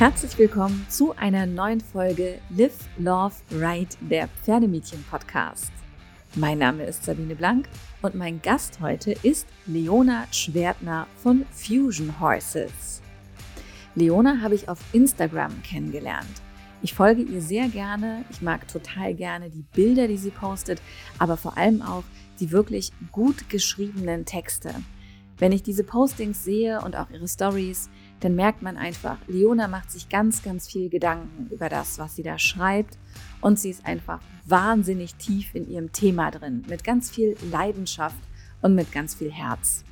Herzlich willkommen zu einer neuen Folge Live, Love, Ride, der Pferdemädchen-Podcast. Mein Name ist Sabine Blank und mein Gast heute ist Leona Schwertner von Fusion Horses. Leona habe ich auf Instagram kennengelernt. Ich folge ihr sehr gerne. Ich mag total gerne die Bilder, die sie postet, aber vor allem auch die wirklich gut geschriebenen Texte. Wenn ich diese Postings sehe und auch ihre Stories, dann merkt man einfach, Leona macht sich ganz, ganz viel Gedanken über das, was sie da schreibt. Und sie ist einfach wahnsinnig tief in ihrem Thema drin, mit ganz viel Leidenschaft und mit ganz viel Herz.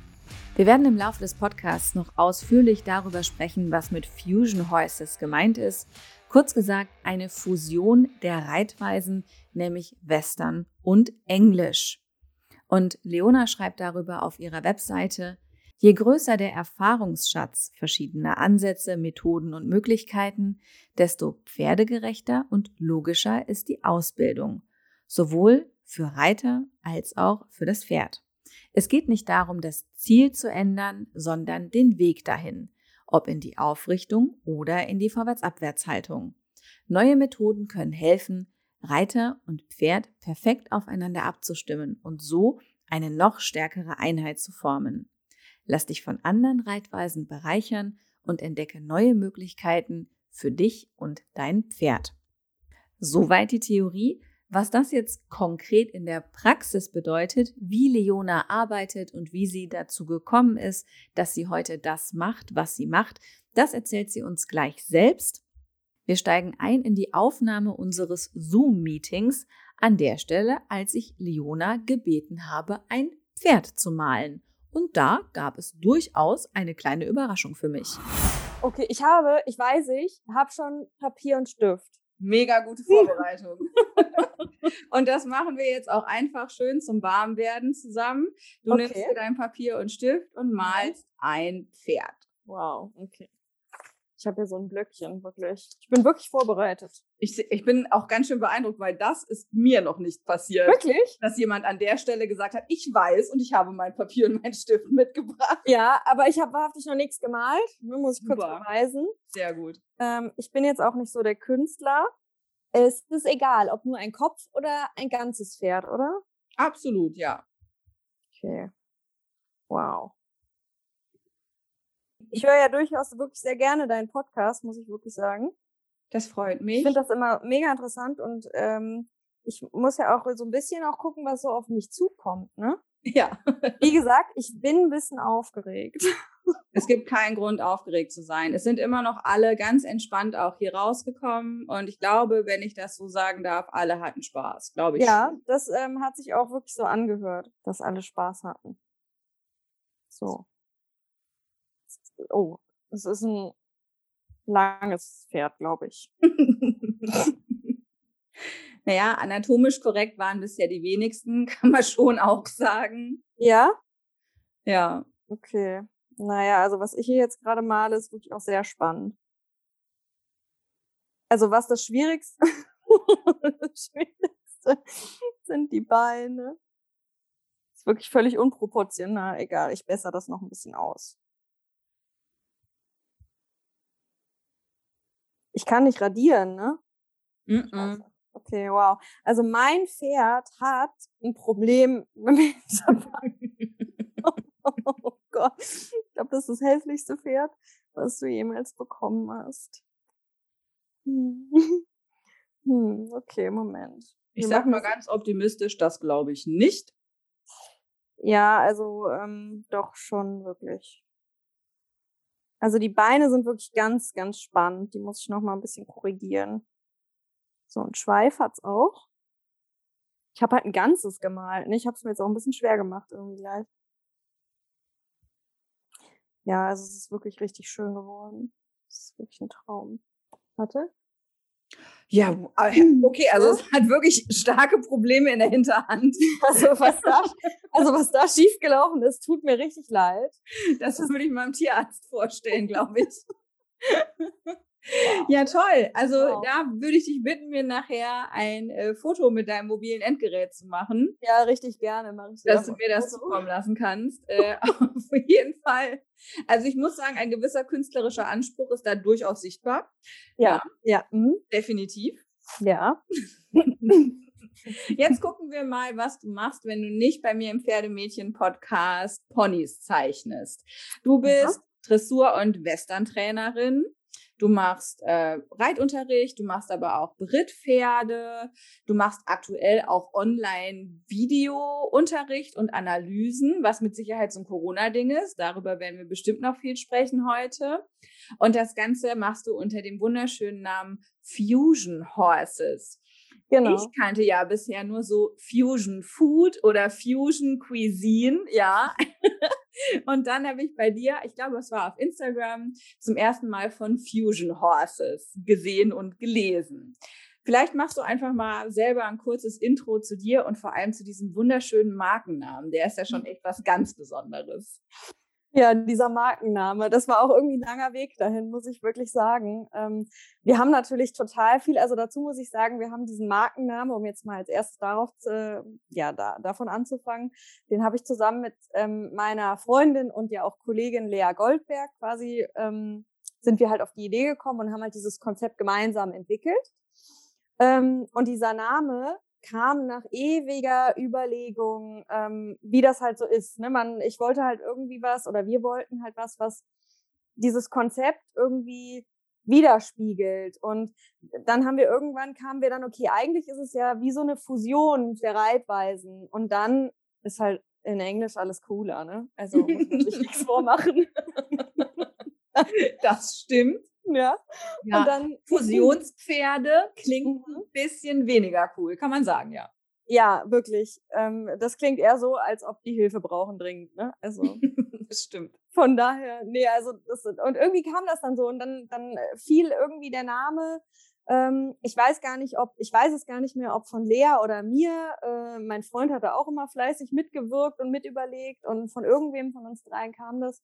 Wir werden im Laufe des Podcasts noch ausführlich darüber sprechen, was mit Fusion Horses gemeint ist. Kurz gesagt, eine Fusion der Reitweisen, nämlich Western und Englisch. Und Leona schreibt darüber auf ihrer Webseite, Je größer der Erfahrungsschatz verschiedener Ansätze, Methoden und Möglichkeiten, desto pferdegerechter und logischer ist die Ausbildung, sowohl für Reiter als auch für das Pferd. Es geht nicht darum, das Ziel zu ändern, sondern den Weg dahin, ob in die Aufrichtung oder in die Vorwärts-Abwärtshaltung. Neue Methoden können helfen, Reiter und Pferd perfekt aufeinander abzustimmen und so eine noch stärkere Einheit zu formen. Lass dich von anderen Reitweisen bereichern und entdecke neue Möglichkeiten für dich und dein Pferd. Soweit die Theorie. Was das jetzt konkret in der Praxis bedeutet, wie Leona arbeitet und wie sie dazu gekommen ist, dass sie heute das macht, was sie macht, das erzählt sie uns gleich selbst. Wir steigen ein in die Aufnahme unseres Zoom-Meetings an der Stelle, als ich Leona gebeten habe, ein Pferd zu malen. Und da gab es durchaus eine kleine Überraschung für mich. Okay, ich habe, ich weiß ich, habe schon Papier und Stift. Mega gute Vorbereitung. und das machen wir jetzt auch einfach schön zum Warmwerden zusammen. Du okay. nimmst dir dein Papier und Stift und malst ein Pferd. Wow, okay. Ich habe hier so ein Blöckchen, wirklich. Ich bin wirklich vorbereitet. Ich, ich bin auch ganz schön beeindruckt, weil das ist mir noch nicht passiert. Wirklich? Dass jemand an der Stelle gesagt hat, ich weiß und ich habe mein Papier und meinen Stift mitgebracht. Ja, aber ich habe wahrhaftig noch nichts gemalt. Muss ich kurz Super. beweisen. Sehr gut. Ähm, ich bin jetzt auch nicht so der Künstler. Es ist egal, ob nur ein Kopf oder ein ganzes Pferd, oder? Absolut, ja. Okay. Wow. Ich höre ja durchaus wirklich sehr gerne deinen Podcast, muss ich wirklich sagen. Das freut mich. Ich finde das immer mega interessant und ähm, ich muss ja auch so ein bisschen auch gucken, was so auf mich zukommt, ne? Ja. Wie gesagt, ich bin ein bisschen aufgeregt. Es gibt keinen Grund, aufgeregt zu sein. Es sind immer noch alle ganz entspannt auch hier rausgekommen. Und ich glaube, wenn ich das so sagen darf, alle hatten Spaß, glaube ich. Ja, das ähm, hat sich auch wirklich so angehört, dass alle Spaß hatten. So. Oh, es ist ein langes Pferd, glaube ich. naja, anatomisch korrekt waren bisher die wenigsten, kann man schon auch sagen. Ja? Ja. Okay. Naja, also was ich hier jetzt gerade male, ist wirklich auch sehr spannend. Also was das Schwierigste, das Schwierigste sind die Beine. Ist wirklich völlig unproportional. Egal, ich bessere das noch ein bisschen aus. Ich kann nicht radieren, ne? Mm -mm. Okay, wow. Also mein Pferd hat ein Problem mit Oh Gott. Ich glaube, das ist das hässlichste Pferd, was du jemals bekommen hast. Hm. Hm, okay, Moment. Ich sag mal ganz optimistisch, das glaube ich nicht. Ja, also ähm, doch schon wirklich. Also die Beine sind wirklich ganz, ganz spannend. Die muss ich noch mal ein bisschen korrigieren. So, ein Schweif hat's auch. Ich habe halt ein ganzes gemalt. Ne? Ich habe es mir jetzt auch ein bisschen schwer gemacht irgendwie gleich. Ja, also es ist wirklich richtig schön geworden. Es ist wirklich ein Traum. Warte. Ja, äh, okay, also es hat wirklich starke Probleme in der Hinterhand. Also was da, also was da schiefgelaufen ist, tut mir richtig leid. Das würde ich meinem Tierarzt vorstellen, glaube ich. Ja, toll. Also wow. da würde ich dich bitten, mir nachher ein äh, Foto mit deinem mobilen Endgerät zu machen. Ja, richtig gerne. Mach ich dass du mir das zukommen lassen kannst. Äh, auf jeden Fall. Also ich muss sagen, ein gewisser künstlerischer Anspruch ist da durchaus sichtbar. Ja, ja, ja. Mhm. definitiv. Ja. Jetzt gucken wir mal, was du machst, wenn du nicht bei mir im Pferdemädchen-Podcast Ponys zeichnest. Du bist ja. Dressur- und Western-Trainerin. Du machst äh, Reitunterricht, du machst aber auch Brittpferde, du machst aktuell auch Online-Videounterricht und Analysen, was mit Sicherheit so ein Corona-Ding ist. Darüber werden wir bestimmt noch viel sprechen heute. Und das Ganze machst du unter dem wunderschönen Namen Fusion Horses. Genau. Ich kannte ja bisher nur so Fusion Food oder Fusion Cuisine, ja. Und dann habe ich bei dir, ich glaube, es war auf Instagram, zum ersten Mal von Fusion Horses gesehen und gelesen. Vielleicht machst du einfach mal selber ein kurzes Intro zu dir und vor allem zu diesem wunderschönen Markennamen. Der ist ja schon echt was ganz Besonderes. Ja, dieser Markenname, das war auch irgendwie ein langer Weg dahin, muss ich wirklich sagen. Ähm, wir haben natürlich total viel, also dazu muss ich sagen, wir haben diesen Markennamen, um jetzt mal als erstes darauf, zu, ja, da, davon anzufangen, den habe ich zusammen mit ähm, meiner Freundin und ja auch Kollegin Lea Goldberg quasi, ähm, sind wir halt auf die Idee gekommen und haben halt dieses Konzept gemeinsam entwickelt. Ähm, und dieser Name kam nach ewiger Überlegung, ähm, wie das halt so ist. Ne? Man, ich wollte halt irgendwie was oder wir wollten halt was, was dieses Konzept irgendwie widerspiegelt. Und dann haben wir irgendwann kamen wir dann, okay, eigentlich ist es ja wie so eine Fusion der Reitweisen. Und dann ist halt in Englisch alles cooler, ne? Also muss sich nichts vormachen. Das stimmt. Ja. ja. Und dann Fusionspferde klingt mhm. ein bisschen weniger cool, kann man sagen, ja. Ja, wirklich. Ähm, das klingt eher so, als ob die Hilfe brauchen dringend, ne? Also. das stimmt. Von daher, nee, also das, und irgendwie kam das dann so und dann, dann fiel irgendwie der Name. Ähm, ich weiß gar nicht, ob, ich weiß es gar nicht mehr, ob von Lea oder mir. Äh, mein Freund hat da auch immer fleißig mitgewirkt und mitüberlegt und von irgendwem von uns dreien kam das.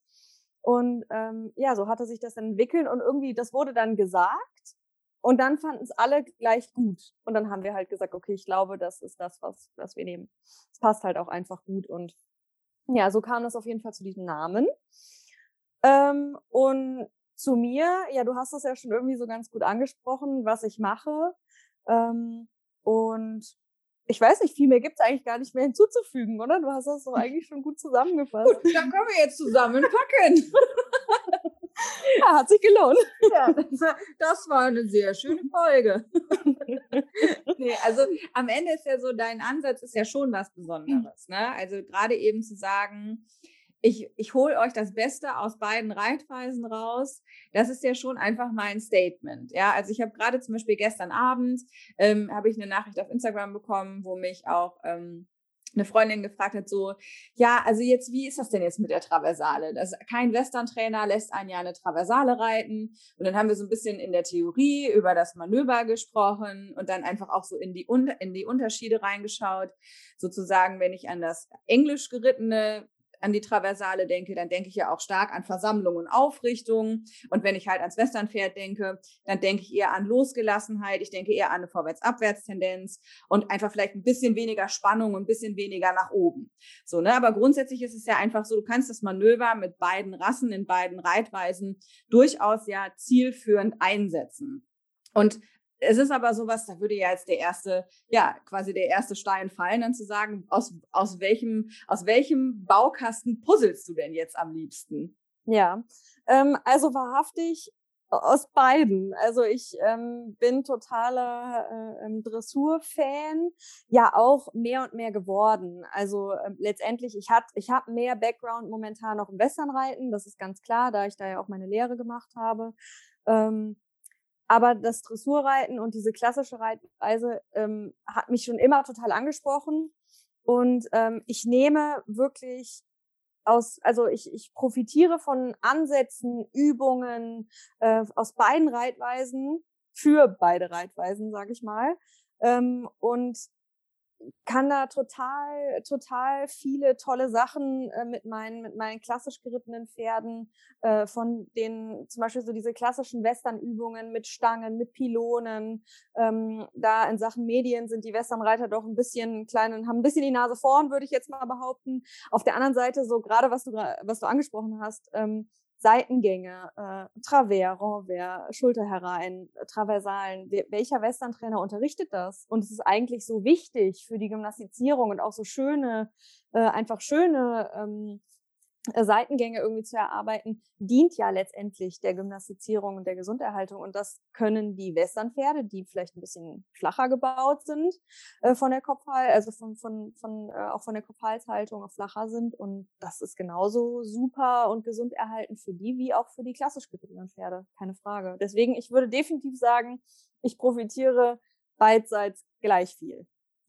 Und ähm, ja, so hatte sich das entwickelt und irgendwie, das wurde dann gesagt und dann fanden es alle gleich gut. Und dann haben wir halt gesagt, okay, ich glaube, das ist das, was, was wir nehmen. Es passt halt auch einfach gut. Und ja, so kam das auf jeden Fall zu diesem Namen. Ähm, und zu mir, ja, du hast es ja schon irgendwie so ganz gut angesprochen, was ich mache. Ähm, und ich weiß nicht, viel mehr gibt es eigentlich gar nicht mehr hinzuzufügen, oder? Du hast das doch eigentlich schon gut zusammengefasst. Gut, dann können wir jetzt zusammenpacken. ja, hat sich gelohnt. Ja, das war eine sehr schöne Folge. nee, also am Ende ist ja so, dein Ansatz ist ja schon was Besonderes. Ne? Also gerade eben zu sagen, ich, ich hole euch das Beste aus beiden Reitweisen raus. Das ist ja schon einfach mein Statement. Ja, also ich habe gerade zum Beispiel gestern Abend ähm, habe ich eine Nachricht auf Instagram bekommen, wo mich auch ähm, eine Freundin gefragt hat, so, ja, also jetzt, wie ist das denn jetzt mit der Traversale? Das, kein Western-Trainer lässt ein Jahr eine Traversale reiten. Und dann haben wir so ein bisschen in der Theorie über das Manöver gesprochen und dann einfach auch so in die, in die Unterschiede reingeschaut. Sozusagen, wenn ich an das englisch gerittene an die Traversale denke, dann denke ich ja auch stark an Versammlung und Aufrichtung. Und wenn ich halt ans Westernpferd denke, dann denke ich eher an Losgelassenheit. Ich denke eher an eine Vorwärts-Abwärts-Tendenz und einfach vielleicht ein bisschen weniger Spannung und ein bisschen weniger nach oben. So, ne? Aber grundsätzlich ist es ja einfach so, du kannst das Manöver mit beiden Rassen in beiden Reitweisen durchaus ja zielführend einsetzen. Und es ist aber sowas, da würde ja jetzt der erste, ja, quasi der erste Stein fallen, dann zu sagen, aus, aus welchem, aus welchem Baukasten puzzelst du denn jetzt am liebsten? Ja, ähm, also wahrhaftig aus beiden. Also ich ähm, bin totaler äh, ähm, Dressur-Fan, ja auch mehr und mehr geworden. Also äh, letztendlich, ich hat, ich habe mehr Background momentan noch im Westernreiten, das ist ganz klar, da ich da ja auch meine Lehre gemacht habe. Ähm, aber das Dressurreiten und diese klassische Reitweise ähm, hat mich schon immer total angesprochen. Und ähm, ich nehme wirklich aus, also ich, ich profitiere von Ansätzen, Übungen äh, aus beiden Reitweisen für beide Reitweisen, sage ich mal. Ähm, und kann da total, total viele tolle Sachen äh, mit meinen, mit meinen klassisch gerittenen Pferden, äh, von den, zum Beispiel so diese klassischen Westernübungen mit Stangen, mit Pylonen. Ähm, da in Sachen Medien sind die Westernreiter doch ein bisschen klein und haben ein bisschen die Nase vorn, würde ich jetzt mal behaupten. Auf der anderen Seite, so gerade was du, was du angesprochen hast, ähm, Seitengänge, äh, Travers, Renvers, Schulter herein, äh, Traversalen. Welcher Western-Trainer unterrichtet das? Und es ist eigentlich so wichtig für die Gymnastizierung und auch so schöne, äh, einfach schöne ähm, äh, Seitengänge irgendwie zu erarbeiten, dient ja letztendlich der Gymnastizierung und der Gesunderhaltung. Und das können die Westernpferde, die vielleicht ein bisschen flacher gebaut sind äh, von der Kopfhal, also von, von, von, äh, auch von der Kopfhalshaltung flacher sind. Und das ist genauso super und gesund erhalten für die, wie auch für die klassisch gerittenen Pferde. Keine Frage. Deswegen, ich würde definitiv sagen, ich profitiere beidseits gleich viel.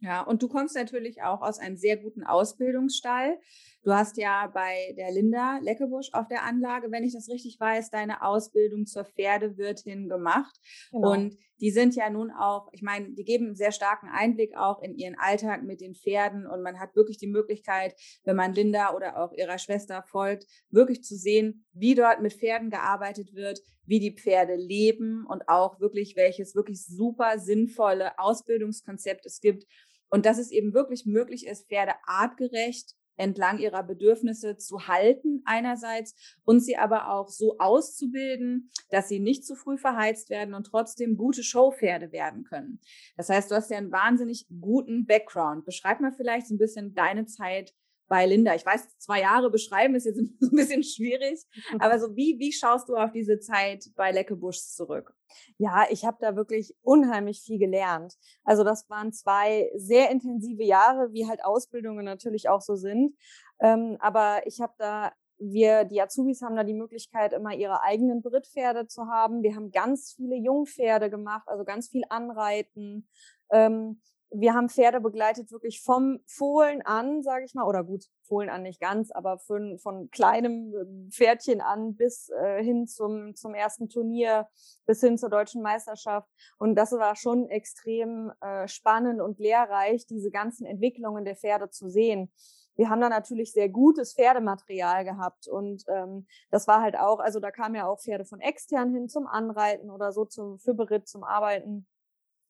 Ja, und du kommst natürlich auch aus einem sehr guten Ausbildungsstall. Du hast ja bei der Linda Leckebusch auf der Anlage, wenn ich das richtig weiß, deine Ausbildung zur Pferdewirtin gemacht. Genau. Und die sind ja nun auch, ich meine, die geben einen sehr starken Einblick auch in ihren Alltag mit den Pferden und man hat wirklich die Möglichkeit, wenn man Linda oder auch ihrer Schwester folgt, wirklich zu sehen, wie dort mit Pferden gearbeitet wird, wie die Pferde leben und auch wirklich welches wirklich super sinnvolle Ausbildungskonzept es gibt und dass es eben wirklich möglich ist, Pferde artgerecht entlang ihrer Bedürfnisse zu halten einerseits und sie aber auch so auszubilden, dass sie nicht zu früh verheizt werden und trotzdem gute Showpferde werden können. Das heißt, du hast ja einen wahnsinnig guten Background. Beschreib mal vielleicht so ein bisschen deine Zeit bei Linda. Ich weiß, zwei Jahre beschreiben ist jetzt ein bisschen schwierig, aber so wie, wie schaust du auf diese Zeit bei Leckebusch zurück? Ja, ich habe da wirklich unheimlich viel gelernt. Also das waren zwei sehr intensive Jahre, wie halt Ausbildungen natürlich auch so sind. Ähm, aber ich habe da wir, die Azubis haben da die Möglichkeit, immer ihre eigenen Brittpferde zu haben. Wir haben ganz viele Jungpferde gemacht, also ganz viel Anreiten. Ähm, wir haben Pferde begleitet wirklich vom Fohlen an, sage ich mal, oder gut, Fohlen an nicht ganz, aber von, von kleinem ähm, Pferdchen an bis äh, hin zum, zum ersten Turnier, bis hin zur deutschen Meisterschaft. Und das war schon extrem äh, spannend und lehrreich, diese ganzen Entwicklungen der Pferde zu sehen. Wir haben da natürlich sehr gutes Pferdematerial gehabt und ähm, das war halt auch, also da kamen ja auch Pferde von extern hin zum Anreiten oder so zum Fürberitt, zum Arbeiten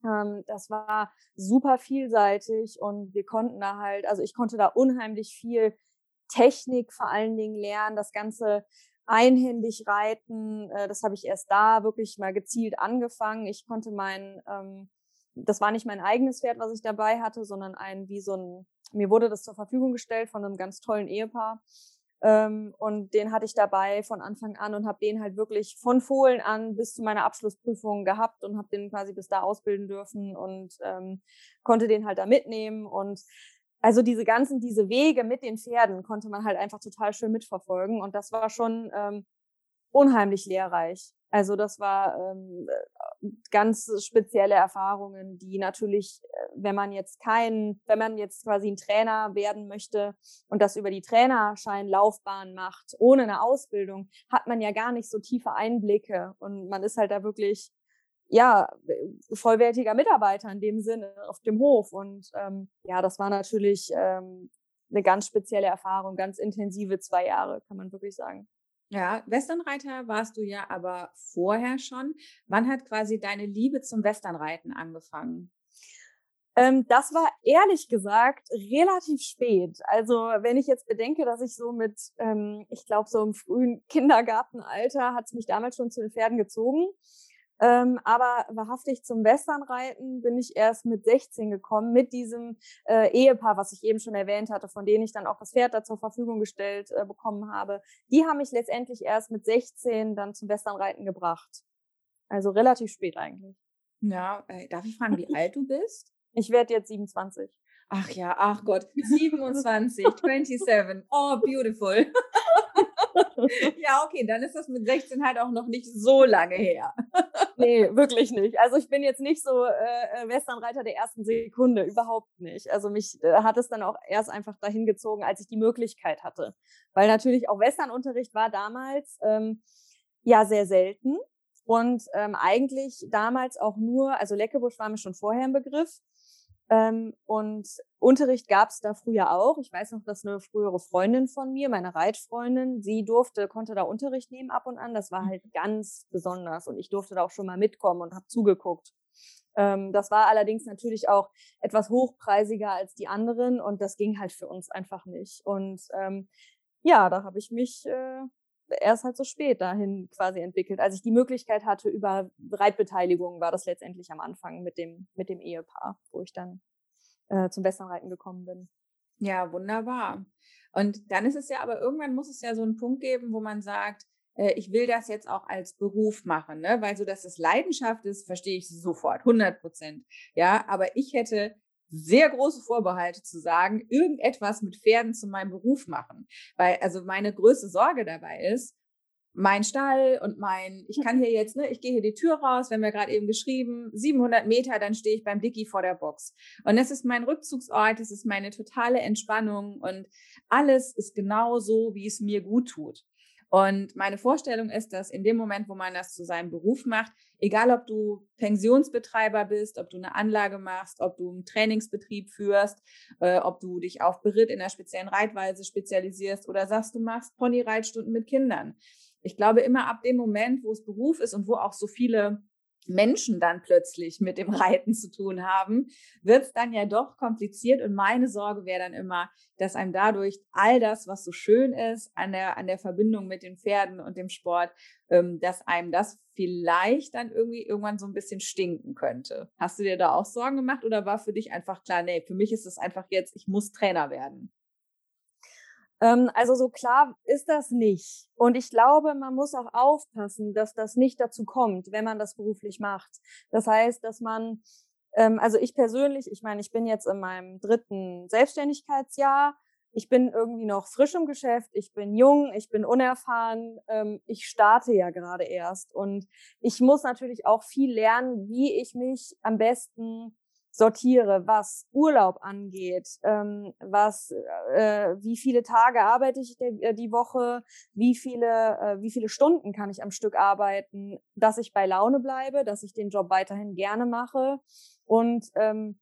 das war super vielseitig und wir konnten da halt, also ich konnte da unheimlich viel Technik vor allen Dingen lernen, das Ganze einhändig reiten. Äh, das habe ich erst da wirklich mal gezielt angefangen. Ich konnte mein, ähm, das war nicht mein eigenes Pferd, was ich dabei hatte, sondern ein, wie so ein, mir wurde das zur Verfügung gestellt von einem ganz tollen Ehepaar. Ähm, und den hatte ich dabei von Anfang an und habe den halt wirklich von Fohlen an bis zu meiner Abschlussprüfung gehabt und habe den quasi bis da ausbilden dürfen und ähm, konnte den halt da mitnehmen. Und also diese ganzen, diese Wege mit den Pferden konnte man halt einfach total schön mitverfolgen. Und das war schon ähm, unheimlich lehrreich. Also das war ähm, ganz spezielle Erfahrungen, die natürlich, äh, wenn man jetzt kein, wenn man jetzt quasi ein Trainer werden möchte und das über die Trainerscheinlaufbahn macht, ohne eine Ausbildung, hat man ja gar nicht so tiefe Einblicke und man ist halt da wirklich ja vollwertiger Mitarbeiter in dem Sinne auf dem Hof und ähm, ja, das war natürlich ähm, eine ganz spezielle Erfahrung, ganz intensive zwei Jahre, kann man wirklich sagen. Ja, Westernreiter warst du ja aber vorher schon. Wann hat quasi deine Liebe zum Westernreiten angefangen? Ähm, das war ehrlich gesagt relativ spät. Also wenn ich jetzt bedenke, dass ich so mit, ähm, ich glaube so im frühen Kindergartenalter hat es mich damals schon zu den Pferden gezogen. Ähm, aber wahrhaftig zum Westernreiten bin ich erst mit 16 gekommen, mit diesem äh, Ehepaar, was ich eben schon erwähnt hatte, von denen ich dann auch das Pferd da zur Verfügung gestellt äh, bekommen habe. Die haben mich letztendlich erst mit 16 dann zum Westernreiten gebracht. Also relativ spät eigentlich. Ja, äh, darf ich fragen, wie alt du bist? Ich werde jetzt 27. Ach ja, ach Gott, 27, 27. Oh, beautiful. ja, okay, dann ist das mit 16 halt auch noch nicht so lange her. nee, wirklich nicht. Also ich bin jetzt nicht so äh, äh, Westernreiter der ersten Sekunde, überhaupt nicht. Also mich äh, hat es dann auch erst einfach dahin gezogen, als ich die Möglichkeit hatte. Weil natürlich auch Westernunterricht war damals ähm, ja sehr selten. Und ähm, eigentlich damals auch nur, also Leckebusch war mir schon vorher im Begriff, Ähm, und Unterricht gab es da früher auch. Ich weiß noch, dass eine frühere Freundin von mir, meine Reitfreundin, sie durfte, konnte da Unterricht nehmen ab und an. Das war halt ganz besonders und ich durfte da auch schon mal mitkommen und habe zugeguckt. Ähm, das war allerdings natürlich auch etwas hochpreisiger als die anderen und das ging halt für uns einfach nicht. Und ähm, ja, da habe ich mich äh, erst halt so spät dahin quasi entwickelt. Als ich die Möglichkeit hatte, über Reitbeteiligung war das letztendlich am Anfang mit dem, mit dem Ehepaar, wo ich dann äh, zum Westernreiten gekommen bin. Ja, wunderbar. Und dann ist es ja, aber irgendwann muss es ja so einen Punkt geben, wo man sagt, äh, ich will das jetzt auch als Beruf machen, ne? weil so, dass es Leidenschaft ist, verstehe ich sofort, 100 Prozent. Ja, aber ich hätte sehr große Vorbehalte zu sagen, irgendetwas mit Pferden zu meinem Beruf machen. Weil, also meine größte Sorge dabei ist, mein Stall und mein, ich kann hier jetzt, ne, ich gehe hier die Tür raus, wenn wir gerade eben geschrieben, 700 Meter, dann stehe ich beim Dicky vor der Box. Und das ist mein Rückzugsort, das ist meine totale Entspannung und alles ist genau so, wie es mir gut tut. Und meine Vorstellung ist, dass in dem Moment, wo man das zu seinem Beruf macht, egal ob du Pensionsbetreiber bist, ob du eine Anlage machst, ob du einen Trainingsbetrieb führst, äh, ob du dich auf Beritt in einer speziellen Reitweise spezialisierst oder sagst, du machst Ponyreitstunden mit Kindern. Ich glaube, immer ab dem Moment, wo es Beruf ist und wo auch so viele Menschen dann plötzlich mit dem Reiten zu tun haben, wird es dann ja doch kompliziert. Und meine Sorge wäre dann immer, dass einem dadurch all das, was so schön ist an der, an der Verbindung mit den Pferden und dem Sport, ähm, dass einem das vielleicht dann irgendwie irgendwann so ein bisschen stinken könnte. Hast du dir da auch Sorgen gemacht oder war für dich einfach klar, nee, für mich ist es einfach jetzt, ich muss Trainer werden? Ähm, also so klar ist das nicht. Und ich glaube, man muss auch aufpassen, dass das nicht dazu kommt, wenn man das beruflich macht. Das heißt, dass man, ähm, also ich persönlich, ich meine, ich bin jetzt in meinem dritten Selbstständigkeitsjahr. Ich bin irgendwie noch frisch im Geschäft, ich bin jung, ich bin unerfahren, ähm, ich starte ja gerade erst. Und ich muss natürlich auch viel lernen, wie ich mich am besten sortiere, was Urlaub angeht, ähm, was, äh, wie viele Tage arbeite ich die, äh, die Woche, wie viele, äh, wie viele Stunden kann ich am Stück arbeiten, dass ich bei Laune bleibe, dass ich den Job weiterhin gerne mache und ähm,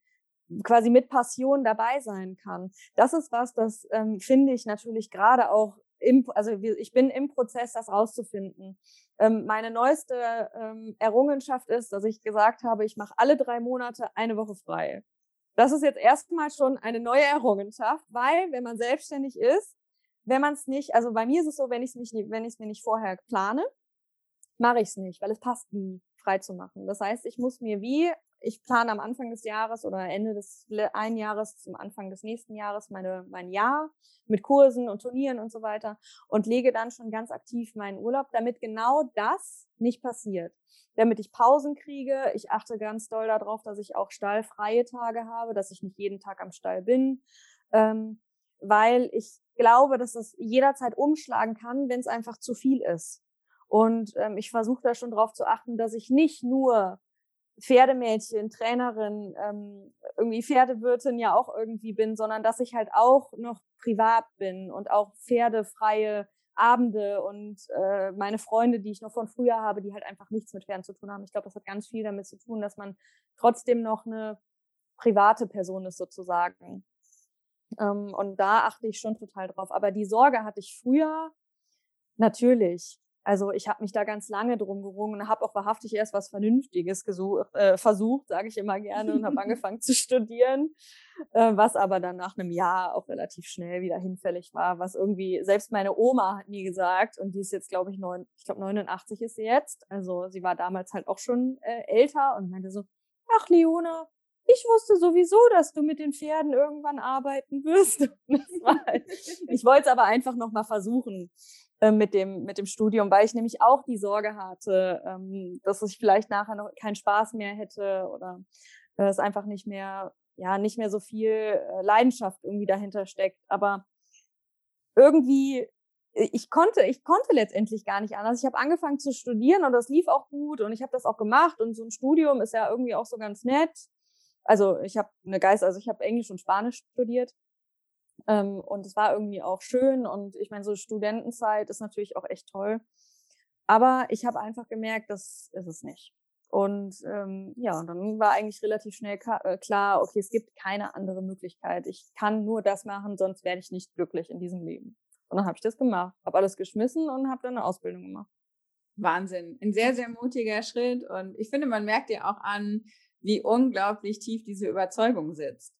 quasi mit Passion dabei sein kann. Das ist was, das ähm, finde ich natürlich gerade auch im, also ich bin im Prozess, das rauszufinden. Ähm, meine neueste ähm, Errungenschaft ist, dass ich gesagt habe, ich mache alle drei Monate eine Woche frei. Das ist jetzt erstmal schon eine neue Errungenschaft, weil wenn man selbstständig ist, wenn man es nicht, also bei mir ist es so, wenn ich es nicht, wenn ich es mir nicht vorher plane, mache ich es nicht, weil es passt nie frei zu machen. Das heißt, ich muss mir wie ich plane am Anfang des Jahres oder Ende des einen Jahres zum Anfang des nächsten Jahres meine, mein Jahr mit Kursen und Turnieren und so weiter und lege dann schon ganz aktiv meinen Urlaub, damit genau das nicht passiert. Damit ich Pausen kriege. Ich achte ganz doll darauf, dass ich auch stallfreie Tage habe, dass ich nicht jeden Tag am Stall bin, ähm, weil ich glaube, dass es jederzeit umschlagen kann, wenn es einfach zu viel ist. Und ähm, ich versuche da schon darauf zu achten, dass ich nicht nur Pferdemädchen, Trainerin, ähm, irgendwie Pferdewirtin ja auch irgendwie bin, sondern dass ich halt auch noch privat bin und auch pferdefreie Abende und äh, meine Freunde, die ich noch von früher habe, die halt einfach nichts mit Pferden zu tun haben. Ich glaube, das hat ganz viel damit zu tun, dass man trotzdem noch eine private Person ist sozusagen. Ähm, und da achte ich schon total drauf. Aber die Sorge hatte ich früher natürlich. Also ich habe mich da ganz lange drum gerungen und habe auch wahrhaftig erst was Vernünftiges gesucht, äh, versucht, sage ich immer gerne, und habe angefangen zu studieren, äh, was aber dann nach einem Jahr auch relativ schnell wieder hinfällig war, was irgendwie, selbst meine Oma hat nie gesagt, und die ist jetzt, glaube ich, neun, ich glaube 89 ist sie jetzt, also sie war damals halt auch schon äh, älter und meinte so, ach Leona, ich wusste sowieso, dass du mit den Pferden irgendwann arbeiten wirst. Halt, ich wollte es aber einfach noch mal versuchen. Äh, mit dem, mit dem Studium, weil ich nämlich auch die Sorge hatte, ähm, dass ich vielleicht nachher noch keinen Spaß mehr hätte oder äh, es einfach nicht mehr, ja, nicht mehr so viel äh, Leidenschaft irgendwie dahinter steckt. Aber irgendwie, ich konnte, ich konnte letztendlich gar nicht anders. Ich habe angefangen zu studieren und das lief auch gut und ich habe das auch gemacht und so ein Studium ist ja irgendwie auch so ganz nett. Also ich habe eine Geist, also ich habe Englisch und Spanisch studiert ähm, und es war irgendwie auch schön und ich meine, so Studentenzeit ist natürlich auch echt toll. Aber ich habe einfach gemerkt, das ist es nicht. Und ähm, ja, dann war eigentlich relativ schnell äh, klar, okay, es gibt keine andere Möglichkeit. Ich kann nur das machen, sonst werde ich nicht glücklich in diesem Leben. Und dann habe ich das gemacht, habe alles geschmissen und habe dann eine Ausbildung gemacht. Wahnsinn. Ein sehr, sehr mutiger Schritt. Und ich finde, man merkt dir auch an, wie unglaublich tief diese Überzeugung sitzt.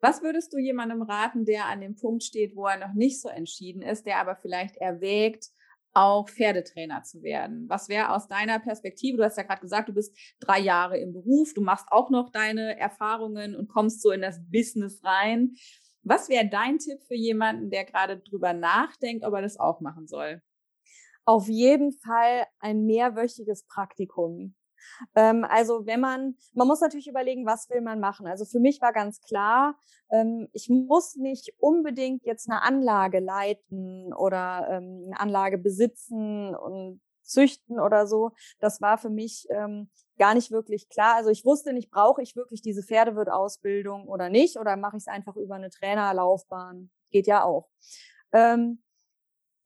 Was würdest du jemandem raten, der an dem Punkt steht, wo er noch nicht so entschieden ist, der aber vielleicht erwägt, auch Pferdetrainer zu werden? Was wäre aus deiner Perspektive? Du hast ja gerade gesagt, du bist drei Jahre im Beruf, du machst auch noch deine Erfahrungen und kommst so in das Business rein. Was wäre dein Tipp für jemanden, der gerade drüber nachdenkt, ob er das auch machen soll? Auf jeden Fall ein mehrwöchiges Praktikum. Ähm, also wenn man, man muss natürlich überlegen, was will man machen. Also für mich war ganz klar, ähm, ich muss nicht unbedingt jetzt eine Anlage leiten oder ähm, eine Anlage besitzen und züchten oder so. Das war für mich ähm, gar nicht wirklich klar. Also ich wusste nicht, brauche ich wirklich diese Pferdewirtausbildung oder nicht oder mache ich es einfach über eine Trainerlaufbahn? Geht ja auch. Ähm,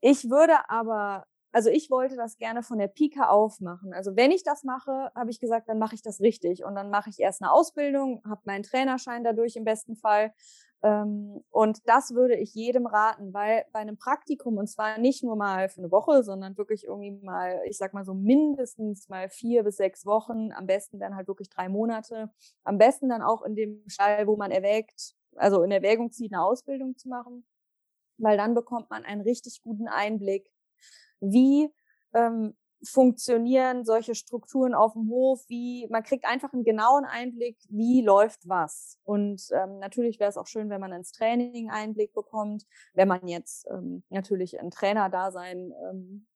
ich würde aber also ich wollte das gerne von der Pika aufmachen. Also wenn ich das mache, habe ich gesagt, dann mache ich das richtig. Und dann mache ich erst eine Ausbildung, habe meinen Trainerschein dadurch im besten Fall. Ähm, und das würde ich jedem raten, weil bei einem Praktikum, und zwar nicht nur mal für eine Woche, sondern wirklich irgendwie mal, ich sag mal so mindestens mal vier bis sechs Wochen, am besten dann halt wirklich drei Monate, am besten dann auch in dem Stall, wo man erwägt, also in Erwägung zieht, eine Ausbildung zu machen, weil dann bekommt man einen richtig guten Einblick wie ähm, funktionieren solche Strukturen auf dem Hof, wie man kriegt einfach einen genauen Einblick, wie läuft was. Und ähm, natürlich wäre es auch schön, wenn man ins Training Einblick bekommt, wenn man jetzt ähm, natürlich ein Trainer-Dasein ähm,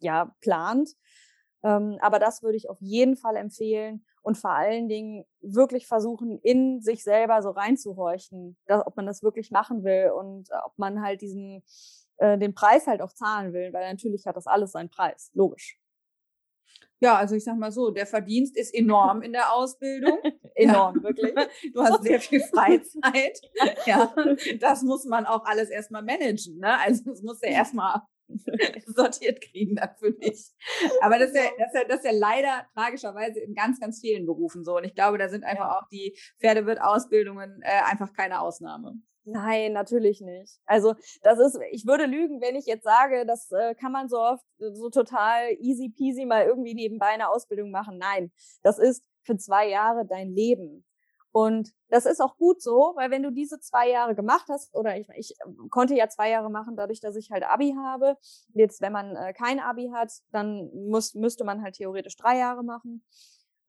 ja plant. Ähm, aber das würde ich auf jeden Fall empfehlen und vor allen Dingen wirklich versuchen, in sich selber so reinzuhorchen, dass, ob man das wirklich machen will und äh, ob man halt diesen äh, den Preis halt auch zahlen will, weil natürlich hat das alles seinen Preis, logisch. Ja, also ich sag mal so, der Verdienst ist enorm in der Ausbildung. enorm, ja. wirklich. Du hast sehr viel Freizeit. ja, das muss man auch alles erstmal managen. Ne? Also das muss ja erstmal sortiert kriegen dann für dich. Aber das ist, ja, das, ist ja, das ist ja leider tragischerweise in ganz, ganz vielen Berufen so. Und ich glaube, da sind einfach ja. auch die Pferdewirt-Ausbildungen äh, einfach keine Ausnahme. Nein, natürlich nicht. Also das ist, ich würde lügen, wenn ich jetzt sage, das äh, kann man so oft äh, so total easy peasy mal irgendwie nebenbei eine Ausbildung machen. Nein, das ist für zwei Jahre dein Leben. Und das ist auch gut so, weil wenn du diese zwei Jahre gemacht hast, oder ich, ich ähm, konnte ja zwei Jahre machen, dadurch, dass ich halt Abi habe. Jetzt, wenn man äh, kein Abi hat, dann muss, müsste man halt theoretisch drei Jahre machen.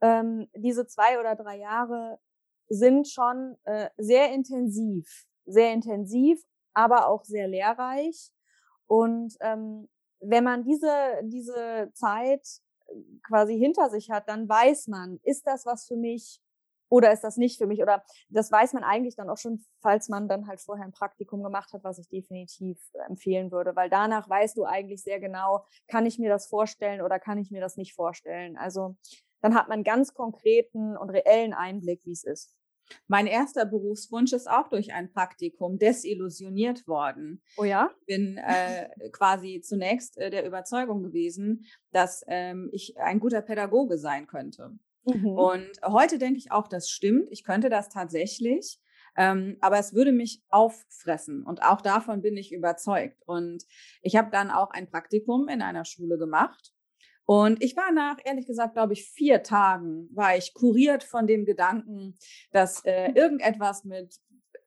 Ähm, diese zwei oder drei Jahre sind schon äh, sehr intensiv sehr intensiv, aber auch sehr lehrreich. Und ähm, wenn man diese, diese Zeit äh, quasi hinter sich hat, dann weiß man, ist das was für mich oder ist das nicht für mich? Oder das weiß man eigentlich dann auch schon, falls man dann halt vorher ein Praktikum gemacht hat, was ich definitiv empfehlen würde, weil danach weißt du eigentlich sehr genau, kann ich mir das vorstellen oder kann ich mir das nicht vorstellen. Also dann hat man ganz konkreten und reellen Einblick, wie es ist. Mein erster Berufswunsch ist auch durch ein Praktikum desillusioniert worden. Oh ja? Ich bin äh, quasi zunächst äh, der Überzeugung gewesen, dass ähm, ich ein guter Pädagoge sein könnte. Mhm. Und heute denke ich auch, das stimmt. Ich könnte das tatsächlich. Ähm, aber es würde mich auffressen und auch davon bin ich überzeugt. Und ich habe dann auch ein Praktikum in einer Schule gemacht und ich war nach, ehrlich gesagt, glaube ich, vier Tagen, war ich kuriert von dem Gedanken, dass äh, irgendetwas mit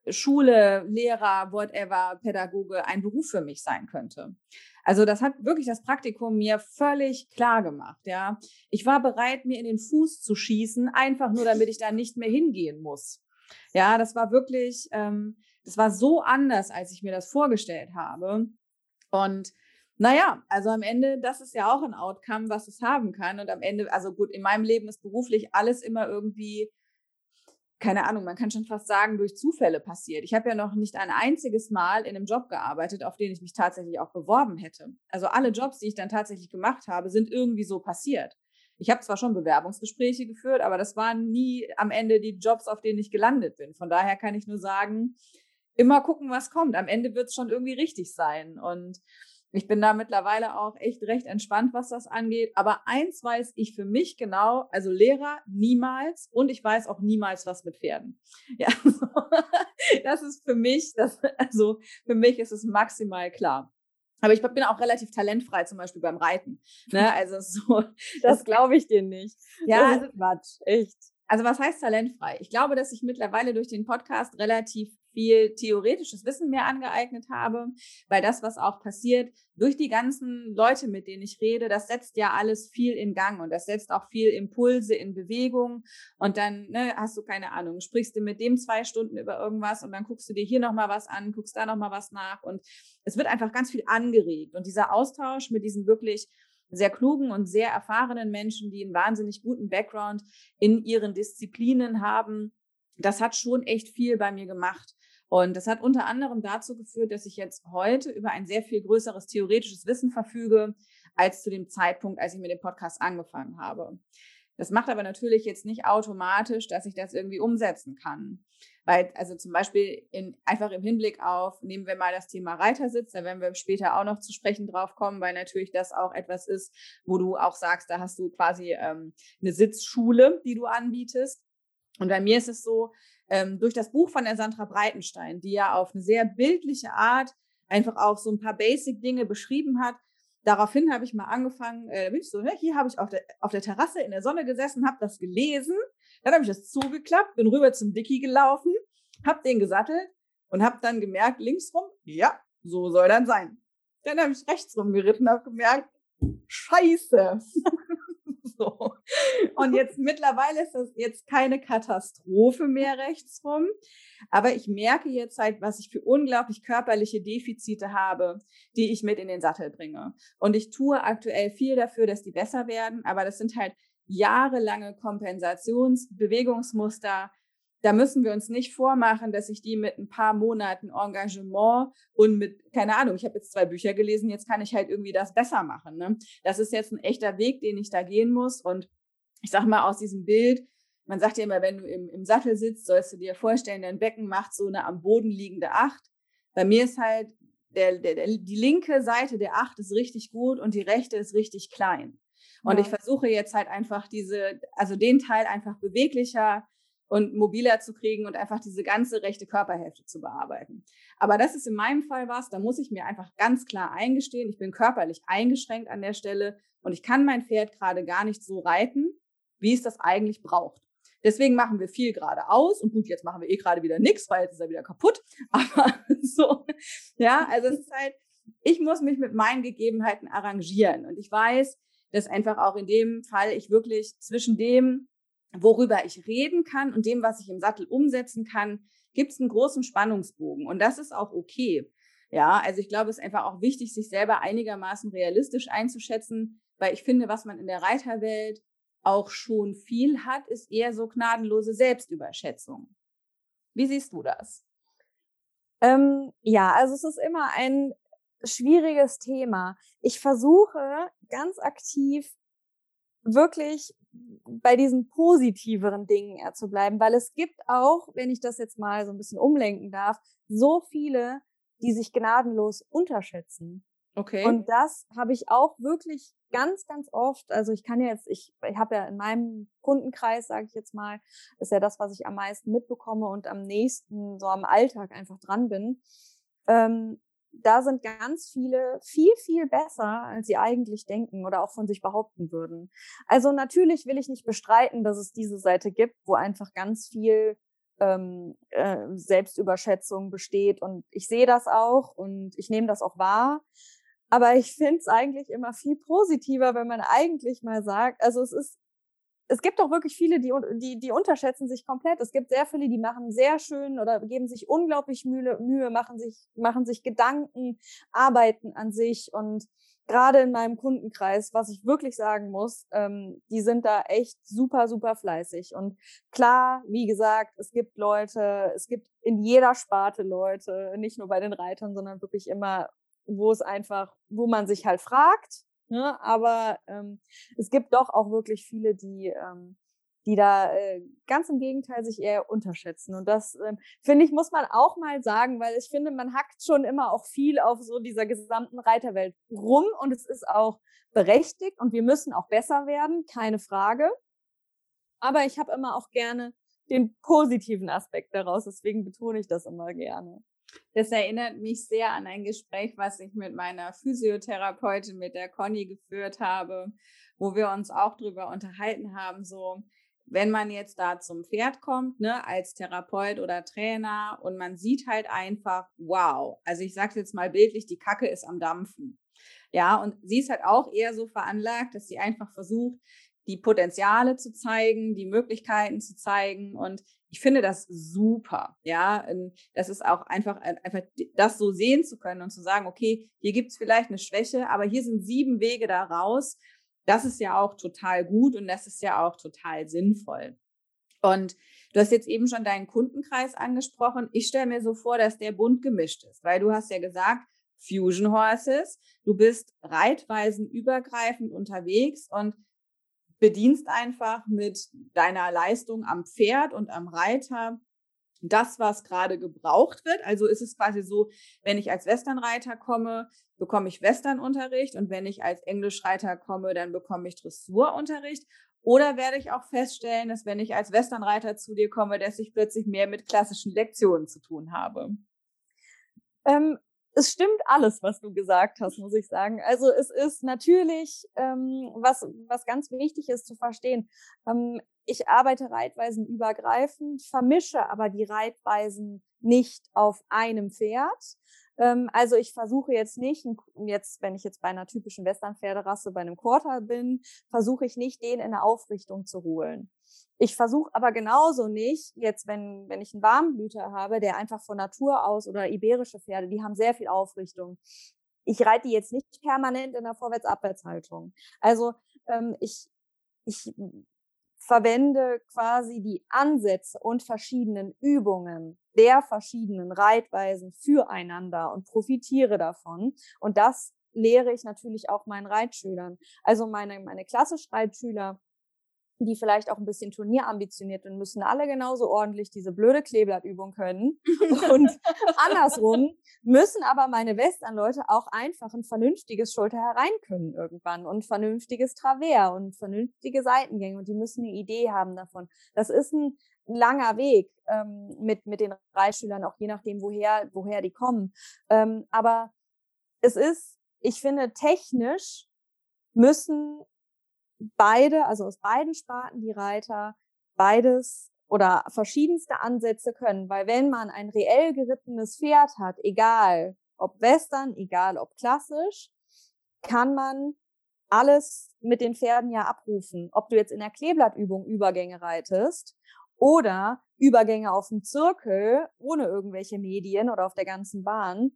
Schule, Lehrer, whatever, Pädagoge ein Beruf für mich sein könnte. Also das hat wirklich das Praktikum mir völlig klar gemacht, ja. Ich war bereit, mir in den Fuß zu schießen, einfach nur, damit ich da nicht mehr hingehen muss. Ja, das war wirklich, ähm, das war so anders, als ich mir das vorgestellt habe. Und naja, also am Ende, das ist ja auch ein Outcome, was es haben kann. Und am Ende, also gut, in meinem Leben ist beruflich alles immer irgendwie, keine Ahnung, man kann schon fast sagen, durch Zufälle passiert. Ich habe ja noch nicht ein einziges Mal in einem Job gearbeitet, auf den ich mich tatsächlich auch beworben hätte. Also alle Jobs, die ich dann tatsächlich gemacht habe, sind irgendwie so passiert. Ich habe zwar schon Bewerbungsgespräche geführt, aber das waren nie am Ende die Jobs, auf denen ich gelandet bin. Von daher kann ich nur sagen, immer gucken, was kommt. Am Ende wird es schon irgendwie richtig sein. Und Ich bin da mittlerweile auch echt recht entspannt, was das angeht. Aber eins weiß ich für mich genau, also Lehrer niemals und ich weiß auch niemals was mit Pferden. Ja, das ist für mich, das, also für mich ist es maximal klar. Aber ich bin auch relativ talentfrei, zum Beispiel beim Reiten. Ne? Also so. Das, das glaube ich dir nicht. Ja, also, Quatsch, echt. Also was heißt talentfrei? Ich glaube, dass ich mittlerweile durch den Podcast relativ viel theoretisches Wissen mehr angeeignet habe, weil das, was auch passiert, durch die ganzen Leute, mit denen ich rede, das setzt ja alles viel in Gang und das setzt auch viel Impulse in Bewegung. Und dann ne, hast du keine Ahnung, sprichst du mit dem zwei Stunden über irgendwas und dann guckst du dir hier nochmal was an, guckst da nochmal was nach. Und es wird einfach ganz viel angeregt. Und dieser Austausch mit diesen wirklich sehr klugen und sehr erfahrenen Menschen, die einen wahnsinnig guten Background in ihren Disziplinen haben, das hat schon echt viel bei mir gemacht. Und das hat unter anderem dazu geführt, dass ich jetzt heute über ein sehr viel größeres theoretisches Wissen verfüge, als zu dem Zeitpunkt, als ich mit dem Podcast angefangen habe. Das macht aber natürlich jetzt nicht automatisch, dass ich das irgendwie umsetzen kann. Weil, also zum Beispiel in, einfach im Hinblick auf, nehmen wir mal das Thema Reitersitz, da werden wir später auch noch zu sprechen drauf kommen, weil natürlich das auch etwas ist, wo du auch sagst, da hast du quasi ähm, eine Sitzschule, die du anbietest. Und bei mir ist es so, ähm, durch das Buch von der Sandra Breitenstein, die ja auf eine sehr bildliche Art einfach auch so ein paar Basic-Dinge beschrieben hat. Daraufhin habe ich mal angefangen, äh, bin ich so, ne, hier habe ich auf der, auf der Terrasse in der Sonne gesessen, habe das gelesen, dann habe ich das zugeklappt, bin rüber zum Dicky gelaufen, habe den gesattelt und habe dann gemerkt, links rum, ja, so soll dann sein. Dann habe ich rechts rum geritten, habe gemerkt, scheiße. so. Und jetzt mittlerweile ist das jetzt keine Katastrophe mehr rechtsrum. Aber ich merke jetzt halt, was ich für unglaublich körperliche Defizite habe, die ich mit in den Sattel bringe. Und ich tue aktuell viel dafür, dass die besser werden. Aber das sind halt jahrelange Kompensationsbewegungsmuster, da müssen wir uns nicht vormachen, dass ich die mit ein paar Monaten Engagement und mit, keine Ahnung, ich habe jetzt zwei Bücher gelesen, jetzt kann ich halt irgendwie das besser machen. Ne? Das ist jetzt ein echter Weg, den ich da gehen muss. Und ich sage mal aus diesem Bild, man sagt ja immer, wenn du im, im Sattel sitzt, sollst du dir vorstellen, dein Becken macht so eine am Boden liegende Acht. Bei mir ist halt der, der, der, die linke Seite der Acht ist richtig gut und die rechte ist richtig klein. Und ja. ich versuche jetzt halt einfach diese, also den Teil einfach beweglicher und mobiler zu kriegen und einfach diese ganze rechte Körperhälfte zu bearbeiten. Aber das ist in meinem Fall was, da muss ich mir einfach ganz klar eingestehen, ich bin körperlich eingeschränkt an der Stelle und ich kann mein Pferd gerade gar nicht so reiten, wie es das eigentlich braucht. Deswegen machen wir viel gerade aus und gut, jetzt machen wir eh gerade wieder nichts, weil jetzt ist er wieder kaputt. Aber so, ja, also es ist halt, ich muss mich mit meinen Gegebenheiten arrangieren und ich weiß, dass einfach auch in dem Fall ich wirklich zwischen dem, worüber ich reden kann und dem, was ich im Sattel umsetzen kann, gibt es einen großen Spannungsbogen. Und das ist auch okay. Ja, also ich glaube, es ist einfach auch wichtig, sich selber einigermaßen realistisch einzuschätzen, weil ich finde, was man in der Reiterwelt auch schon viel hat, ist eher so gnadenlose Selbstüberschätzung. Wie siehst du das? Ähm, ja, also es ist immer ein schwieriges Thema. Ich versuche ganz aktiv wirklich bei diesen positiveren Dingen eher zu bleiben, weil es gibt auch, wenn ich das jetzt mal so ein bisschen umlenken darf, so viele, die sich gnadenlos unterschätzen. Okay. Und das habe ich auch wirklich ganz, ganz oft. Also ich kann ja jetzt, ich, ich habe ja in meinem Kundenkreis, sage ich jetzt mal, ist ja das, was ich am meisten mitbekomme und am nächsten so am Alltag einfach dran bin. Ähm, da sind ganz viele viel, viel besser, als sie eigentlich denken oder auch von sich behaupten würden. Also natürlich will ich nicht bestreiten, dass es diese Seite gibt, wo einfach ganz viel ähm, äh, Selbstüberschätzung besteht. Und ich sehe das auch und ich nehme das auch wahr. Aber ich finde es eigentlich immer viel positiver, wenn man eigentlich mal sagt, also es ist es gibt auch wirklich viele, die, die, die unterschätzen sich komplett. Es gibt sehr viele, die machen sehr schön oder geben sich unglaublich Mühe, Mühe machen, sich, machen sich Gedanken, arbeiten an sich. Und gerade in meinem Kundenkreis, was ich wirklich sagen muss, ähm, die sind da echt super, super fleißig. Und klar, wie gesagt, es gibt Leute, es gibt in jeder Sparte Leute, nicht nur bei den Reitern, sondern wirklich immer, wo es einfach, wo man sich halt fragt, Ne? Aber ähm, es gibt doch auch wirklich viele, die, ähm, die da äh, ganz im Gegenteil sich eher unterschätzen. Und das, ähm, finde ich, muss man auch mal sagen, weil ich finde, man hackt schon immer auch viel auf so dieser gesamten Reiterwelt rum und es ist auch berechtigt und wir müssen auch besser werden, keine Frage. Aber ich habe immer auch gerne den positiven Aspekt daraus, deswegen betone ich das immer gerne. Das erinnert mich sehr an ein Gespräch, was ich mit meiner Physiotherapeutin, mit der Conny geführt habe, wo wir uns auch darüber unterhalten haben, so, wenn man jetzt da zum Pferd kommt, ne, als Therapeut oder Trainer und man sieht halt einfach, wow, also ich sage jetzt mal bildlich, die Kacke ist am Dampfen. Ja, und sie ist halt auch eher so veranlagt, dass sie einfach versucht, die Potenziale zu zeigen, die Möglichkeiten zu zeigen. Und ich finde das super. Ja, das ist auch einfach, einfach das so sehen zu können und zu sagen, okay, hier gibt es vielleicht eine Schwäche, aber hier sind sieben Wege da raus. Das ist ja auch total gut und das ist ja auch total sinnvoll. Und du hast jetzt eben schon deinen Kundenkreis angesprochen. Ich stelle mir so vor, dass der bunt gemischt ist, weil du hast ja gesagt, Fusion Horses, du bist reitweisen übergreifend unterwegs und bedienst einfach mit deiner Leistung am Pferd und am Reiter das, was gerade gebraucht wird. Also ist es quasi so, wenn ich als Westernreiter komme, bekomme ich Westernunterricht und wenn ich als Englischreiter komme, dann bekomme ich Dressurunterricht. Oder werde ich auch feststellen, dass wenn ich als Westernreiter zu dir komme, dass ich plötzlich mehr mit klassischen Lektionen zu tun habe? Ähm, es stimmt alles, was du gesagt hast, muss ich sagen. Also es ist natürlich, ähm, was, was ganz wichtig ist zu verstehen. Ähm, ich arbeite Reitweisen übergreifend, vermische aber die Reitweisen nicht auf einem Pferd. Ähm, also ich versuche jetzt nicht, jetzt, wenn ich jetzt bei einer typischen Western-Pferderasse bei einem Quarter bin, versuche ich nicht, den in eine Aufrichtung zu holen. Ich versuche aber genauso nicht, jetzt wenn, wenn ich einen Warmblüter habe, der einfach von Natur aus oder iberische Pferde, die haben sehr viel Aufrichtung. Ich reite die jetzt nicht permanent in der Vorwärts-Abwärts-Haltung. Also ähm, ich, ich verwende quasi die Ansätze und verschiedenen Übungen der verschiedenen Reitweisen füreinander und profitiere davon. Und das lehre ich natürlich auch meinen Reitschülern. Also meine, meine klassisch Reitschüler, die vielleicht auch ein bisschen turnierambitioniert sind, müssen alle genauso ordentlich diese blöde Kleeblattübung können. Und andersrum müssen aber meine Westernleute auch einfach ein vernünftiges Schulter herein können irgendwann und vernünftiges Travers und vernünftige Seitengänge und die müssen eine Idee haben davon. Das ist ein langer Weg ähm, mit, mit den Reitschülern, auch je nachdem, woher, woher die kommen. Ähm, aber es ist, ich finde, technisch müssen beide, also aus beiden Sparten die Reiter, beides oder verschiedenste Ansätze können, weil wenn man ein reell gerittenes Pferd hat, egal ob Western, egal ob klassisch, kann man alles mit den Pferden ja abrufen. Ob du jetzt in der Kleeblattübung Übergänge reitest oder Übergänge auf dem Zirkel ohne irgendwelche Medien oder auf der ganzen Bahn,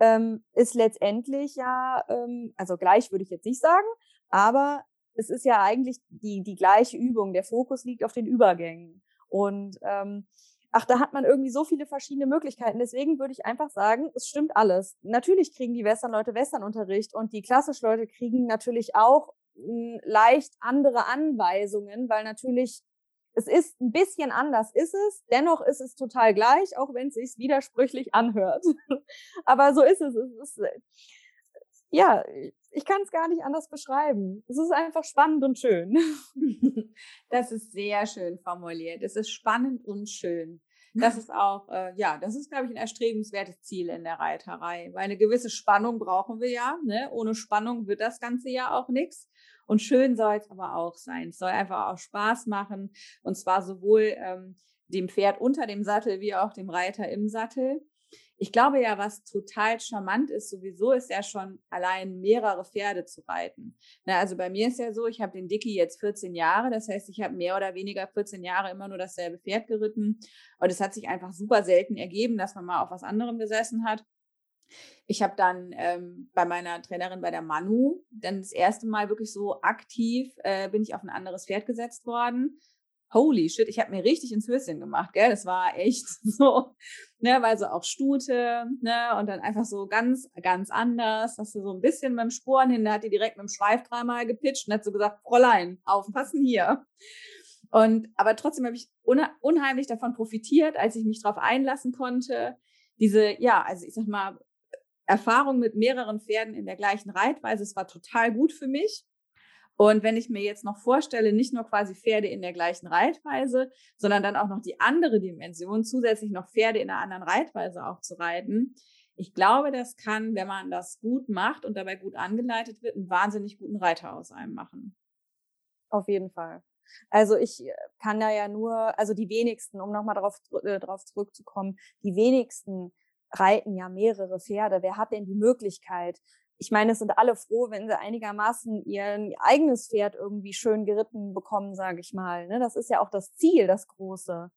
ähm, ist letztendlich ja, ähm, also gleich würde ich jetzt nicht sagen, aber es ist ja eigentlich die, die gleiche Übung. Der Fokus liegt auf den Übergängen. Und ähm, ach, da hat man irgendwie so viele verschiedene Möglichkeiten. Deswegen würde ich einfach sagen, es stimmt alles. Natürlich kriegen die Western-Leute Westernunterricht und die Klassisch-Leute kriegen natürlich auch mh, hm, leicht andere Anweisungen, weil natürlich es ist ein bisschen anders, ist es. Dennoch ist es total gleich, auch wenn es sich widersprüchlich anhört. Aber so ist es. Es ist, äh, ja, ich kann es gar nicht anders beschreiben. Es ist einfach spannend und schön. Das ist sehr schön formuliert. Es ist spannend und schön. Das ist auch, äh, ja, das ist, glaube ich, ein erstrebenswertes Ziel in der Reiterei, weil eine gewisse Spannung brauchen wir ja. Ne? Ohne Spannung wird das Ganze ja auch nichts. Und schön soll es aber auch sein. Es soll einfach auch Spaß machen. Und zwar sowohl ähm, dem Pferd unter dem Sattel wie auch dem Reiter im Sattel. Ich glaube ja, was total charmant ist, sowieso ist ja schon allein mehrere Pferde zu reiten. Na, also bei mir ist ja so, ich habe den Dicky jetzt 14 Jahre, das heißt, ich habe mehr oder weniger 14 Jahre immer nur dasselbe Pferd geritten. Und es hat sich einfach super selten ergeben, dass man mal auf was anderem gesessen hat. Ich habe dann ähm, bei meiner Trainerin bei der Manu dann das erste Mal wirklich so aktiv äh, bin ich auf ein anderes Pferd gesetzt worden holy shit, ich habe mir richtig ins Höschen gemacht, gell? Das war echt so, ne, weil so auch Stute, ne, und dann einfach so ganz, ganz anders, dass du so ein bisschen mit dem Sporen hin, da hat die direkt mit dem Schweif dreimal gepitcht und hat so gesagt, Fräulein, aufpassen hier. Und aber trotzdem habe ich unheimlich davon profitiert, als ich mich darauf einlassen konnte. Diese, ja, also ich sag mal, Erfahrung mit mehreren Pferden in der gleichen Reitweise. Es war total gut für mich. Und wenn ich mir jetzt noch vorstelle, nicht nur quasi Pferde in der gleichen Reitweise, sondern dann auch noch die andere Dimension, zusätzlich noch Pferde in einer anderen Reitweise auch zu reiten, ich glaube, das kann, wenn man das gut macht und dabei gut angeleitet wird, einen wahnsinnig guten Reiter aus einem machen. Auf jeden Fall. Also ich äh, kann da ja nur, also die wenigsten, um nochmal darauf, äh, darauf zurückzukommen, die wenigsten reiten ja mehrere Pferde. Wer hat denn die Möglichkeit, ich meine, es sind alle froh, wenn sie einigermaßen ihr eigenes Pferd irgendwie schön geritten bekommen, sage ich mal. Ne? Das ist ja auch das Ziel, das Große,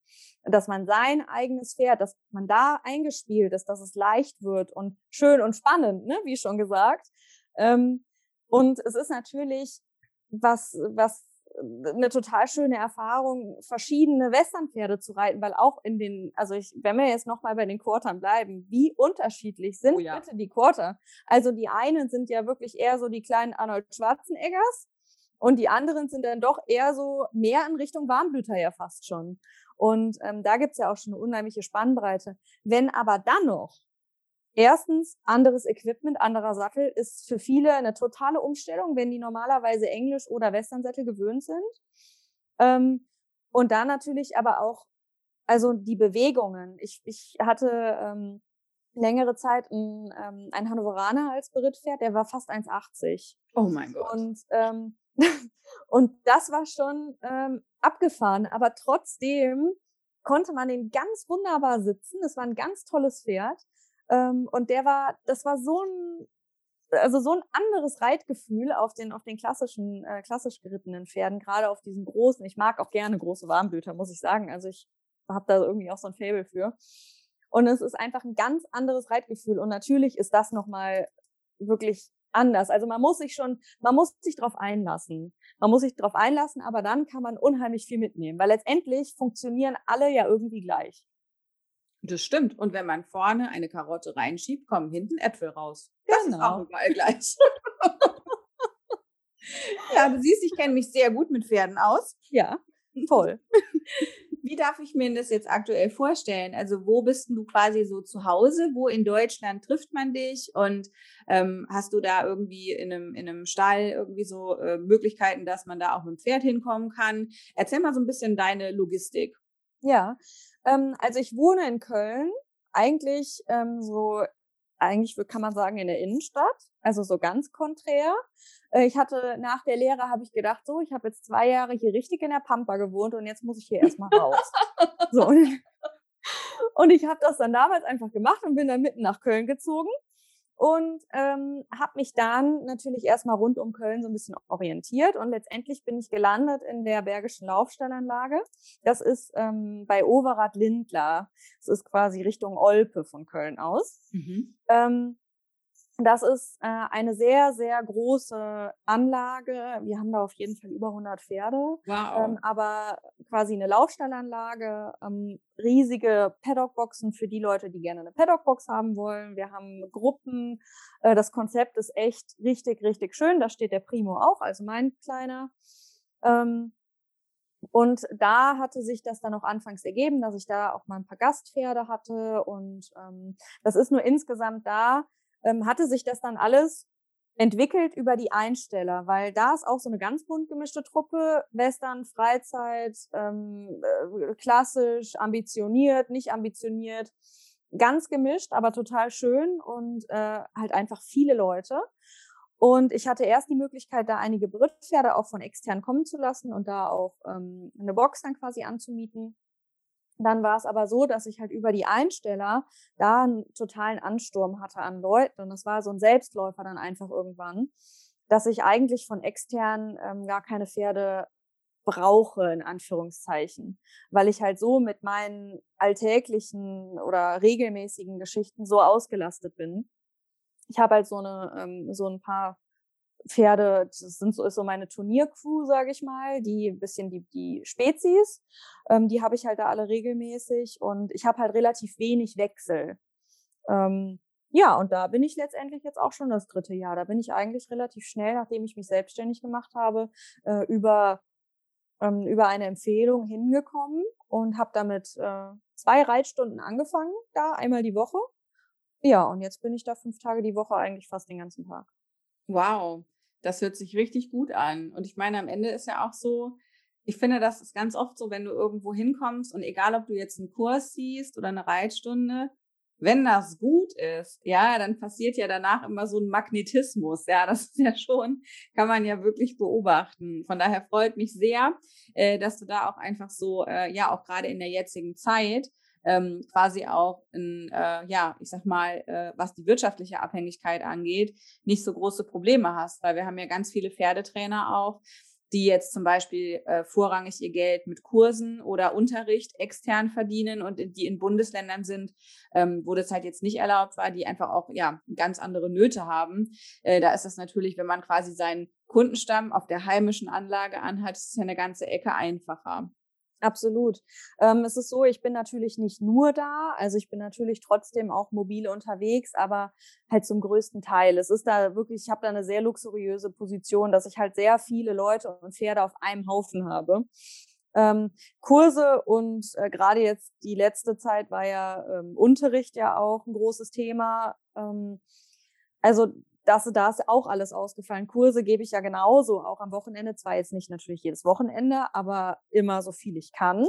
dass man sein eigenes Pferd, dass man da eingespielt ist, dass es leicht wird und schön und spannend, ne? wie schon gesagt. Ähm, und es ist natürlich was, was eine total schöne Erfahrung, verschiedene Westernpferde zu reiten, weil auch in den, also ich, wenn wir jetzt nochmal bei den Quartern bleiben, wie unterschiedlich sind oh ja. bitte die Quarter? Also die einen sind ja wirklich eher so die kleinen Arnold Schwarzeneggers und die anderen sind dann doch eher so mehr in Richtung Warmblüter ja fast schon. Und ähm, da gibt's ja auch schon eine unheimliche Spannbreite. Wenn aber dann noch Erstens, anderes Equipment, anderer Sattel ist für viele eine totale Umstellung, wenn die normalerweise Englisch- oder Westernsättel gewöhnt sind. Ähm, und dann natürlich aber auch, also die Bewegungen. Ich, ich hatte ähm, längere Zeit ein, ähm, ein Hannoveraner als Berittpferd, der war fast 1,80. Oh mein Gott. Und, ähm, und das war schon ähm, abgefahren, aber trotzdem konnte man den ganz wunderbar sitzen. Es war ein ganz tolles Pferd. Ähm, und der war, das war so ein, also so ein anderes Reitgefühl auf den, auf den klassischen, äh, klassisch gerittenen Pferden, gerade auf diesen großen. Ich mag auch gerne große Warmblüter, muss ich sagen. Also ich habe da irgendwie auch so ein Fable für. Und es ist einfach ein ganz anderes Reitgefühl. Und natürlich ist das nochmal wirklich anders. Also man muss sich schon, man muss sich darauf einlassen. Man muss sich darauf einlassen, aber dann kann man unheimlich viel mitnehmen, weil letztendlich funktionieren alle ja irgendwie gleich. Das stimmt. Und wenn man vorne eine Karotte reinschiebt, kommen hinten Äpfel raus. Das genau. ist auch überall gleich. ja, du siehst, ich kenne mich sehr gut mit Pferden aus. Ja, toll. Wie darf ich mir das jetzt aktuell vorstellen? Also wo bist du quasi so zu Hause? Wo in Deutschland trifft man dich? Und ähm, hast du da irgendwie in einem, in einem Stall irgendwie so äh, Möglichkeiten, dass man da auch mit dem Pferd hinkommen kann? Erzähl mal so ein bisschen deine Logistik. Ja, ähm, also ich wohne in Köln, eigentlich ähm, so, eigentlich kann man sagen in der Innenstadt, also so ganz konträr. Äh, ich hatte nach der Lehre habe ich gedacht, so, ich habe jetzt zwei Jahre hier richtig in der Pampa gewohnt und jetzt muss ich hier erstmal raus. so. Und ich habe das dann damals einfach gemacht und bin dann mitten nach Köln gezogen und ähm, habe mich dann natürlich erstmal rund um Köln so ein bisschen orientiert und letztendlich bin ich gelandet in der Bergischen Laufstallanlage. Das ist ähm, bei Overath-Lindlar. Das ist quasi Richtung Olpe von Köln aus. Mhm. Ähm, das ist äh, eine sehr, sehr große Anlage. Wir haben da auf jeden Fall über 100 Pferde. Wow. Ähm, aber quasi eine Laufstallanlage, ähm, riesige Paddockboxen für die Leute, die gerne eine Paddockbox haben wollen. Wir haben Gruppen. Äh, das Konzept ist echt richtig, richtig schön. Da steht der Primo auch, also mein kleiner. Ähm, und da hatte sich das dann auch anfangs ergeben, dass ich da auch mal ein paar Gastpferde hatte. Und ähm, das ist nur insgesamt da ähm, hatte sich das dann alles entwickelt über die Einsteller, weil da ist auch so eine ganz bunt gemischte Truppe, Western, Freizeit, ähm, äh, klassisch, ambitioniert, nicht ambitioniert, ganz gemischt, aber total schön und äh, halt einfach viele Leute. Und ich hatte erst die Möglichkeit, da einige Brittpferde auch von extern kommen zu lassen und da auch ähm, eine Box dann quasi anzumieten. Dann war es aber so, dass ich halt über die Einsteller da einen totalen Ansturm hatte an Leuten. Und das war so ein Selbstläufer dann einfach irgendwann, dass ich eigentlich von extern ähm, gar keine Pferde brauche, in Anführungszeichen, weil ich halt so mit meinen alltäglichen oder regelmäßigen Geschichten so ausgelastet bin. Ich habe halt so eine ähm, so ein paar Pferde, das sind so, ist so meine Turniercrew, sage ich mal, die ein bisschen die, die Spezies, ähm, die habe ich halt da alle regelmäßig und ich habe halt relativ wenig Wechsel. Ähm, ja, und da bin ich letztendlich jetzt auch schon das dritte Jahr. Da bin ich eigentlich relativ schnell, nachdem ich mich selbstständig gemacht habe, äh, über ähm, über eine Empfehlung hingekommen und habe damit äh, zwei Reitstunden angefangen, da einmal die Woche. Ja, und jetzt bin ich da fünf Tage die Woche eigentlich fast den ganzen Tag. Wow, das hört sich richtig gut an. Und ich meine, am Ende ist ja auch so, ich finde, das ist ganz oft so, wenn du irgendwo hinkommst und egal, ob du jetzt einen Kurs siehst oder eine Reitstunde, wenn das gut ist, ja, dann passiert ja danach immer so ein Magnetismus. Ja, das ist ja schon, kann man ja wirklich beobachten. Von daher freut mich sehr, äh, dass du da auch einfach so, äh, ja, auch gerade in der jetzigen Zeit, ähm, quasi auch in, äh, ja, ich sag mal, äh, was die wirtschaftliche Abhängigkeit angeht, nicht so große Probleme hast, weil wir haben ja ganz viele Pferdetrainer auch, die jetzt zum Beispiel äh, vorrangig ihr Geld mit Kursen oder Unterricht extern verdienen und die in Bundesländern sind, ähm, wo das halt jetzt nicht erlaubt war, die einfach auch ja ganz andere Nöte haben. Äh, da ist das natürlich, wenn man quasi seinen Kundenstamm auf der heimischen Anlage anhat, ist es ja eine ganze Ecke einfacher. Absolut. Ähm, es ist so, ich bin natürlich nicht nur da, also ich bin natürlich trotzdem auch mobile unterwegs, aber halt zum größten Teil. Es ist da wirklich, ich habe da eine sehr luxuriöse Position, dass ich halt sehr viele Leute und Pferde auf einem Haufen habe. Ähm, Kurse und äh, gerade jetzt die letzte Zeit war ja ähm, Unterricht ja auch ein großes Thema. Ähm, also das, da ist auch alles ausgefallen. Kurse gebe ich ja genauso, auch am Wochenende. Zwar jetzt nicht natürlich jedes Wochenende, aber immer so viel ich kann.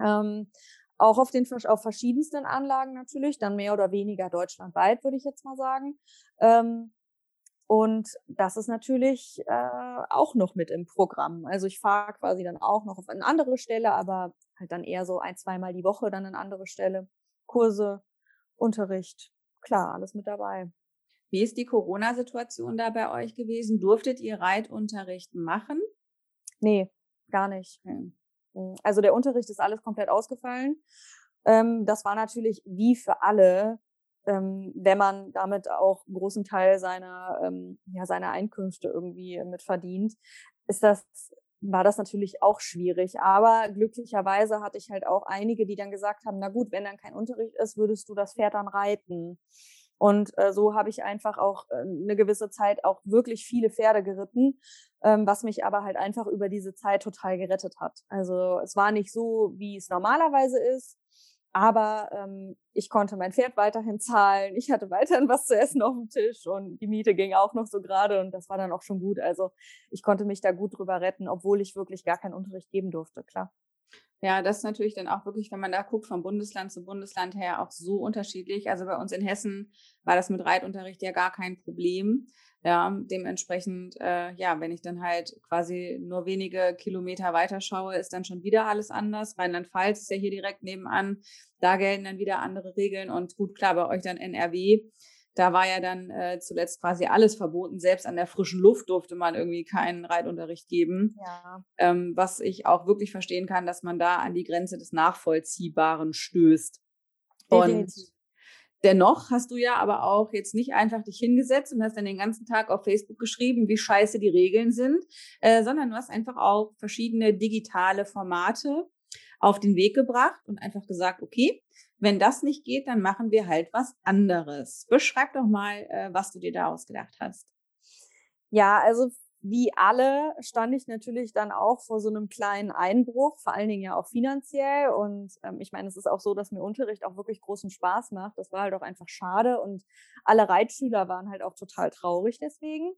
Ähm, auch auf den auf verschiedensten Anlagen natürlich, dann mehr oder weniger deutschlandweit, würde ich jetzt mal sagen. Ähm, und das ist natürlich äh, auch noch mit im Programm. Also ich fahre quasi dann auch noch auf eine andere Stelle, aber halt dann eher so ein, zweimal die Woche dann eine andere Stelle. Kurse, Unterricht, klar, alles mit dabei. Wie ist die Corona-Situation da bei euch gewesen? Durftet ihr Reitunterricht machen? Nee, gar nicht. Hm. Also der Unterricht ist alles komplett ausgefallen. Ähm, das war natürlich wie für alle, ähm, wenn man damit auch einen großen Teil seiner, ähm, ja, seiner Einkünfte irgendwie mit verdient, ist das war das natürlich auch schwierig. Aber glücklicherweise hatte ich halt auch einige, die dann gesagt haben, na gut, wenn dann kein Unterricht ist, würdest du das Pferd dann reiten. Und äh, so habe ich einfach auch äh, eine gewisse Zeit auch wirklich viele Pferde geritten, ähm, was mich aber halt einfach über diese Zeit total gerettet hat. Also es war nicht so, wie es normalerweise ist, aber ähm, ich konnte mein Pferd weiterhin zahlen, ich hatte weiterhin was zu essen auf dem Tisch und die Miete ging auch noch so gerade und das war dann auch schon gut. Also ich konnte mich da gut drüber retten, obwohl ich wirklich gar keinen Unterricht geben durfte, klar. Ja, das ist natürlich dann auch wirklich, wenn man da guckt, vom Bundesland zu Bundesland her auch so unterschiedlich. Also bei uns in Hessen war das mit Reitunterricht ja gar kein Problem. Ja, dementsprechend, äh, ja, wenn ich dann halt quasi nur wenige Kilometer weiter schaue, ist dann schon wieder alles anders. Rheinland-Pfalz ist ja hier direkt nebenan. Da gelten dann wieder andere Regeln. Und gut, klar, bei euch dann NRW da war ja dann äh, zuletzt quasi alles verboten. Selbst an der frischen Luft durfte man irgendwie keinen Reitunterricht geben. Ja. Ähm, was ich auch wirklich verstehen kann, dass man da an die Grenze des Nachvollziehbaren stößt. Und dennoch hast du ja aber auch jetzt nicht einfach dich hingesetzt und hast dann den ganzen Tag auf Facebook geschrieben, wie scheiße die Regeln sind, äh, sondern du hast einfach auch verschiedene digitale Formate auf den Weg gebracht und einfach gesagt, okay, wenn das nicht geht, dann machen wir halt was anderes. Beschreib doch mal, äh, was du dir da ausgedacht hast. Ja, also wie alle stand ich natürlich dann auch vor so einem kleinen Einbruch, vor allen Dingen ja auch finanziell. Und ähm, ich meine, es ist auch so, dass mir Unterricht auch wirklich großen Spaß macht. Das war halt auch einfach schade und alle Reitschüler waren halt auch total traurig deswegen.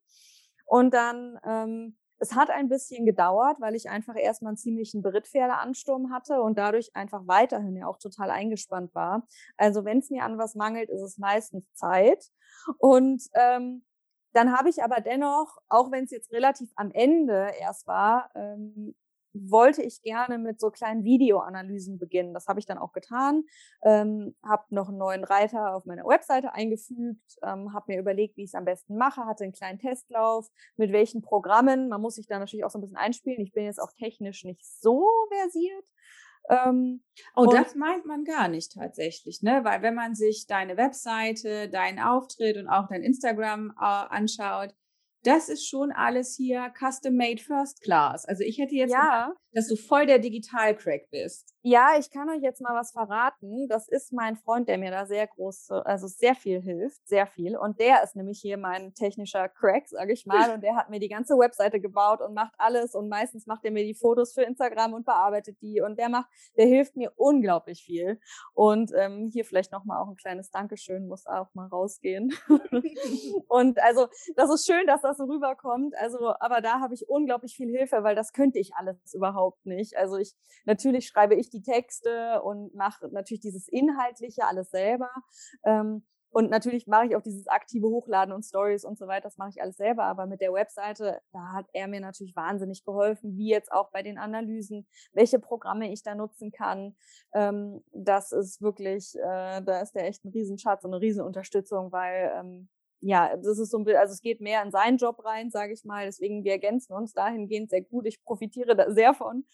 Und dann ähm, es hat ein bisschen gedauert, weil ich einfach erstmal einen ziemlichen Brittpferdeansturm hatte und dadurch einfach weiterhin ja auch total eingespannt war. Also wenn es mir an was mangelt, ist es meistens Zeit. Und ähm, dann habe ich aber dennoch, auch wenn es jetzt relativ am Ende erst war, ähm, wollte ich gerne mit so kleinen Videoanalysen beginnen. Das habe ich dann auch getan, ähm, habe noch einen neuen Reiter auf meiner Webseite eingefügt, ähm, habe mir überlegt, wie ich es am besten mache, hatte einen kleinen Testlauf, mit welchen Programmen. Man muss sich da natürlich auch so ein bisschen einspielen. Ich bin jetzt auch technisch nicht so versiert. Ähm, oh, das meint man gar nicht tatsächlich, ne? Weil wenn man sich deine Webseite, deinen Auftritt und auch dein Instagram äh, anschaut, das ist schon alles hier custom made first class. Also ich hätte jetzt Ja. gedacht, dass du voll der Digital-Crack bist. Ja, ich kann euch jetzt mal was verraten. Das ist mein Freund, der mir da sehr groß, also sehr viel hilft, sehr viel. Und der ist nämlich hier mein technischer Crack, sage ich mal. Und der hat mir die ganze Webseite gebaut und macht alles. Und meistens macht er mir die Fotos für Instagram und bearbeitet die. Und der macht, der hilft mir unglaublich viel. Und ähm, hier vielleicht nochmal auch ein kleines Dankeschön, muss auch mal rausgehen. und also, das ist schön, dass das so rüberkommt. Also, aber da habe ich unglaublich viel Hilfe, weil das könnte ich alles überhaupt nicht. Also ich, natürlich schreibe ich die Texte und mache natürlich dieses Inhaltliche alles selber. Ähm, und natürlich mache ich auch dieses aktive Hochladen und Stories und so weiter, das mache ich alles selber. Aber mit der Webseite, da hat er mir natürlich wahnsinnig geholfen, wie jetzt auch bei den Analysen, welche Programme ich da nutzen kann. Ähm, das ist wirklich, äh, da ist der echt ein Riesenschatz und eine Riesenunterstützung, weil ähm, ja, das ist so ein bisschen, also es geht mehr in seinen Job rein, sage ich mal. Deswegen, wir ergänzen uns dahingehend sehr gut. Ich profitiere da sehr von.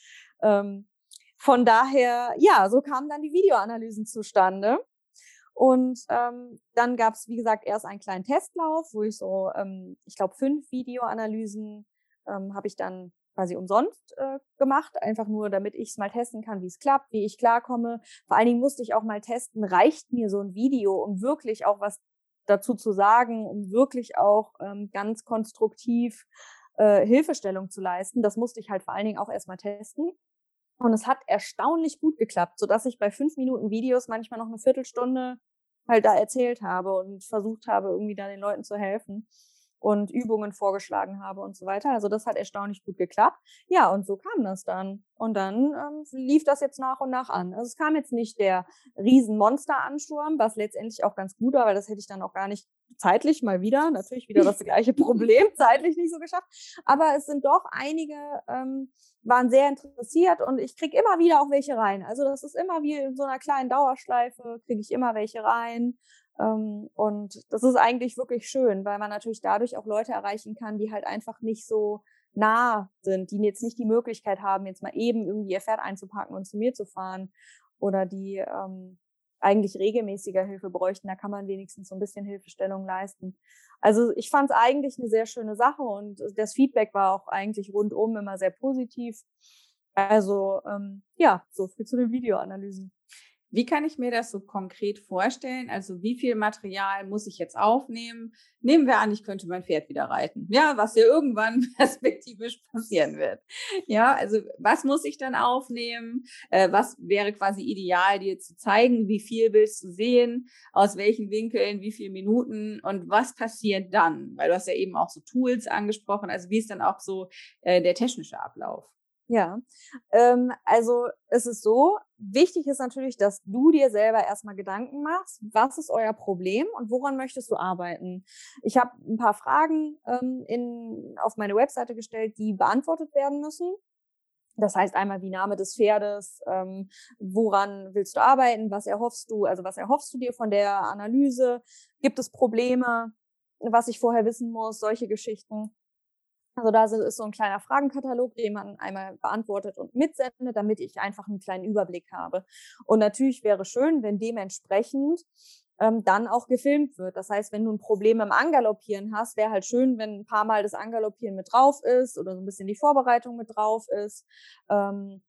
Ähm, von daher, ja, so kamen dann die Videoanalysen zustande. Und ähm, dann gab es, wie gesagt, erst einen kleinen Testlauf, wo ich so, ähm, ich glaube, fünf Videoanalysen ähm, habe ich dann quasi umsonst äh, gemacht, einfach nur, damit ich es mal testen kann, wie es klappt, wie ich klarkomme. Vor allen Dingen musste ich auch mal testen, reicht mir so ein Video, um wirklich auch was dazu zu sagen, um wirklich auch ähm, ganz konstruktiv äh, Hilfestellung zu leisten. Das musste ich halt vor allen Dingen auch erstmal testen. Und es hat erstaunlich gut geklappt, sodass ich bei fünf Minuten Videos manchmal noch eine Viertelstunde halt da erzählt habe und versucht habe, irgendwie da den Leuten zu helfen und Übungen vorgeschlagen habe und so weiter. Also das hat erstaunlich gut geklappt. Ja, und so kam das dann. Und dann ähm, lief das jetzt nach und nach an. Also es kam jetzt nicht der Riesenmonster-Ansturm, was letztendlich auch ganz gut war, weil das hätte ich dann auch gar nicht zeitlich mal wieder, natürlich wieder das gleiche Problem, zeitlich nicht so geschafft. Aber es sind doch einige, ähm, waren sehr interessiert und ich kriege immer wieder auch welche rein. Also das ist immer wie in so einer kleinen Dauerschleife, kriege ich immer welche rein. Ähm, und das ist eigentlich wirklich schön, weil man natürlich dadurch auch Leute erreichen kann, die halt einfach nicht so nah sind, die jetzt nicht die Möglichkeit haben, jetzt mal eben irgendwie ihr Pferd einzupacken und zu mir zu fahren oder die ähm, eigentlich regelmäßiger Hilfe bräuchten. Da kann man wenigstens so ein bisschen Hilfestellung leisten. Also ich fand es eigentlich eine sehr schöne Sache und das Feedback war auch eigentlich rundum immer sehr positiv. Also ähm, ja, so viel zu den Videoanalysen. Wie kann ich mir das so konkret vorstellen? Also wie viel Material muss ich jetzt aufnehmen? Nehmen wir an, ich könnte mein Pferd wieder reiten. Ja, was ja irgendwann perspektivisch passieren wird. Ja, also was muss ich dann aufnehmen? Äh, was wäre quasi ideal, dir zu zeigen? Wie viel willst du sehen? Aus welchen Winkeln? Wie viele Minuten? Und was passiert dann? Weil du hast ja eben auch so Tools angesprochen. Also wie ist dann auch so äh, der technische Ablauf? Ja, ähm, also es ist so, wichtig ist natürlich, dass du dir selber erstmal Gedanken machst, was ist euer Problem und woran möchtest du arbeiten. Ich habe ein paar Fragen ähm, in, auf meine Webseite gestellt, die beantwortet werden müssen. Das heißt einmal wie Name des Pferdes, ähm, woran willst du arbeiten, was erhoffst du, also was erhoffst du dir von der Analyse, gibt es Probleme, was ich vorher wissen muss, solche Geschichten. Also da ist so ein kleiner Fragenkatalog, den man einmal beantwortet und mitsendet, damit ich einfach einen kleinen Überblick habe. Und natürlich wäre schön, wenn dementsprechend ähm, dann auch gefilmt wird. Das heißt, wenn du ein Problem im Angaloppieren hast, wäre halt schön, wenn ein paar Mal das Angaloppieren mit drauf ist oder so ein bisschen die Vorbereitung mit drauf ist. Ähm,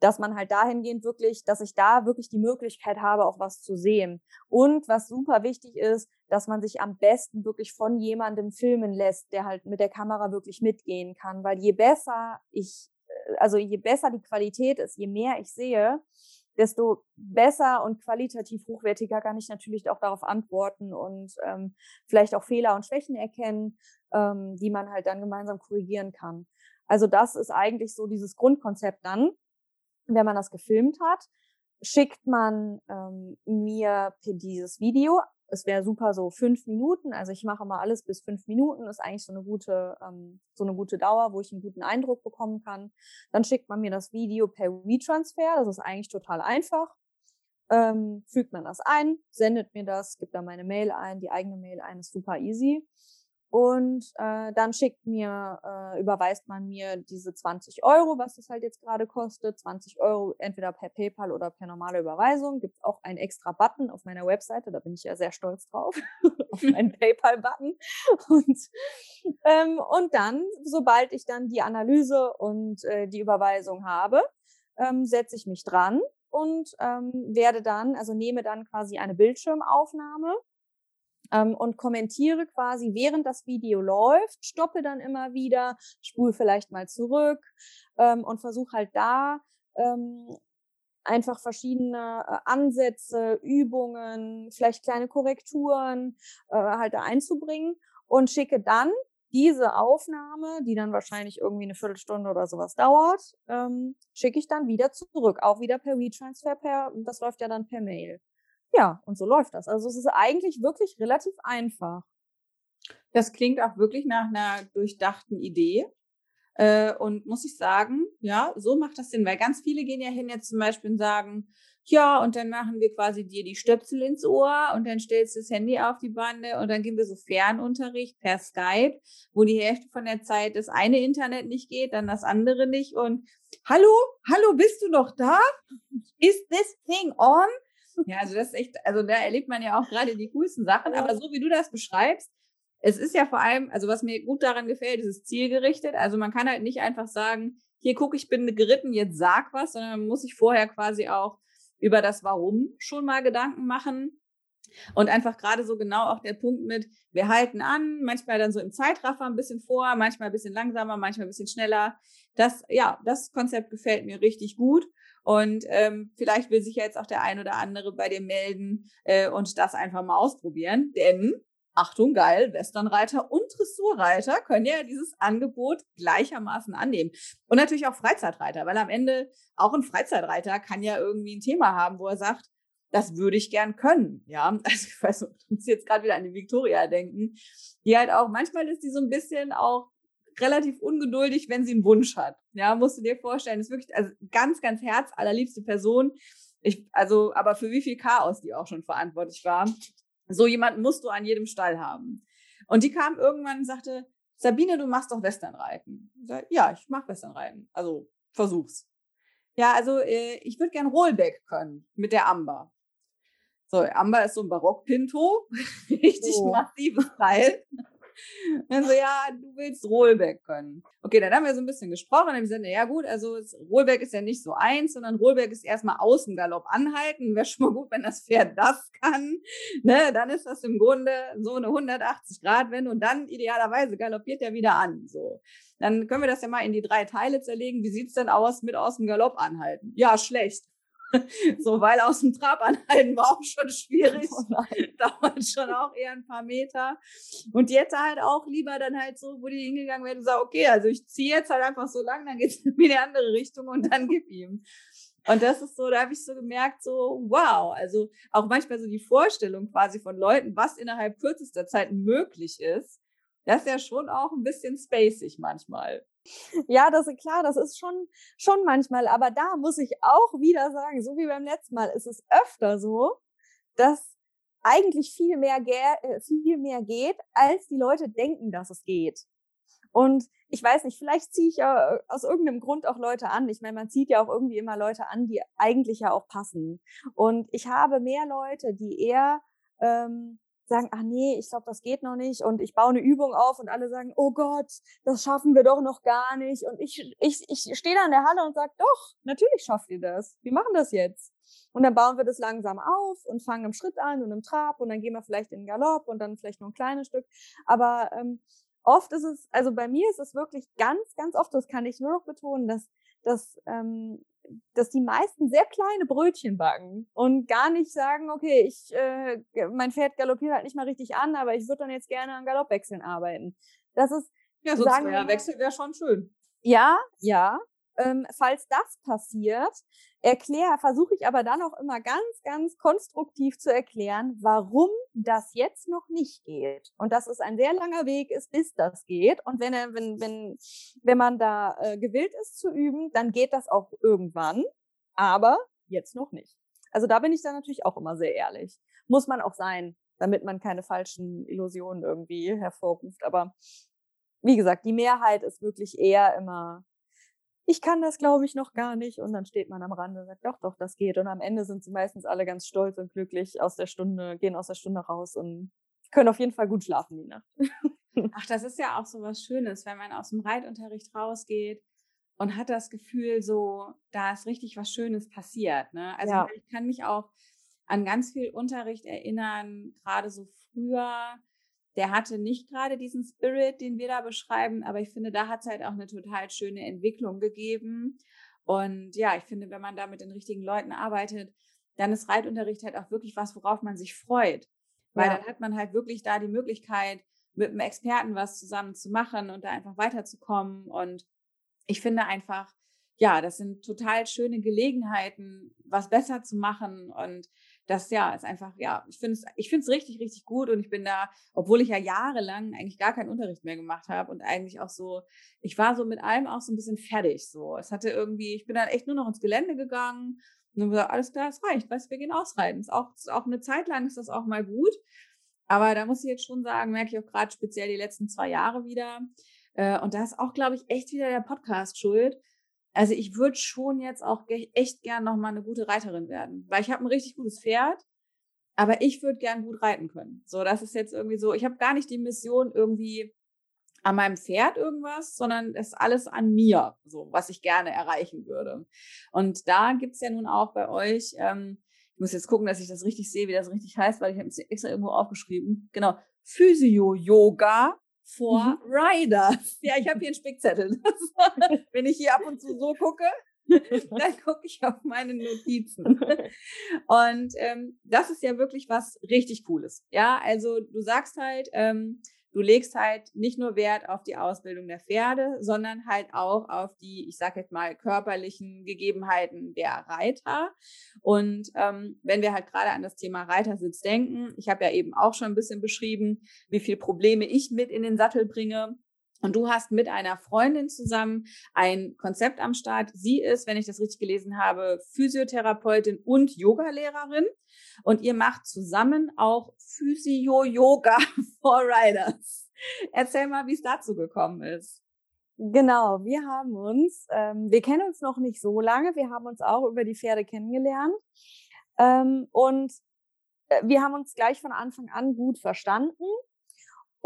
dass man halt dahingehend wirklich, dass ich da wirklich die Möglichkeit habe, auch was zu sehen. Und was super wichtig ist, dass man sich am besten wirklich von jemandem filmen lässt, der halt mit der Kamera wirklich mitgehen kann. Weil je besser ich, äh, also je besser die Qualität ist, je mehr ich sehe, desto besser und qualitativ hochwertiger kann ich natürlich auch darauf antworten und ähm, vielleicht auch Fehler und Schwächen erkennen, ähm, die man halt dann gemeinsam korrigieren kann. Also das ist eigentlich so dieses Grundkonzept dann wenn man das gefilmt hat, schickt man ähm, mir dieses Video. Es wäre super so fünf Minuten. Also ich mache mal alles bis fünf Minuten. Ist eigentlich so eine gute, ähm, so eine gute Dauer, wo ich einen guten Eindruck bekommen kann. Dann schickt man mir das Video per WeTransfer. Das ist eigentlich total einfach. Ähm, fügt man das ein, sendet mir das, gibt da meine Mail ein, die eigene Mail ein, ist super easy. Und äh, dann schickt mir, äh, überweist man mir diese 20 Euro, was das halt jetzt gerade kostet. 20 Euro entweder per PayPal oder per normale Überweisung. Gibt auch einen extra Button auf meiner Webseite, da bin ich ja sehr stolz drauf, auf meinen PayPal-Button. Und, ähm, und dann, sobald ich dann die Analyse und äh, die Überweisung habe, ähm, setze ich mich dran und ähm, werde dann, also nehme dann quasi eine Bildschirmaufnahme ähm, und kommentiere quasi, während das Video läuft, stoppe dann immer wieder, spule vielleicht mal zurück ähm, und versuche halt da ähm, einfach verschiedene äh, Ansätze, Übungen, vielleicht kleine Korrekturen äh, halt da einzubringen und schicke dann diese Aufnahme, die dann wahrscheinlich irgendwie eine Viertelstunde oder sowas dauert, ähm, schicke ich dann wieder zurück, auch wieder per WeTransfer, per, das läuft ja dann per Mail. Ja, und so läuft das. Also es ist eigentlich wirklich relativ einfach. Das klingt auch wirklich nach einer durchdachten Idee. Äh, und muss ich sagen, ja, so macht das Sinn, weil ganz viele gehen ja hin jetzt zum Beispiel und sagen, ja, und dann machen wir quasi dir die Stöpsel ins Ohr und dann stellst du das Handy auf die Bande und dann gehen wir so Fernunterricht per Skype, wo die Hälfte von der Zeit das eine Internet nicht geht, dann das andere nicht und hallo, hallo, bist du noch da? Is this thing on? Ja, also das ist echt, also da erlebt man ja auch gerade die coolsten Sachen, aber so wie du das beschreibst, es ist ja vor allem, also was mir gut daran gefällt, ist es zielgerichtet. Also man kann halt nicht einfach sagen, hier guck, ich bin geritten, jetzt sag was, sondern man muss sich vorher quasi auch über das Warum schon mal Gedanken machen. Und einfach gerade so genau auch der Punkt mit, wir halten an, manchmal dann so im Zeitraffer ein bisschen vor, manchmal ein bisschen langsamer, manchmal ein bisschen schneller. Das, ja, das Konzept gefällt mir richtig gut. Und ähm, vielleicht will sich jetzt auch der ein oder andere bei dir melden äh, und das einfach mal ausprobieren. Denn, Achtung, geil, Westernreiter und Dressurreiter können ja dieses Angebot gleichermaßen annehmen. Und natürlich auch Freizeitreiter, weil am Ende auch ein Freizeitreiter kann ja irgendwie ein Thema haben, wo er sagt, das würde ich gern können. Ja, also ich weiß, ich muss jetzt gerade wieder an die Victoria denken, die halt auch, manchmal ist die so ein bisschen auch relativ ungeduldig, wenn sie einen Wunsch hat. Ja, musst du dir vorstellen, ist wirklich also ganz, ganz herzallerliebste Person. Ich, also, aber für wie viel Chaos die auch schon verantwortlich war. So jemanden musst du an jedem Stall haben. Und die kam irgendwann und sagte, Sabine, du machst doch Westernreiten. Ich sag, ja, ich mach Westernreiten. Also versuch's. Ja, also äh, ich würde gern Rollback können mit der Amber. So, Amber ist so ein Barockpinto, richtig oh. massives Teil. Dann so, ja, du willst Rollback können. Okay, dann haben wir so ein bisschen gesprochen und haben gesagt, ja gut, also Rollback ist ja nicht so eins, sondern Rollback ist erstmal Außengalopp anhalten. Wäre schon mal gut, wenn das Pferd das kann. Ne, dann ist das im Grunde so eine 180 Grad Wende und dann idealerweise galoppiert er wieder an. So. Dann können wir das ja mal in die drei Teile zerlegen. Wie sieht's denn aus mit aus dem Galopp anhalten? Ja, schlecht. so, weil aus dem Trab anhalten war auch schon schwierig. Oh Dauert schon auch eher ein paar Meter. Und die hätte halt auch lieber dann halt so, wo die hingegangen wäre und sagt, okay, also ich ziehe jetzt halt einfach so lang, dann geht es in die andere Richtung und dann gib ihm. Und das ist so, da habe ich so gemerkt, so, wow, also auch manchmal so die Vorstellung quasi von Leuten, was innerhalb kürzester Zeit möglich ist, das ist ja schon auch ein bisschen spacig manchmal. Ja, das ist klar, das ist schon, schon manchmal. Aber da muss ich auch wieder sagen, so wie beim letzten Mal, ist es öfter so, dass eigentlich viel mehr, äh, viel mehr geht, als die Leute denken, dass es geht. Und ich weiß nicht, vielleicht ziehe ich ja äh, aus irgendeinem Grund auch Leute an. Ich meine, man zieht ja auch irgendwie immer Leute an, die eigentlich ja auch passen. Und ich habe mehr Leute, die eher ähm, sagen, ach nee, ich glaube, das geht noch nicht und ich baue eine Übung auf und alle sagen, oh Gott, das schaffen wir doch noch gar nicht und ich, ich, ich stehe da in der Halle und sage, doch, natürlich schafft ihr das, wir machen das jetzt. Und dann bauen wir das langsam auf und fangen im Schritt an und im Trab und dann gehen wir vielleicht in den Galopp und dann vielleicht noch ein kleines Stück. Aber ähm, oft ist es, also bei mir ist es wirklich ganz, ganz oft, das kann ich nur noch betonen, dass, dass ähm, dass die meisten sehr kleine Brötchen backen und gar nicht sagen, okay, ich, äh, mein Pferd galoppiert halt nicht mal richtig an, aber ich würde dann jetzt gerne an Galoppwechseln arbeiten. Das ist, ja, so ein Wechsel wäre schon schön. Ja, ja. Ähm, falls das passiert, erkläre, versuche ich aber dann auch immer ganz, ganz konstruktiv zu erklären, warum das jetzt noch nicht geht. Und dass es ein sehr langer Weg ist, bis das geht. Und wenn, wenn, wenn, wenn man da äh, gewillt ist zu üben, dann geht das auch irgendwann, aber jetzt noch nicht. Also da bin ich dann natürlich auch immer sehr ehrlich. Muss man auch sein. damit man keine falschen Illusionen irgendwie hervorruft. Aber wie gesagt, die Mehrheit ist wirklich eher immer, ich kann das glaube ich noch gar nicht. Und dann steht man am Rande und sagt, doch, doch, das geht. Und am Ende sind sie meistens alle ganz stolz und glücklich aus der Stunde, gehen aus der Stunde raus und können auf jeden Fall gut schlafen die Nacht. Ach, das ist ja auch so was Schönes, wenn man aus dem Reitunterricht rausgeht und hat das Gefühl, so, da ist richtig was Schönes passiert. Ne? Also ja. ich kann mich auch an ganz viel Unterricht erinnern, gerade so früher. Der hatte nicht gerade diesen Spirit, den wir da beschreiben, aber ich finde, da hat es halt auch eine total schöne Entwicklung gegeben. Und ja, ich finde, wenn man da mit den richtigen Leuten arbeitet, dann ist Reitunterricht halt auch wirklich was, worauf man sich freut. Weil ja. dann hat man halt wirklich da die Möglichkeit, mit einem Experten was zusammen zu machen und da einfach weiterzukommen. Und ich finde einfach, ja, das sind total schöne Gelegenheiten, was besser zu machen. Und das ja ist einfach, ja, ich finde es ich finde es richtig, richtig gut. Und ich bin da, obwohl ich ja jahrelang eigentlich gar keinen Unterricht mehr gemacht habe und eigentlich auch so, ich war so mit allem auch so ein bisschen fertig. So, es hatte irgendwie, ich bin dann echt nur noch ins Gelände gegangen und dann gesagt, alles klar, es reicht, weißt wir gehen ausreiten. Ist auch, ist auch eine Zeit lang ist das auch mal gut. Aber da muss ich jetzt schon sagen, merke ich auch gerade speziell die letzten zwei Jahre wieder. Äh, und da ist auch, glaube ich, echt wieder der Podcast schuld. Also ich würde schon jetzt auch echt gern nochmal eine gute Reiterin werden, weil ich habe ein richtig gutes Pferd, aber ich würde gern gut reiten können. So, das ist jetzt irgendwie so, ich habe gar nicht die Mission irgendwie an meinem Pferd irgendwas, sondern es ist alles an mir, so was ich gerne erreichen würde. Und da gibt's ja nun auch bei euch, ähm, ich muss jetzt gucken, dass ich das richtig sehe, wie das richtig heißt, weil ich habe es extra irgendwo aufgeschrieben. Genau, Physio-Yoga for mhm. Riders. Ja, ich habe hier einen Spickzettel. wenn ich hier ab und zu so gucke, dann gucke ich auf meine Notizen. Und ähm, das ist ja wirklich was richtig Cooles. Ja, also du sagst halt, ähm, du legst halt nicht nur Wert auf die Ausbildung der Pferde, sondern halt auch auf die, ich sage jetzt mal, körperlichen Gegebenheiten der Reiter. Und ähm, wenn wir halt gerade an das Thema Reitersitz denken, ich habe ja eben auch schon ein bisschen beschrieben, wie viele Probleme ich mit in den Sattel bringe. Und du hast mit einer Freundin zusammen ein Konzept am Start. Sie ist, wenn ich das richtig gelesen habe, Physiotherapeutin und Yogalehrerin. Und ihr macht zusammen auch Physio-Yoga for Riders. Erzähl mal, wie es dazu gekommen ist. Genau, wir haben uns, ähm, wir kennen uns noch nicht so lange, wir haben uns auch über die Pferde kennengelernt. Ähm, und äh, wir haben uns gleich von Anfang an gut verstanden.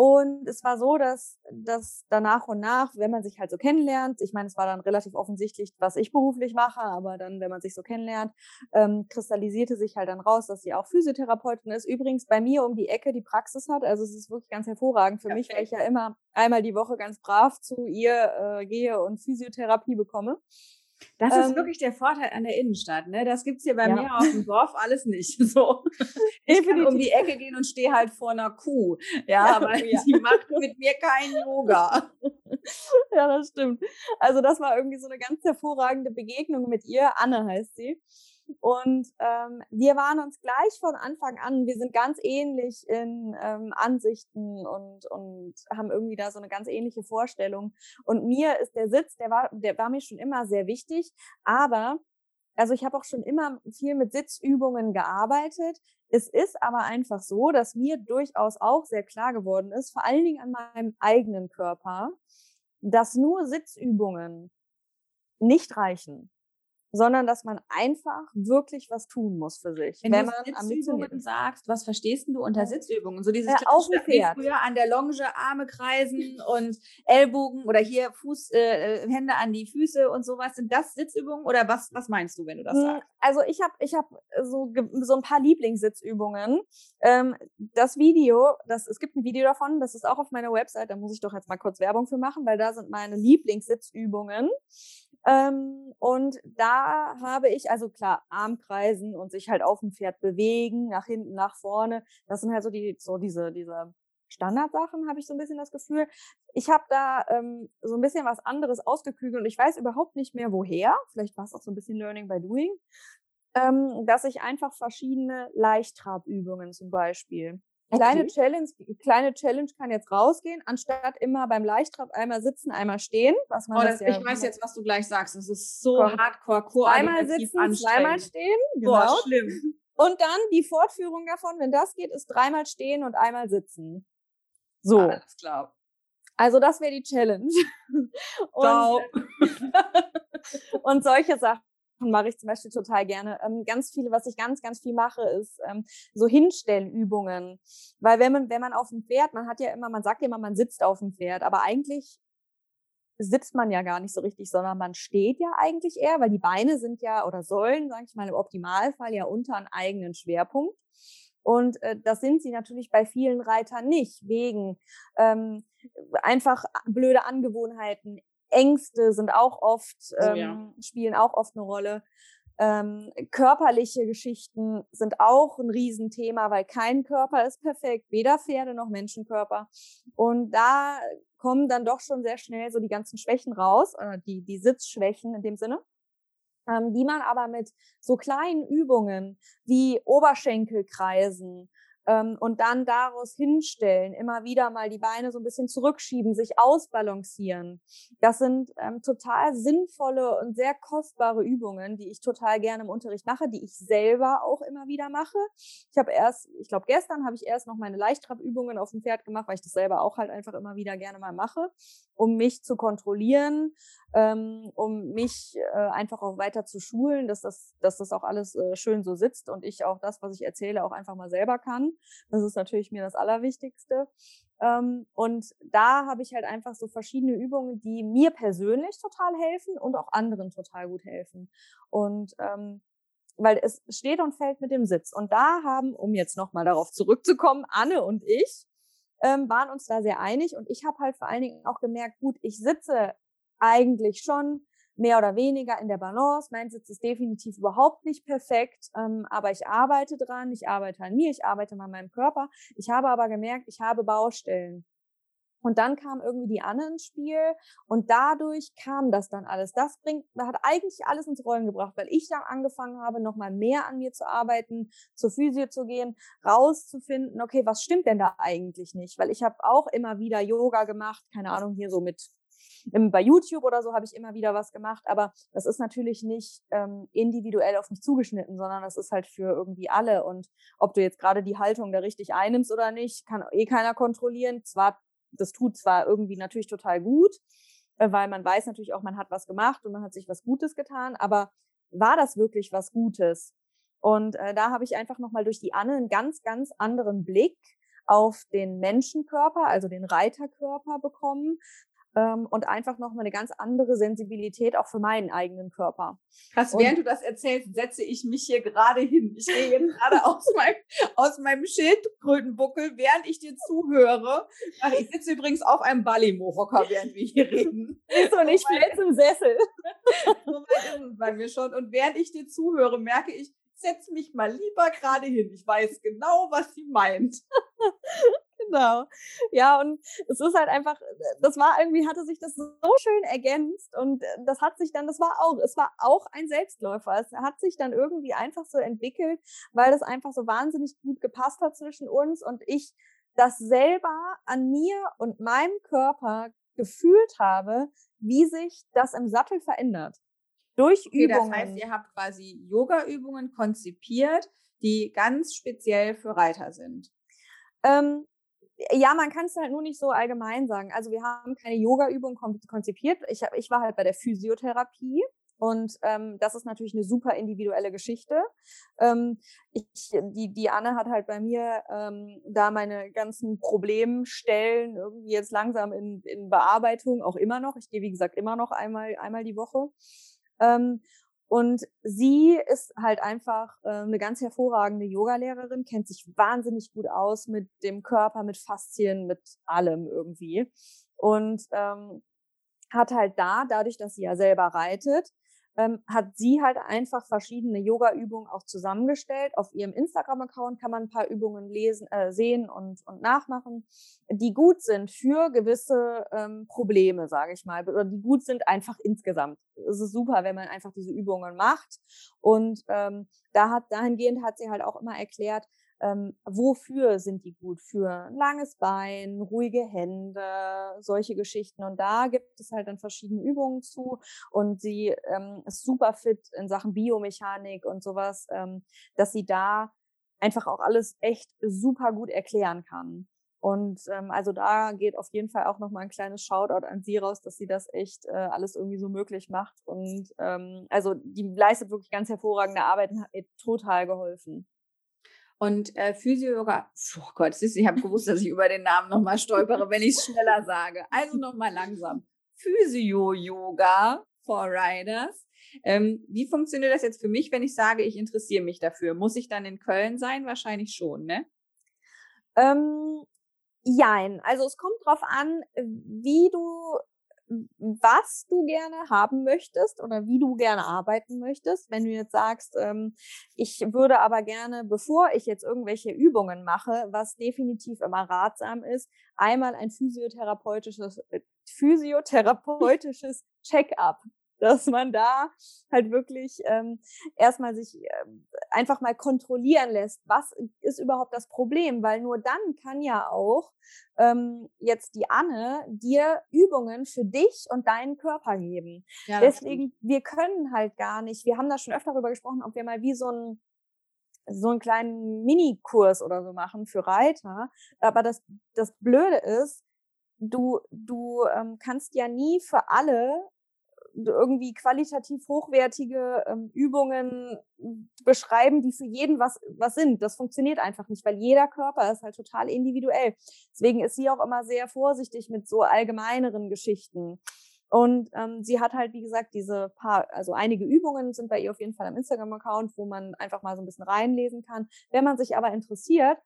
Und es war so, dass, dass danach und nach, wenn man sich halt so kennenlernt, ich meine, es war dann relativ offensichtlich, was ich beruflich mache, aber dann, wenn man sich so kennenlernt, ähm, kristallisierte sich halt dann raus, dass sie auch Physiotherapeutin ist. Übrigens bei mir um die Ecke die Praxis hat. Also es ist wirklich ganz hervorragend für Perfekt. mich, weil ich ja immer einmal die Woche ganz brav zu ihr äh, gehe und Physiotherapie bekomme. Das ähm, ist wirklich der Vorteil an der Innenstadt. Ne? Das gibt's hier bei ja. mir auf dem Dorf alles nicht. So. Ich kann um die Ecke gehen und stehe halt vor einer Kuh. Ja, ja aber ja. die macht mit mir kein Yoga. ja, das stimmt. Also das war irgendwie so eine ganz hervorragende Begegnung mit ihr. Anne heißt sie. Und ähm, wir waren uns gleich von Anfang an, wir sind ganz ähnlich in ähm, Ansichten und, und haben irgendwie da so eine ganz ähnliche Vorstellung. Und mir ist der Sitz, der war, der war mir schon immer sehr wichtig, aber also ich habe auch schon immer viel mit Sitzübungen gearbeitet. Es ist aber einfach so, dass mir durchaus auch sehr klar geworden ist, vor allen Dingen an meinem eigenen Körper, dass nur Sitzübungen nicht reichen sondern dass man einfach wirklich was tun muss für sich. Wenn, wenn du man Sitzübungen sagst, was verstehst du unter Sitzübungen? So dieses ja, Pferd. früher an der Longe, Arme kreisen und Ellbogen oder hier Fuß, äh, äh, Hände an die Füße und sowas. Sind das Sitzübungen oder was, was meinst du, wenn du das hm, sagst? Also ich habe ich hab so, so ein paar Lieblingssitzübungen. Ähm, das Video, das, es gibt ein Video davon, das ist auch auf meiner Website, da muss ich doch jetzt mal kurz Werbung für machen, weil da sind meine Lieblingssitzübungen. Ähm, und da habe ich, also klar, Armkreisen und sich halt auf dem Pferd bewegen, nach hinten, nach vorne. Das sind halt so die, so diese, diese Standardsachen, habe ich so ein bisschen das Gefühl. Ich habe da ähm, so ein bisschen was anderes ausgeklügelt und ich weiß überhaupt nicht mehr woher. Vielleicht war es auch so ein bisschen Learning by Doing. Ähm, dass ich einfach verschiedene Leichttrabübungen zum Beispiel Kleine okay. Challenge, kleine Challenge kann jetzt rausgehen, anstatt immer beim Leichttrab einmal sitzen, einmal stehen. Was man oh, das, ja ich weiß jetzt, was du gleich sagst. Das ist so kommt. hardcore, core Einmal sitzen, zweimal stehen. Genau. Boah, schlimm. Und dann die Fortführung davon, wenn das geht, ist dreimal stehen und einmal sitzen. So. Alles klar. Also das wäre die Challenge. Und, und solche Sachen mache ich zum Beispiel total gerne. Ähm, ganz viele, was ich ganz, ganz viel mache, ist ähm, so Hinstellübungen. Weil wenn man, wenn man auf dem Pferd, man hat ja immer, man sagt ja immer, man sitzt auf dem Pferd, aber eigentlich sitzt man ja gar nicht so richtig, sondern man steht ja eigentlich eher, weil die Beine sind ja oder sollen, sage ich mal, im Optimalfall ja unter einen eigenen Schwerpunkt. Und äh, das sind sie natürlich bei vielen Reitern nicht, wegen ähm, einfach blöde Angewohnheiten. Ängste sind auch oft, ähm, oh ja. Ähm, spielen auch oft eine Rolle. Ähm, körperliche Geschichten sind auch ein Riesenthema, weil kein Körper ist perfekt, weder Pferde noch Menschenkörper. Und da kommen dann doch schon sehr schnell so die ganzen Schwächen raus, äh, die, die Sitzschwächen in dem Sinne ähm, die man aber mit so kleinen Übungen wie Oberschenkelkreisen und dann daraus hinstellen, immer wieder mal die Beine so ein bisschen zurückschieben, sich ausbalancieren. Das sind ähm, total sinnvolle und sehr kostbare Übungen, die ich total gerne im Unterricht mache, die ich selber auch immer wieder mache. Ich habe erst, ich glaube gestern habe ich erst noch meine Leichttrabübungen auf dem Pferd gemacht, weil ich das selber auch halt einfach immer wieder gerne mal mache, um mich zu kontrollieren, ähm, um mich äh, einfach auch weiter zu schulen, dass das, dass das auch alles äh, schön so sitzt und ich auch das, was ich erzähle, auch einfach mal selber kann. Das ist natürlich mir das Allerwichtigste. Ähm, und da habe ich halt einfach so verschiedene Übungen, die mir persönlich total helfen und auch anderen total gut helfen. Und ähm, weil es steht und fällt mit dem Sitz. Und da haben, um jetzt nochmal darauf zurückzukommen, Anne und ich ähm, waren uns da sehr einig. Und ich habe halt vor allen Dingen auch gemerkt, gut, ich sitze eigentlich schon mehr oder weniger in der Balance. Mein Sitz ist definitiv überhaupt nicht perfekt, ähm, aber ich arbeite dran, ich arbeite an mir, ich arbeite an meinem Körper. Ich habe aber gemerkt, ich habe Baustellen. Und dann kam irgendwie die Anne ins Spiel und dadurch kam das dann alles. Das bringt, hat eigentlich alles ins Rollen gebracht, weil ich dann angefangen habe, nochmal mehr an mir zu arbeiten, zur Physio zu gehen, rauszufinden, okay, was stimmt denn da eigentlich nicht? Weil ich habe auch immer wieder Yoga gemacht, keine Ahnung, hier so mit bei YouTube oder so habe ich immer wieder was gemacht, aber das ist natürlich nicht ähm, individuell auf mich zugeschnitten, sondern das ist halt für irgendwie alle. Und ob du jetzt gerade die Haltung da richtig einnimmst oder nicht, kann eh keiner kontrollieren. Zwar, das tut zwar irgendwie natürlich total gut, äh, weil man weiß natürlich auch, man hat was gemacht und man hat sich was Gutes getan, aber war das wirklich was Gutes? Und äh, da habe ich einfach nochmal durch die Anne einen ganz, ganz anderen Blick auf den Menschenkörper, also den Reiterkörper bekommen, ähm, und einfach nochmal eine ganz andere Sensibilität auch für meinen eigenen Körper. Krass, und während du das erzählst, setze ich mich hier gerade hin. Ich gehe jetzt gerade aus, meinem, aus meinem Schildkrötenbuckel, während ich dir zuhöre. Ach, ich sitze übrigens auf einem Ballimo-Hocker, während wir hier reden. Ist so nicht flitz im Sessel. so weit ist es bei mir schon. Und während ich dir zuhöre, merke ich, setz mich mal lieber gerade hin. Ich weiß genau, was sie meint. Genau. Ja, und es ist halt einfach, das war irgendwie, hatte sich das so schön ergänzt und äh, das hat sich dann, das war auch, es war auch ein Selbstläufer. Es hat sich dann irgendwie einfach so entwickelt, weil das einfach so wahnsinnig gut gepasst hat zwischen uns und ich das selber an mir und meinem Körper gefühlt habe, wie sich das im Sattel verändert. Durch okay, Übungen. Das heißt, ihr habt quasi Yoga-Übungen konzipiert, die ganz speziell für Reiter sind. Ähm, ja, man kann es halt nur nicht so allgemein sagen. Also wir haben keine Yoga-Übung konzipiert. Ich, hab, ich war halt bei der Physiotherapie und ähm, das ist natürlich eine super individuelle Geschichte. Ähm, ich, die, die Anne hat halt bei mir ähm, da meine ganzen Problemstellen irgendwie jetzt langsam in, in Bearbeitung, auch immer noch. Ich gehe, wie gesagt, immer noch einmal, einmal die Woche. Ähm, und sie ist halt einfach äh, eine ganz hervorragende Yogalehrerin, kennt sich wahnsinnig gut aus mit dem Körper, mit Faszien, mit allem irgendwie. Und ähm, hat halt da, dadurch, dass sie ja selber reitet, ähm, hat sie halt einfach verschiedene Yoga-Übungen auch zusammengestellt. Auf ihrem Instagram-Account kann man ein paar Übungen lesen, äh, sehen und, und nachmachen, die gut sind für gewisse ähm, Probleme, sage ich mal, oder die gut sind einfach insgesamt. Es ist super, wenn man einfach diese Übungen macht. Und ähm, da hat dahingehend hat sie halt auch immer erklärt, ähm, wofür sind die gut? Für ein langes Bein, ruhige Hände, solche Geschichten. Und da gibt es halt dann verschiedene Übungen zu. Und sie ähm, ist super fit in Sachen Biomechanik und sowas, ähm, dass sie da einfach auch alles echt super gut erklären kann. Und ähm, also da geht auf jeden Fall auch nochmal ein kleines Shoutout an sie raus, dass sie das echt äh, alles irgendwie so möglich macht. Und ähm, also die leistet wirklich ganz hervorragende Arbeit und hat mir total geholfen. Und äh, Physio-Yoga, oh Gott, ich habe gewusst, dass ich über den Namen nochmal stolpere, wenn ich es schneller sage. Also nochmal langsam. Physio-Yoga for Riders. Ähm, wie funktioniert das jetzt für mich, wenn ich sage, ich interessiere mich dafür? Muss ich dann in Köln sein? Wahrscheinlich schon, ne? Ähm, jein. Also es kommt drauf an, wie du was du gerne haben möchtest oder wie du gerne arbeiten möchtest. Wenn du jetzt sagst, ähm, ich würde aber gerne, bevor ich jetzt irgendwelche Übungen mache, was definitiv immer ratsam ist, einmal ein physiotherapeutisches, äh, physiotherapeutisches Check-up dass man da halt wirklich ähm, erstmal sich ähm, einfach mal kontrollieren lässt, was ist überhaupt das Problem, weil nur dann kann ja auch ähm, jetzt die Anne dir Übungen für dich und deinen Körper geben. Ja, Deswegen, wir können halt gar nicht, wir haben da schon öfter darüber gesprochen, ob wir mal wie so ein so einen kleinen Minikurs oder so machen für Reiter. Aber das, das Blöde ist, du, du ähm, kannst ja nie für alle irgendwie qualitativ hochwertige ähm, Übungen beschreiben, die für jeden was, was sind. Das funktioniert einfach nicht, weil jeder Körper ist halt total individuell. Deswegen ist sie auch immer sehr vorsichtig mit so allgemeineren Geschichten. Und ähm, sie hat halt, wie gesagt, diese paar, also einige Übungen sind bei ihr auf jeden Fall am Instagram-Account, wo man einfach mal so ein bisschen reinlesen kann. Wenn man sich aber interessiert,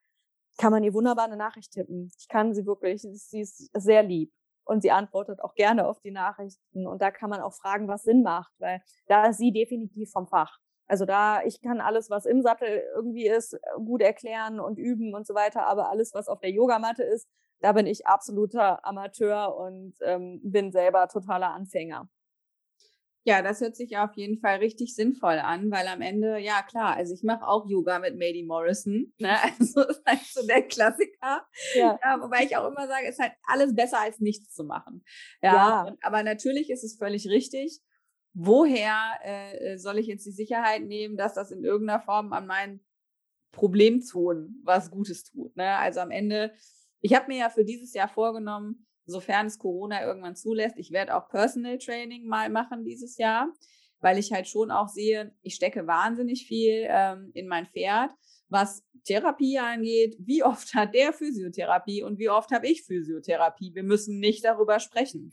kann man ihr wunderbar eine Nachricht tippen. Ich kann sie wirklich, sie ist sehr lieb und sie antwortet auch gerne auf die Nachrichten. Und da kann man auch fragen, was Sinn macht, weil da ist sie definitiv vom Fach. Also da, ich kann alles, was im Sattel irgendwie ist, gut erklären und üben und so weiter, aber alles, was auf der Yogamatte ist, da bin ich absoluter Amateur und ähm, bin selber totaler Anfänger. Ja, das hört sich auf jeden Fall richtig sinnvoll an, weil am Ende, ja klar, also ich mache auch Yoga mit Mady Morrison, ne? also ist halt so der Klassiker. Ja. ja. Wobei ich auch immer sage, ist halt alles besser als nichts zu machen. Ja, ja. Aber natürlich ist es völlig richtig. Woher äh, soll ich jetzt die Sicherheit nehmen, dass das in irgendeiner Form an meinen Problemzonen was Gutes tut? Ne? Also am Ende, ich habe mir ja für dieses Jahr vorgenommen, sofern es Corona irgendwann zulässt. Ich werde auch Personal Training mal machen dieses Jahr, weil ich halt schon auch sehe, ich stecke wahnsinnig viel ähm, in mein Pferd, was Therapie angeht. Wie oft hat der Physiotherapie und wie oft habe ich Physiotherapie? Wir müssen nicht darüber sprechen.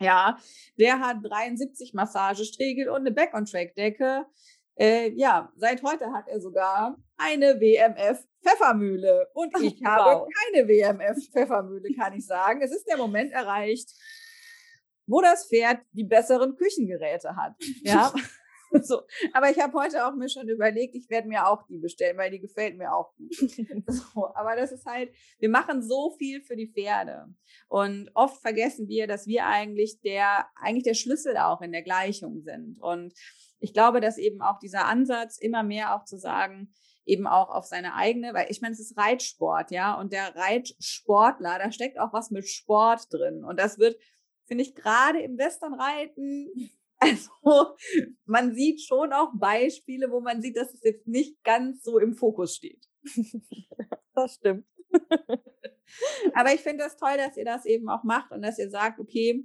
Ja, der hat 73 Massagestriegel und eine Back-on-Track-Decke. Äh, ja, seit heute hat er sogar eine WMF Pfeffermühle. Und ich habe wow. keine WMF Pfeffermühle, kann ich sagen. Es ist der Moment erreicht, wo das Pferd die besseren Küchengeräte hat. Ja. So. Aber ich habe heute auch mir schon überlegt, ich werde mir auch die bestellen, weil die gefällt mir auch gut. So. Aber das ist halt, wir machen so viel für die Pferde. Und oft vergessen wir, dass wir eigentlich der, eigentlich der Schlüssel auch in der Gleichung sind. Und ich glaube, dass eben auch dieser Ansatz, immer mehr auch zu sagen, eben auch auf seine eigene, weil ich meine, es ist Reitsport, ja, und der Reitsportler, da steckt auch was mit Sport drin. Und das wird, finde ich, gerade im Westernreiten, also man sieht schon auch Beispiele, wo man sieht, dass es jetzt nicht ganz so im Fokus steht. Das stimmt. Aber ich finde das toll, dass ihr das eben auch macht und dass ihr sagt, okay,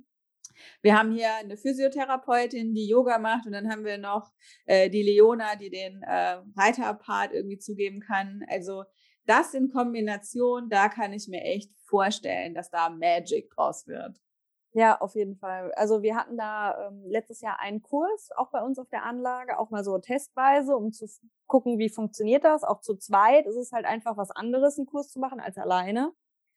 wir haben hier eine Physiotherapeutin, die Yoga macht und dann haben wir noch äh, die Leona, die den äh, Reiterpart irgendwie zugeben kann. Also das in Kombination, da kann ich mir echt vorstellen, dass da Magic draus wird. Ja, auf jeden Fall. Also wir hatten da ähm, letztes Jahr einen Kurs, auch bei uns auf der Anlage, auch mal so testweise, um zu gucken, wie funktioniert das. Auch zu zweit ist es halt einfach was anderes, einen Kurs zu machen als alleine.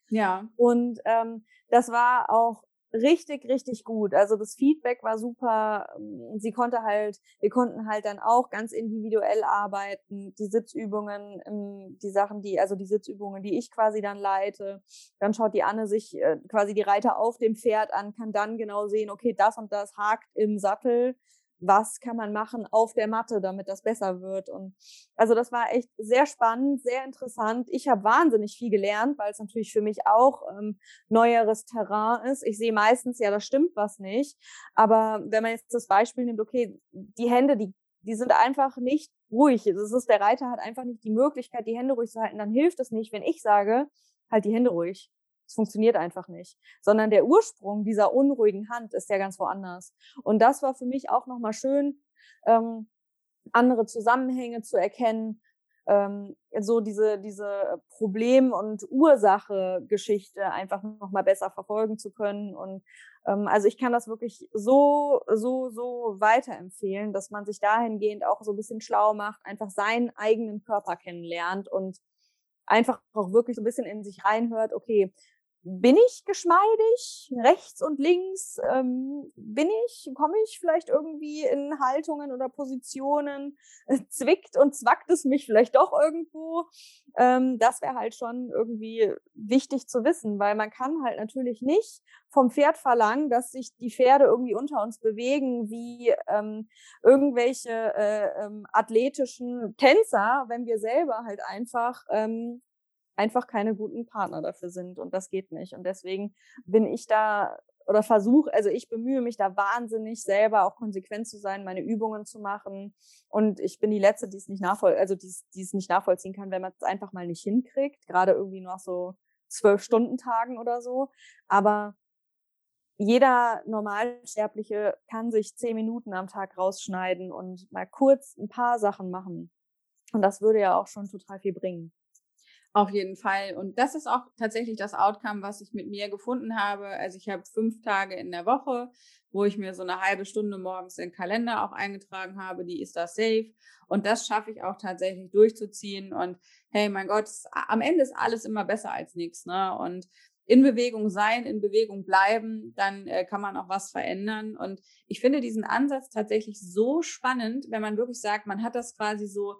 Ja. Und ähm, das war auch richtig, richtig gut. Also das Feedback war super. Ähm, sie konnte halt, wir konnten halt dann auch ganz individuell arbeiten. Die Sitzübungen, ähm, die Sachen, die, also die Sitzübungen, die ich quasi dann leite. Dann schaut die Anne sich äh, quasi die Reiter auf dem Pferd an, kann dann genau sehen, okay, das und das hakt im Sattel. Was kann man machen auf der Matte, damit das besser wird. Und also das war echt sehr spannend, sehr interessant. Ich habe wahnsinnig viel gelernt, weil es natürlich für mich auch ähm, neueres Terrain ist. Ich sehe meistens, ja, da stimmt was nicht. Aber wenn man jetzt das Beispiel nimmt, okay, die Hände, die, die sind einfach nicht ruhig. Es ist, der Reiter hat einfach nicht die Möglichkeit, die Hände ruhig zu halten. Dann hilft es nicht, wenn ich sage, halt die Hände ruhig. Es funktioniert einfach nicht. Sondern der Ursprung dieser unruhigen Hand ist ja ganz woanders. Und das war für mich auch nochmal schön, ähm, andere Zusammenhänge zu erkennen, ähm, so diese, diese Problem- und Ursache-Geschichte einfach nochmal besser verfolgen zu können. Und ähm, also ich kann das wirklich so, so, so weiterempfehlen, dass man sich dahingehend auch so ein bisschen schlau macht, einfach seinen eigenen Körper kennenlernt und einfach auch wirklich so ein bisschen in sich reinhört, okay, bin ich geschmeidig, rechts und links, ähm, bin ich, komme ich vielleicht irgendwie in Haltungen oder Positionen, zwickt und zwackt es mich vielleicht doch irgendwo. Ähm, das wäre halt schon irgendwie wichtig zu wissen, weil man kann halt natürlich nicht vom Pferd verlangen, dass sich die Pferde irgendwie unter uns bewegen wie ähm, irgendwelche äh, ähm, athletischen Tänzer, wenn wir selber halt einfach ähm, einfach keine guten Partner dafür sind und das geht nicht. Und deswegen bin ich da oder versuche, also ich bemühe mich da wahnsinnig selber auch konsequent zu sein, meine Übungen zu machen. Und ich bin die Letzte, die es nicht nachvoll, also die es nicht nachvollziehen kann, wenn man es einfach mal nicht hinkriegt, gerade irgendwie noch so zwölf Stunden Tagen oder so. Aber jeder Normalsterbliche kann sich zehn Minuten am Tag rausschneiden und mal kurz ein paar Sachen machen. Und das würde ja auch schon total viel bringen. Auf jeden Fall. Und das ist auch tatsächlich das Outcome, was ich mit mir gefunden habe. Also ich habe fünf Tage in der Woche, wo ich mir so eine halbe Stunde morgens in den Kalender auch eingetragen habe, die ist da safe. Und das schaffe ich auch tatsächlich durchzuziehen. Und hey, mein Gott, am Ende ist alles immer besser als nichts. Ne? Und in Bewegung sein, in Bewegung bleiben, dann äh, kann man auch was verändern. Und ich finde diesen Ansatz tatsächlich so spannend, wenn man wirklich sagt, man hat das quasi so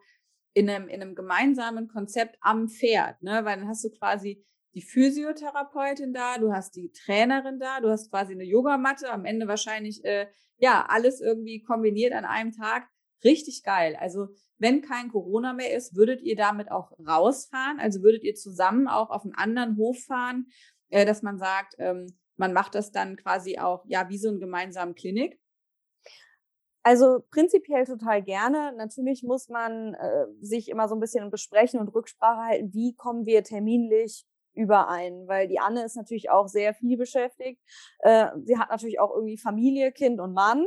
in einem, in einem gemeinsamen Konzept am Pferd, ne? Weil dann hast du quasi die Physiotherapeutin da, du hast die Trainerin da, du hast quasi eine Yogamatte, am Ende wahrscheinlich, äh, ja, alles irgendwie kombiniert an einem Tag. Richtig geil. Also, wenn kein Corona mehr ist, würdet ihr damit auch rausfahren? Also würdet ihr zusammen auch auf einen anderen Hof fahren, äh, dass man sagt, ähm, man macht das dann quasi auch, ja, wie so ein gemeinsamen Klinik? Also prinzipiell total gerne. Natürlich muss man äh, sich immer so ein bisschen besprechen und Rücksprache halten, wie kommen wir terminlich überein, weil die Anne ist natürlich auch sehr viel beschäftigt. Äh, sie hat natürlich auch irgendwie Familie, Kind und Mann.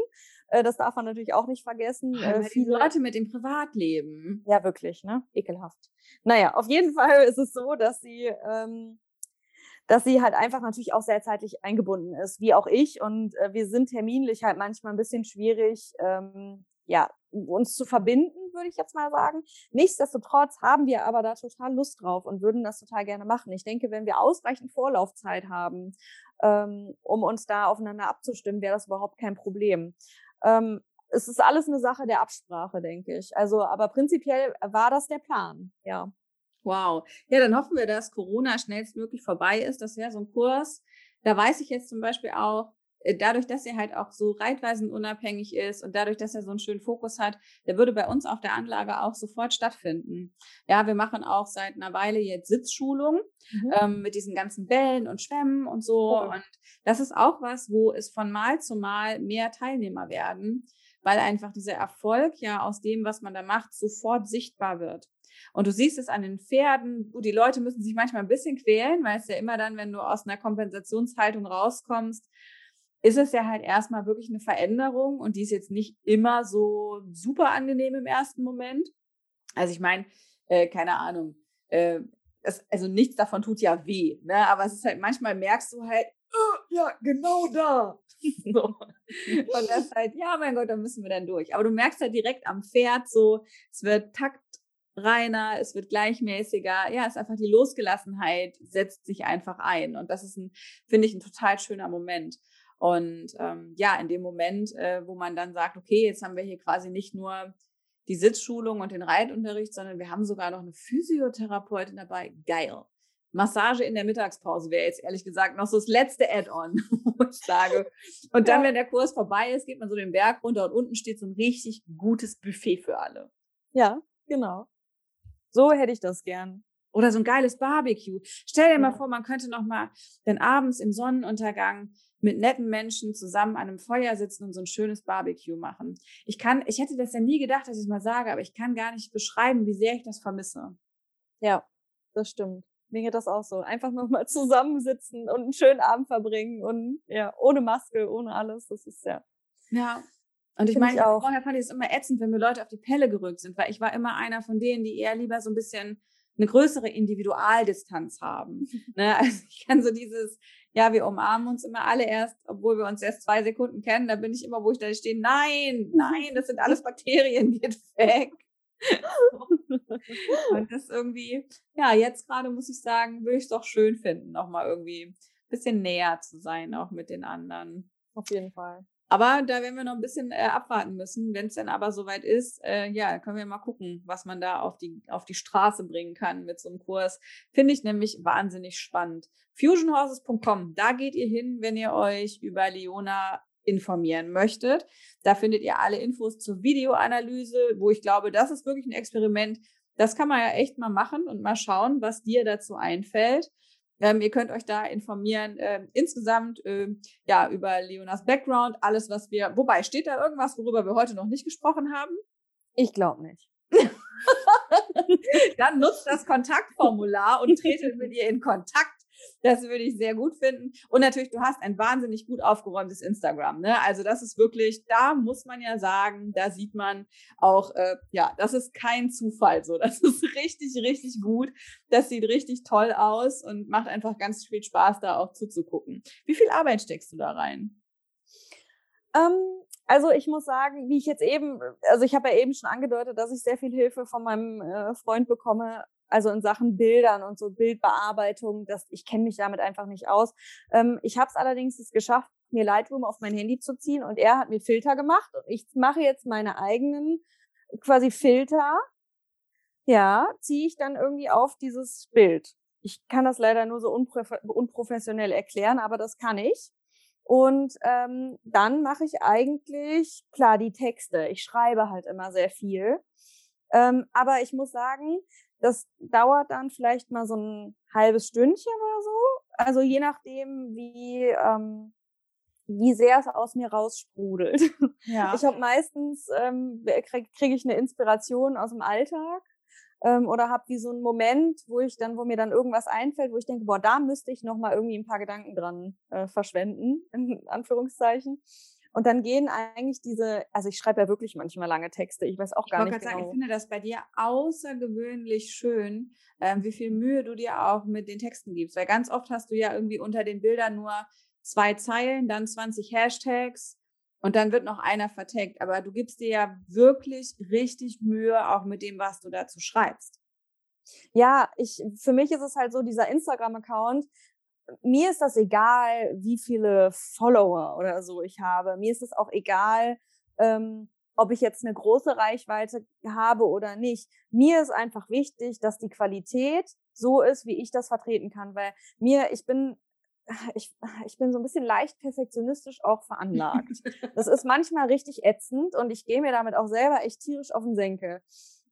Äh, das darf man natürlich auch nicht vergessen. Äh, viele Leute mit dem Privatleben. Ja, wirklich, ne? Ekelhaft. Naja, auf jeden Fall ist es so, dass sie ähm, dass sie halt einfach natürlich auch sehr zeitlich eingebunden ist, wie auch ich. Und äh, wir sind terminlich halt manchmal ein bisschen schwierig, ähm, ja, uns zu verbinden, würde ich jetzt mal sagen. Nichtsdestotrotz haben wir aber da total Lust drauf und würden das total gerne machen. Ich denke, wenn wir ausreichend Vorlaufzeit haben, ähm, um uns da aufeinander abzustimmen, wäre das überhaupt kein Problem. Ähm, es ist alles eine Sache der Absprache, denke ich. Also, aber prinzipiell war das der Plan, ja. Wow. Ja, dann hoffen wir, dass Corona schnellstmöglich vorbei ist. Das wäre so ein Kurs. Da weiß ich jetzt zum Beispiel auch, äh, dadurch, dass er halt auch so reitweisenunabhängig ist und dadurch, dass er so einen schönen Fokus hat, der würde bei uns auf der Anlage auch sofort stattfinden. Ja, wir machen auch seit einer Weile jetzt Sitzschulung mhm. ähm, mit diesen ganzen Bällen und Schwämmen und so. Cool. Und das ist auch was, wo es von Mal zu Mal mehr Teilnehmer werden, weil einfach dieser Erfolg ja aus dem, was man da macht, sofort sichtbar wird. Und du siehst es an den Pferden. Gut, die Leute müssen sich manchmal ein bisschen quälen, weil es ja immer dann, wenn du aus einer Kompensationshaltung rauskommst, ist es ja halt erstmal wirklich eine Veränderung und die ist jetzt nicht immer so super angenehm im ersten Moment. Also ich meine, äh, keine Ahnung, äh, das, also nichts davon tut ja weh, ne? aber es ist halt, manchmal merkst du halt, oh, ja, genau da. so. Und das halt, ja, mein Gott, da müssen wir dann durch. Aber du merkst halt direkt am Pferd so, es wird Takt reiner, es wird gleichmäßiger. Ja, es ist einfach die Losgelassenheit setzt sich einfach ein. Und das ist ein, finde ich, ein total schöner Moment. Und ähm, ja, in dem Moment, äh, wo man dann sagt, okay, jetzt haben wir hier quasi nicht nur die Sitzschulung und den Reitunterricht, sondern wir haben sogar noch eine Physiotherapeutin dabei. Geil. Massage in der Mittagspause wäre jetzt ehrlich gesagt noch so das letzte Add-on, wo ich sage. Und dann, ja. wenn der Kurs vorbei ist, geht man so den Berg runter und unten steht so ein richtig gutes Buffet für alle. Ja, genau. So hätte ich das gern. Oder so ein geiles Barbecue. Stell dir mal vor, man könnte noch mal dann abends im Sonnenuntergang mit netten Menschen zusammen an einem Feuer sitzen und so ein schönes Barbecue machen. Ich kann, ich hätte das ja nie gedacht, dass ich es mal sage, aber ich kann gar nicht beschreiben, wie sehr ich das vermisse. Ja, das stimmt mir geht das auch so. Einfach nochmal zusammensitzen und einen schönen Abend verbringen und ja, ohne Maske, ohne alles. Das ist ja. Ja. Und ich meine, auch. vorher fand ich es immer ätzend, wenn mir Leute auf die Pelle gerückt sind, weil ich war immer einer von denen, die eher lieber so ein bisschen eine größere Individualdistanz haben. ne? Also ich kann so dieses, ja, wir umarmen uns immer alle erst, obwohl wir uns erst zwei Sekunden kennen. Da bin ich immer, wo ich da stehe, nein, nein, das sind alles Bakterien, geht weg. und das irgendwie, ja, jetzt gerade muss ich sagen, würde ich es doch schön finden, nochmal irgendwie ein bisschen näher zu sein, auch mit den anderen. Auf jeden Fall. Aber da werden wir noch ein bisschen äh, abwarten müssen. Wenn es dann aber soweit ist, äh, ja, können wir mal gucken, was man da auf die, auf die Straße bringen kann mit so einem Kurs. Finde ich nämlich wahnsinnig spannend. Fusionhorses.com, da geht ihr hin, wenn ihr euch über Leona informieren möchtet. Da findet ihr alle Infos zur Videoanalyse, wo ich glaube, das ist wirklich ein Experiment. Das kann man ja echt mal machen und mal schauen, was dir dazu einfällt. Ähm, ihr könnt euch da informieren, äh, insgesamt äh, ja über Leonas Background, alles, was wir. Wobei, steht da irgendwas, worüber wir heute noch nicht gesprochen haben? Ich glaube nicht. Dann nutzt das Kontaktformular und tretet mit ihr in Kontakt. Das würde ich sehr gut finden. Und natürlich, du hast ein wahnsinnig gut aufgeräumtes Instagram. Ne? Also das ist wirklich, da muss man ja sagen, da sieht man auch, äh, ja, das ist kein Zufall so. Das ist richtig, richtig gut. Das sieht richtig toll aus und macht einfach ganz viel Spaß, da auch zuzugucken. Wie viel Arbeit steckst du da rein? Ähm, also ich muss sagen, wie ich jetzt eben, also ich habe ja eben schon angedeutet, dass ich sehr viel Hilfe von meinem äh, Freund bekomme, also in Sachen Bildern und so Bildbearbeitung, das, ich kenne mich damit einfach nicht aus. Ähm, ich habe es allerdings es geschafft, mir Lightroom auf mein Handy zu ziehen und er hat mir Filter gemacht und ich mache jetzt meine eigenen quasi Filter. Ja, ziehe ich dann irgendwie auf dieses Bild. Ich kann das leider nur so unprof unprofessionell erklären, aber das kann ich. Und ähm, dann mache ich eigentlich, klar, die Texte. Ich schreibe halt immer sehr viel. Ähm, aber ich muss sagen, das dauert dann vielleicht mal so ein halbes Stündchen oder so. Also je nachdem, wie, ähm, wie sehr es aus mir raussprudelt. Ja. Ich habe meistens, ähm, kriege krieg ich eine Inspiration aus dem Alltag ähm, oder habe wie so einen Moment, wo ich dann, wo mir dann irgendwas einfällt, wo ich denke, boah, da müsste ich noch mal irgendwie ein paar Gedanken dran äh, verschwenden, in Anführungszeichen. Und dann gehen eigentlich diese, also ich schreibe ja wirklich manchmal lange Texte, ich weiß auch gar ich nicht genau. Sagen, ich finde das bei dir außergewöhnlich schön, ähm, wie viel Mühe du dir auch mit den Texten gibst. Weil ganz oft hast du ja irgendwie unter den Bildern nur zwei Zeilen, dann 20 Hashtags und dann wird noch einer vertagt. Aber du gibst dir ja wirklich richtig Mühe auch mit dem, was du dazu schreibst. Ja, ich, für mich ist es halt so, dieser Instagram-Account, mir ist das egal, wie viele Follower oder so ich habe. Mir ist es auch egal, ähm, ob ich jetzt eine große Reichweite habe oder nicht. Mir ist einfach wichtig, dass die Qualität so ist, wie ich das vertreten kann, weil mir, ich bin, ich, ich bin so ein bisschen leicht perfektionistisch auch veranlagt. Das ist manchmal richtig ätzend und ich gehe mir damit auch selber echt tierisch auf den Senkel.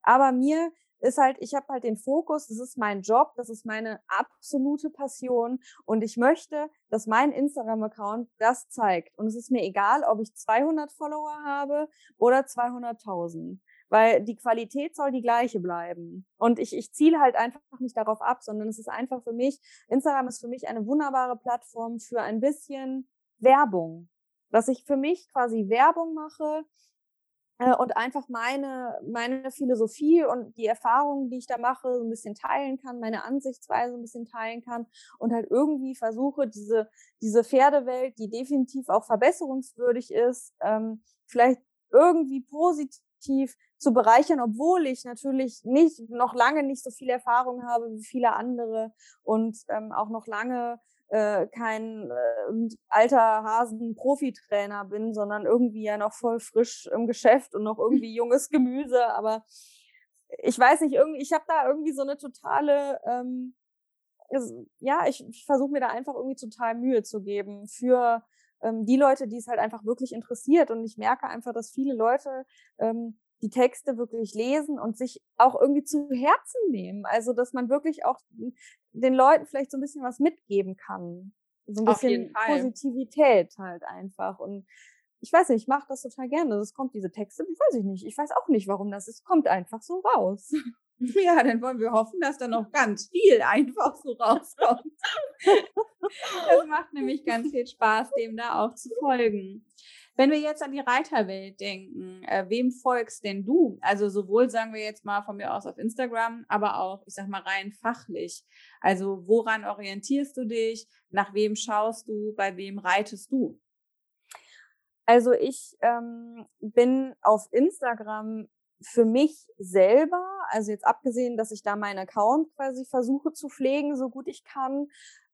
Aber mir ist halt, ich habe halt den Fokus, das ist mein Job, das ist meine absolute Passion und ich möchte, dass mein Instagram-Account das zeigt. Und es ist mir egal, ob ich 200 Follower habe oder 200.000, weil die Qualität soll die gleiche bleiben. Und ich, ich ziele halt einfach nicht darauf ab, sondern es ist einfach für mich, Instagram ist für mich eine wunderbare Plattform für ein bisschen Werbung. Dass ich für mich quasi Werbung mache, und einfach meine, meine Philosophie und die Erfahrungen, die ich da mache, so ein bisschen teilen kann, meine Ansichtsweise ein bisschen teilen kann und halt irgendwie versuche, diese, diese Pferdewelt, die definitiv auch verbesserungswürdig ist, ähm, vielleicht irgendwie positiv zu bereichern, obwohl ich natürlich nicht, noch lange nicht so viel Erfahrung habe wie viele andere und ähm, auch noch lange äh, kein äh, alter Hasen-Profitrainer bin, sondern irgendwie ja noch voll frisch im Geschäft und noch irgendwie junges Gemüse. Aber ich weiß nicht, irgendwie, ich habe da irgendwie so eine totale, ähm, ja, ich, ich versuche mir da einfach irgendwie total Mühe zu geben für ähm, die Leute, die es halt einfach wirklich interessiert. Und ich merke einfach, dass viele Leute ähm, die Texte wirklich lesen und sich auch irgendwie zu Herzen nehmen. Also, dass man wirklich auch den Leuten vielleicht so ein bisschen was mitgeben kann. So ein bisschen Positivität halt einfach. Und ich weiß nicht, ich mache das total gerne. Es kommt diese Texte, ich weiß ich nicht. Ich weiß auch nicht, warum das ist. Kommt einfach so raus. Ja, dann wollen wir hoffen, dass da noch ganz viel einfach so rauskommt. Es macht nämlich ganz viel Spaß, dem da auch zu folgen. Wenn wir jetzt an die Reiterwelt denken, äh, wem folgst denn du? Also sowohl sagen wir jetzt mal von mir aus auf Instagram, aber auch, ich sag mal, rein fachlich. Also woran orientierst du dich? Nach wem schaust du? Bei wem reitest du? Also ich ähm, bin auf Instagram für mich selber, also jetzt abgesehen, dass ich da meinen Account quasi versuche zu pflegen, so gut ich kann,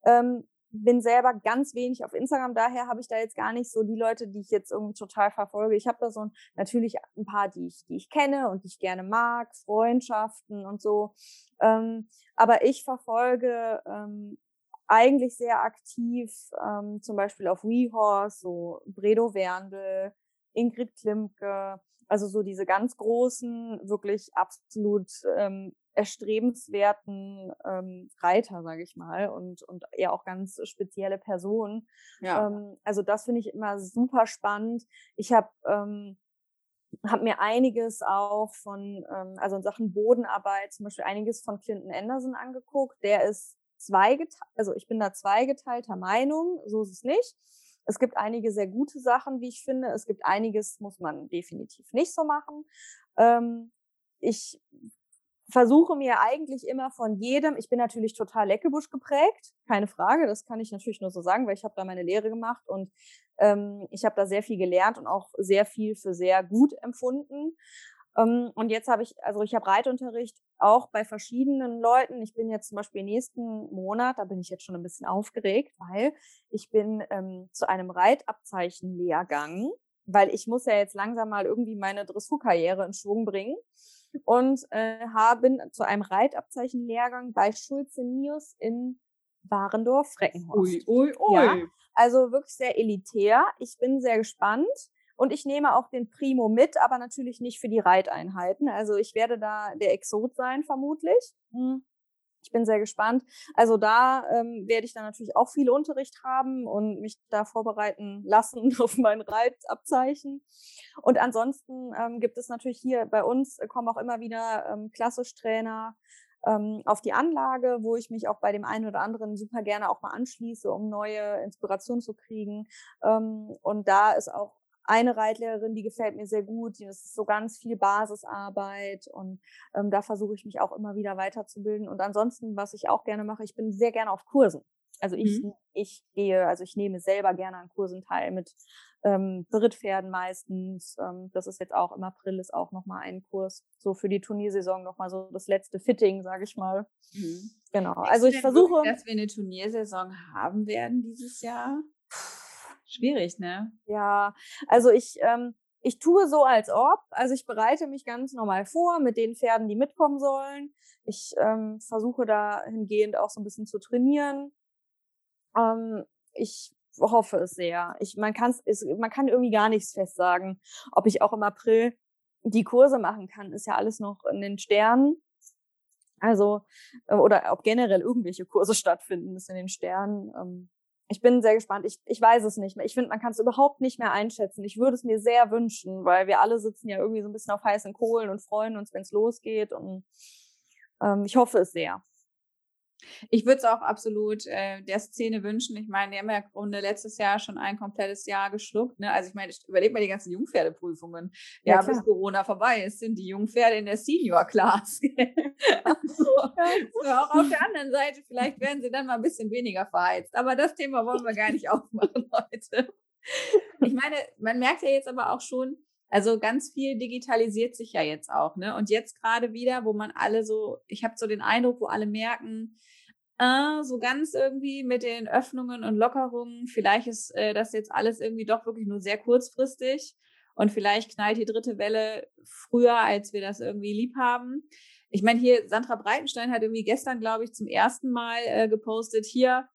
ähm, bin selber ganz wenig auf Instagram, daher habe ich da jetzt gar nicht so die Leute, die ich jetzt irgendwie total verfolge. Ich habe da so ein, natürlich ein paar, die ich, die ich kenne und die ich gerne mag, Freundschaften und so. Ähm, aber ich verfolge ähm, eigentlich sehr aktiv, ähm, zum Beispiel auf WeHorse, so Bredo Werndl, Ingrid Klimke, also so diese ganz großen, wirklich absolut ähm, erstrebenswerten ähm, Reiter, sage ich mal, und, und eher auch ganz spezielle Personen. Ja. Ähm, also das finde ich immer super spannend. Ich habe ähm, hab mir einiges auch von, ähm, also in Sachen Bodenarbeit, zum Beispiel einiges von Clinton Anderson angeguckt. Der ist zweigeteilt, also ich bin da zweigeteilter Meinung, so ist es nicht. Es gibt einige sehr gute Sachen, wie ich finde. Es gibt einiges, muss man definitiv nicht so machen. Ähm, ich versuche mir eigentlich immer von jedem, ich bin natürlich total Leckebusch geprägt, keine Frage, das kann ich natürlich nur so sagen, weil ich habe da meine Lehre gemacht und ähm, ich habe da sehr viel gelernt und auch sehr viel für sehr gut empfunden. Ähm, und jetzt habe ich, also ich habe Reitunterricht auch bei verschiedenen Leuten. Ich bin jetzt zum Beispiel nächsten Monat, da bin ich jetzt schon ein bisschen aufgeregt, weil ich bin ähm, zu einem Reitabzeichenlehrgang, weil ich muss ja jetzt langsam mal irgendwie meine Dressurkarriere in Schwung bringen und äh, habe zu einem Reitabzeichenlehrgang bei Schulze Nius in Warendorf, Freckenhorst. Ui, ui, ui. Ja, also wirklich sehr elitär. Ich bin sehr gespannt. Und ich nehme auch den Primo mit, aber natürlich nicht für die Reiteinheiten. Also ich werde da der Exot sein, vermutlich. Hm. Ich bin sehr gespannt. Also da ähm, werde ich dann natürlich auch viel Unterricht haben und mich da vorbereiten lassen auf mein Reitabzeichen. Und ansonsten ähm, gibt es natürlich hier bei uns, kommen auch immer wieder ähm, klassisch Trainer ähm, auf die Anlage, wo ich mich auch bei dem einen oder anderen super gerne auch mal anschließe, um neue Inspiration zu kriegen. Ähm, und da ist auch eine Reitlehrerin, die gefällt mir sehr gut. Das ist so ganz viel Basisarbeit und ähm, da versuche ich mich auch immer wieder weiterzubilden. Und ansonsten, was ich auch gerne mache, ich bin sehr gerne auf Kursen. Also ich, mhm. ich gehe, also ich nehme selber gerne an Kursen teil mit ähm, Brittpferden meistens. Ähm, das ist jetzt auch im April ist auch nochmal ein Kurs, so für die Turniersaison nochmal so das letzte Fitting, sage ich mal. Mhm. Genau. Denkst also ich versuche. Wirklich, dass wir eine Turniersaison haben werden dieses Jahr? Schwierig, ne? Ja, also ich, ähm, ich tue so, als ob. Also ich bereite mich ganz normal vor mit den Pferden, die mitkommen sollen. Ich ähm, versuche dahingehend auch so ein bisschen zu trainieren. Ähm, ich hoffe es sehr. Ich, man, kann's, ist, man kann irgendwie gar nichts fest sagen. Ob ich auch im April die Kurse machen kann, ist ja alles noch in den Sternen. Also, äh, oder ob generell irgendwelche Kurse stattfinden, ist in den Sternen. Ähm, ich bin sehr gespannt. Ich, ich weiß es nicht mehr. Ich finde, man kann es überhaupt nicht mehr einschätzen. Ich würde es mir sehr wünschen, weil wir alle sitzen ja irgendwie so ein bisschen auf heißen Kohlen und freuen uns, wenn es losgeht. Und ähm, ich hoffe es sehr. Ich würde es auch absolut äh, der Szene wünschen. Ich meine, die haben ja im Grunde letztes Jahr schon ein komplettes Jahr geschluckt. Ne? Also ich meine, überleg mal die ganzen Jungpferdeprüfungen. Ja, ja bis Corona vorbei ist, sind die Jungpferde in der Senior Class. also, so, auch auf der anderen Seite, vielleicht werden sie dann mal ein bisschen weniger verheizt. Aber das Thema wollen wir gar nicht aufmachen heute. Ich meine, man merkt ja jetzt aber auch schon, also ganz viel digitalisiert sich ja jetzt auch, ne? Und jetzt gerade wieder, wo man alle so, ich habe so den Eindruck, wo alle merken, äh, so ganz irgendwie mit den Öffnungen und Lockerungen, vielleicht ist äh, das jetzt alles irgendwie doch wirklich nur sehr kurzfristig. und vielleicht knallt die dritte Welle früher, als wir das irgendwie lieb haben. Ich meine, hier Sandra Breitenstein hat irgendwie gestern, glaube ich, zum ersten Mal äh, gepostet, hier,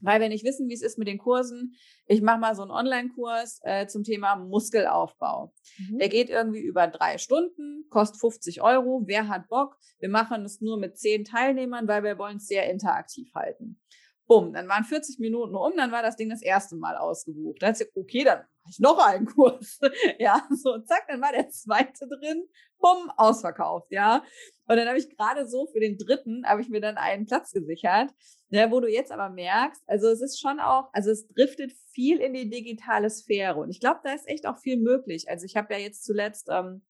weil wir nicht wissen, wie es ist mit den Kursen. Ich mache mal so einen Online-Kurs äh, zum Thema Muskelaufbau. Mhm. Der geht irgendwie über drei Stunden, kostet 50 Euro. Wer hat Bock? Wir machen es nur mit zehn Teilnehmern, weil wir wollen es sehr interaktiv halten. Bumm, dann waren 40 Minuten um, dann war das Ding das erste Mal ausgebucht. Dann hat sie, okay, dann mache ich noch einen Kurs. ja, so, zack, dann war der zweite drin, bumm, ausverkauft, ja. Und dann habe ich gerade so für den dritten, habe ich mir dann einen Platz gesichert, ja, wo du jetzt aber merkst, also es ist schon auch, also es driftet viel in die digitale Sphäre und ich glaube, da ist echt auch viel möglich. Also ich habe ja jetzt zuletzt ähm,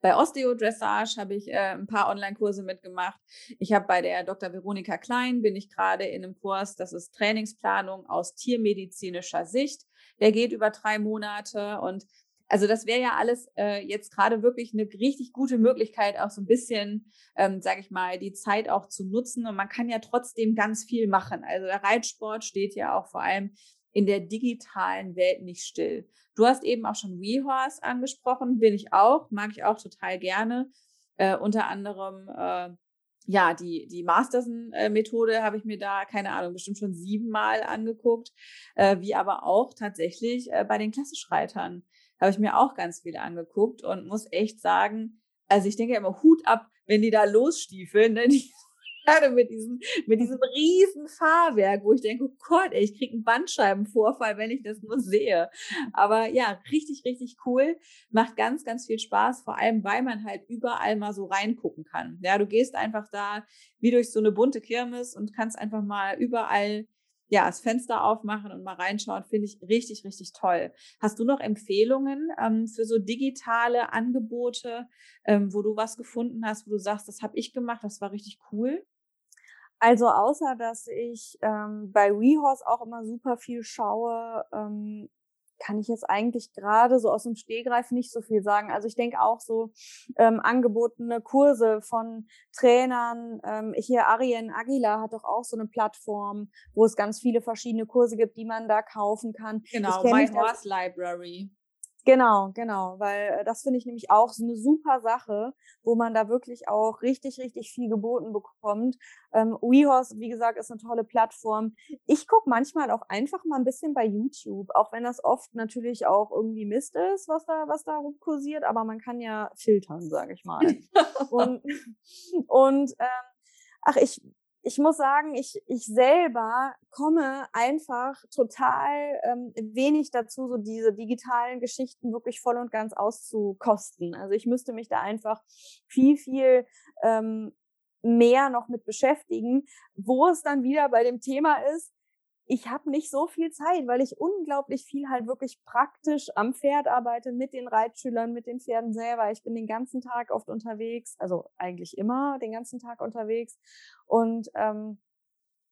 bei Osteodressage habe ich äh, ein paar Online-Kurse mitgemacht. Ich habe bei der Dr. Veronika Klein bin ich gerade in einem Kurs, das ist Trainingsplanung aus tiermedizinischer Sicht. Der geht über drei Monate und also das wäre ja alles äh, jetzt gerade wirklich eine richtig gute Möglichkeit, auch so ein bisschen, ähm, sage ich mal, die Zeit auch zu nutzen. Und man kann ja trotzdem ganz viel machen. Also der Reitsport steht ja auch vor allem in der digitalen Welt nicht still. Du hast eben auch schon WeHorse angesprochen, bin ich auch, mag ich auch total gerne. Äh, unter anderem, äh, ja, die, die Masterson-Methode habe ich mir da, keine Ahnung, bestimmt schon siebenmal angeguckt, äh, wie aber auch tatsächlich äh, bei den Klassischreitern habe ich mir auch ganz viele angeguckt und muss echt sagen, also ich denke immer Hut ab, wenn die da losstiefeln, ne? die gerade mit diesem, mit diesem riesen Fahrwerk, wo ich denke, oh Gott, ey, ich kriege einen Bandscheibenvorfall, wenn ich das nur sehe. Aber ja, richtig, richtig cool. Macht ganz, ganz viel Spaß, vor allem, weil man halt überall mal so reingucken kann. Ja, du gehst einfach da wie durch so eine bunte Kirmes und kannst einfach mal überall ja, das Fenster aufmachen und mal reinschauen, finde ich richtig, richtig toll. Hast du noch Empfehlungen ähm, für so digitale Angebote, ähm, wo du was gefunden hast, wo du sagst, das habe ich gemacht, das war richtig cool? Also außer dass ich ähm, bei WeHorse auch immer super viel schaue, ähm, kann ich jetzt eigentlich gerade so aus dem Stehgreif nicht so viel sagen. Also ich denke auch so ähm, angebotene Kurse von Trainern. Ähm, hier Arien Aguilar hat doch auch so eine Plattform, wo es ganz viele verschiedene Kurse gibt, die man da kaufen kann. Genau, My Horse Library. Genau, genau, weil äh, das finde ich nämlich auch so eine super Sache, wo man da wirklich auch richtig, richtig viel geboten bekommt. Ähm, WeHorse, wie gesagt, ist eine tolle Plattform. Ich gucke manchmal auch einfach mal ein bisschen bei YouTube, auch wenn das oft natürlich auch irgendwie Mist ist, was da, was da kursiert, aber man kann ja filtern, sage ich mal. und und ähm, ach, ich ich muss sagen, ich, ich selber komme einfach total ähm, wenig dazu, so diese digitalen Geschichten wirklich voll und ganz auszukosten. Also ich müsste mich da einfach viel, viel ähm, mehr noch mit beschäftigen, wo es dann wieder bei dem Thema ist, ich habe nicht so viel Zeit, weil ich unglaublich viel halt wirklich praktisch am Pferd arbeite, mit den Reitschülern, mit den Pferden selber. Ich bin den ganzen Tag oft unterwegs, also eigentlich immer den ganzen Tag unterwegs und ähm,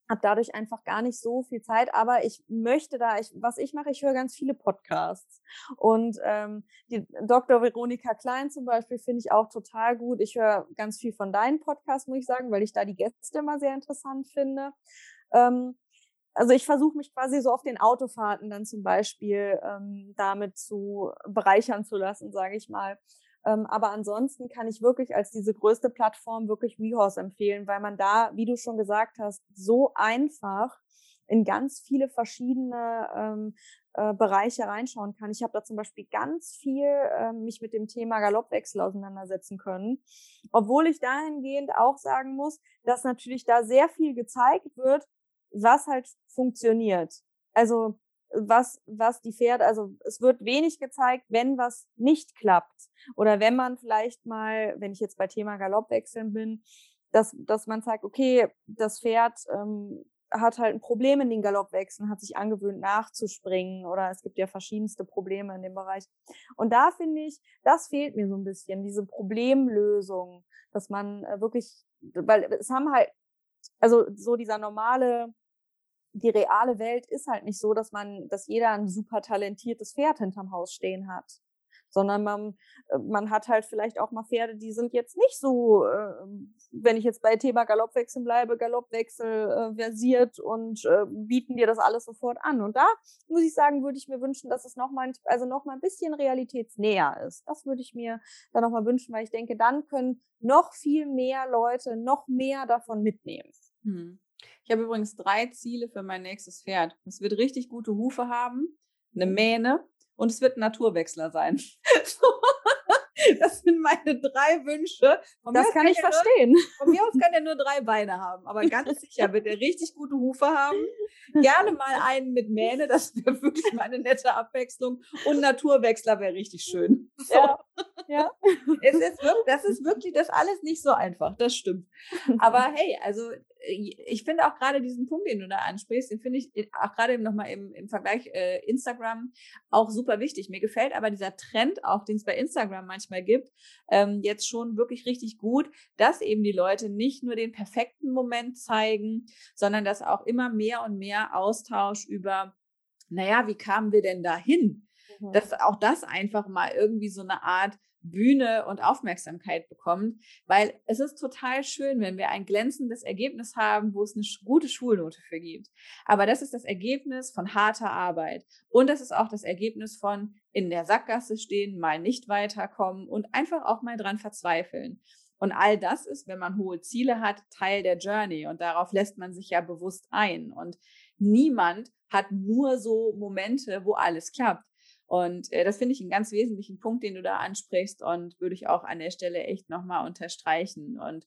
habe dadurch einfach gar nicht so viel Zeit, aber ich möchte da, ich, was ich mache, ich höre ganz viele Podcasts und ähm, die Dr. Veronika Klein zum Beispiel finde ich auch total gut. Ich höre ganz viel von deinen Podcasts, muss ich sagen, weil ich da die Gäste immer sehr interessant finde. Ähm, also ich versuche mich quasi so auf den Autofahrten dann zum Beispiel ähm, damit zu bereichern zu lassen, sage ich mal. Ähm, aber ansonsten kann ich wirklich als diese größte Plattform wirklich WeHorse empfehlen, weil man da, wie du schon gesagt hast, so einfach in ganz viele verschiedene ähm, äh, Bereiche reinschauen kann. Ich habe da zum Beispiel ganz viel äh, mich mit dem Thema Galoppwechsel auseinandersetzen können, obwohl ich dahingehend auch sagen muss, dass natürlich da sehr viel gezeigt wird, was halt funktioniert. Also was, was die Pferde, also es wird wenig gezeigt, wenn was nicht klappt. Oder wenn man vielleicht mal, wenn ich jetzt bei Thema Galoppwechseln bin, dass, dass man sagt, okay, das Pferd ähm, hat halt ein Problem in den Galoppwechseln, hat sich angewöhnt nachzuspringen oder es gibt ja verschiedenste Probleme in dem Bereich. Und da finde ich, das fehlt mir so ein bisschen, diese Problemlösung, dass man äh, wirklich, weil es haben halt, also so dieser normale die reale Welt ist halt nicht so, dass man, dass jeder ein super talentiertes Pferd hinterm Haus stehen hat. sondern man, äh, man hat halt vielleicht auch mal Pferde, die sind jetzt nicht so, äh, wenn ich jetzt bei Thema Galoppwechsel bleibe, Galoppwechsel äh, versiert und äh, bieten dir das alles sofort an. Und da muss ich sagen, würde ich mir wünschen, dass es noch mal, also noch ein bisschen realitätsnäher ist. Das würde ich mir dann noch mal wünschen, weil ich denke, dann können noch viel mehr Leute noch mehr davon mitnehmen. Hm. Ich habe übrigens drei Ziele für mein nächstes Pferd. Es wird richtig gute Hufe haben, eine Mähne und es wird ein Naturwechsler sein. Das sind meine drei Wünsche. Von das kann ich verstehen. Nur, von mir aus kann er nur drei Beine haben, aber ganz sicher wird er richtig gute Hufe haben. Gerne mal einen mit Mähne, das wäre wirklich mal eine nette Abwechslung. Und Naturwechsler wäre richtig schön. So. Ja. ja. Es ist wirklich, das ist wirklich, das alles nicht so einfach, das stimmt. Aber hey, also ich finde auch gerade diesen Punkt, den du da ansprichst, den finde ich auch gerade nochmal im, im Vergleich äh, Instagram auch super wichtig. Mir gefällt aber dieser Trend auch, den es bei Instagram manchmal gibt, ähm, jetzt schon wirklich richtig gut, dass eben die Leute nicht nur den perfekten Moment zeigen, sondern dass auch immer mehr und mehr Austausch über, naja, wie kamen wir denn dahin? Mhm. Dass auch das einfach mal irgendwie so eine Art Bühne und Aufmerksamkeit bekommt, weil es ist total schön, wenn wir ein glänzendes Ergebnis haben, wo es eine gute Schulnote für gibt. Aber das ist das Ergebnis von harter Arbeit und das ist auch das Ergebnis von in der Sackgasse stehen, mal nicht weiterkommen und einfach auch mal dran verzweifeln. Und all das ist, wenn man hohe Ziele hat, Teil der Journey und darauf lässt man sich ja bewusst ein. Und niemand hat nur so Momente, wo alles klappt. Und äh, das finde ich einen ganz wesentlichen Punkt, den du da ansprichst und würde ich auch an der Stelle echt nochmal unterstreichen. Und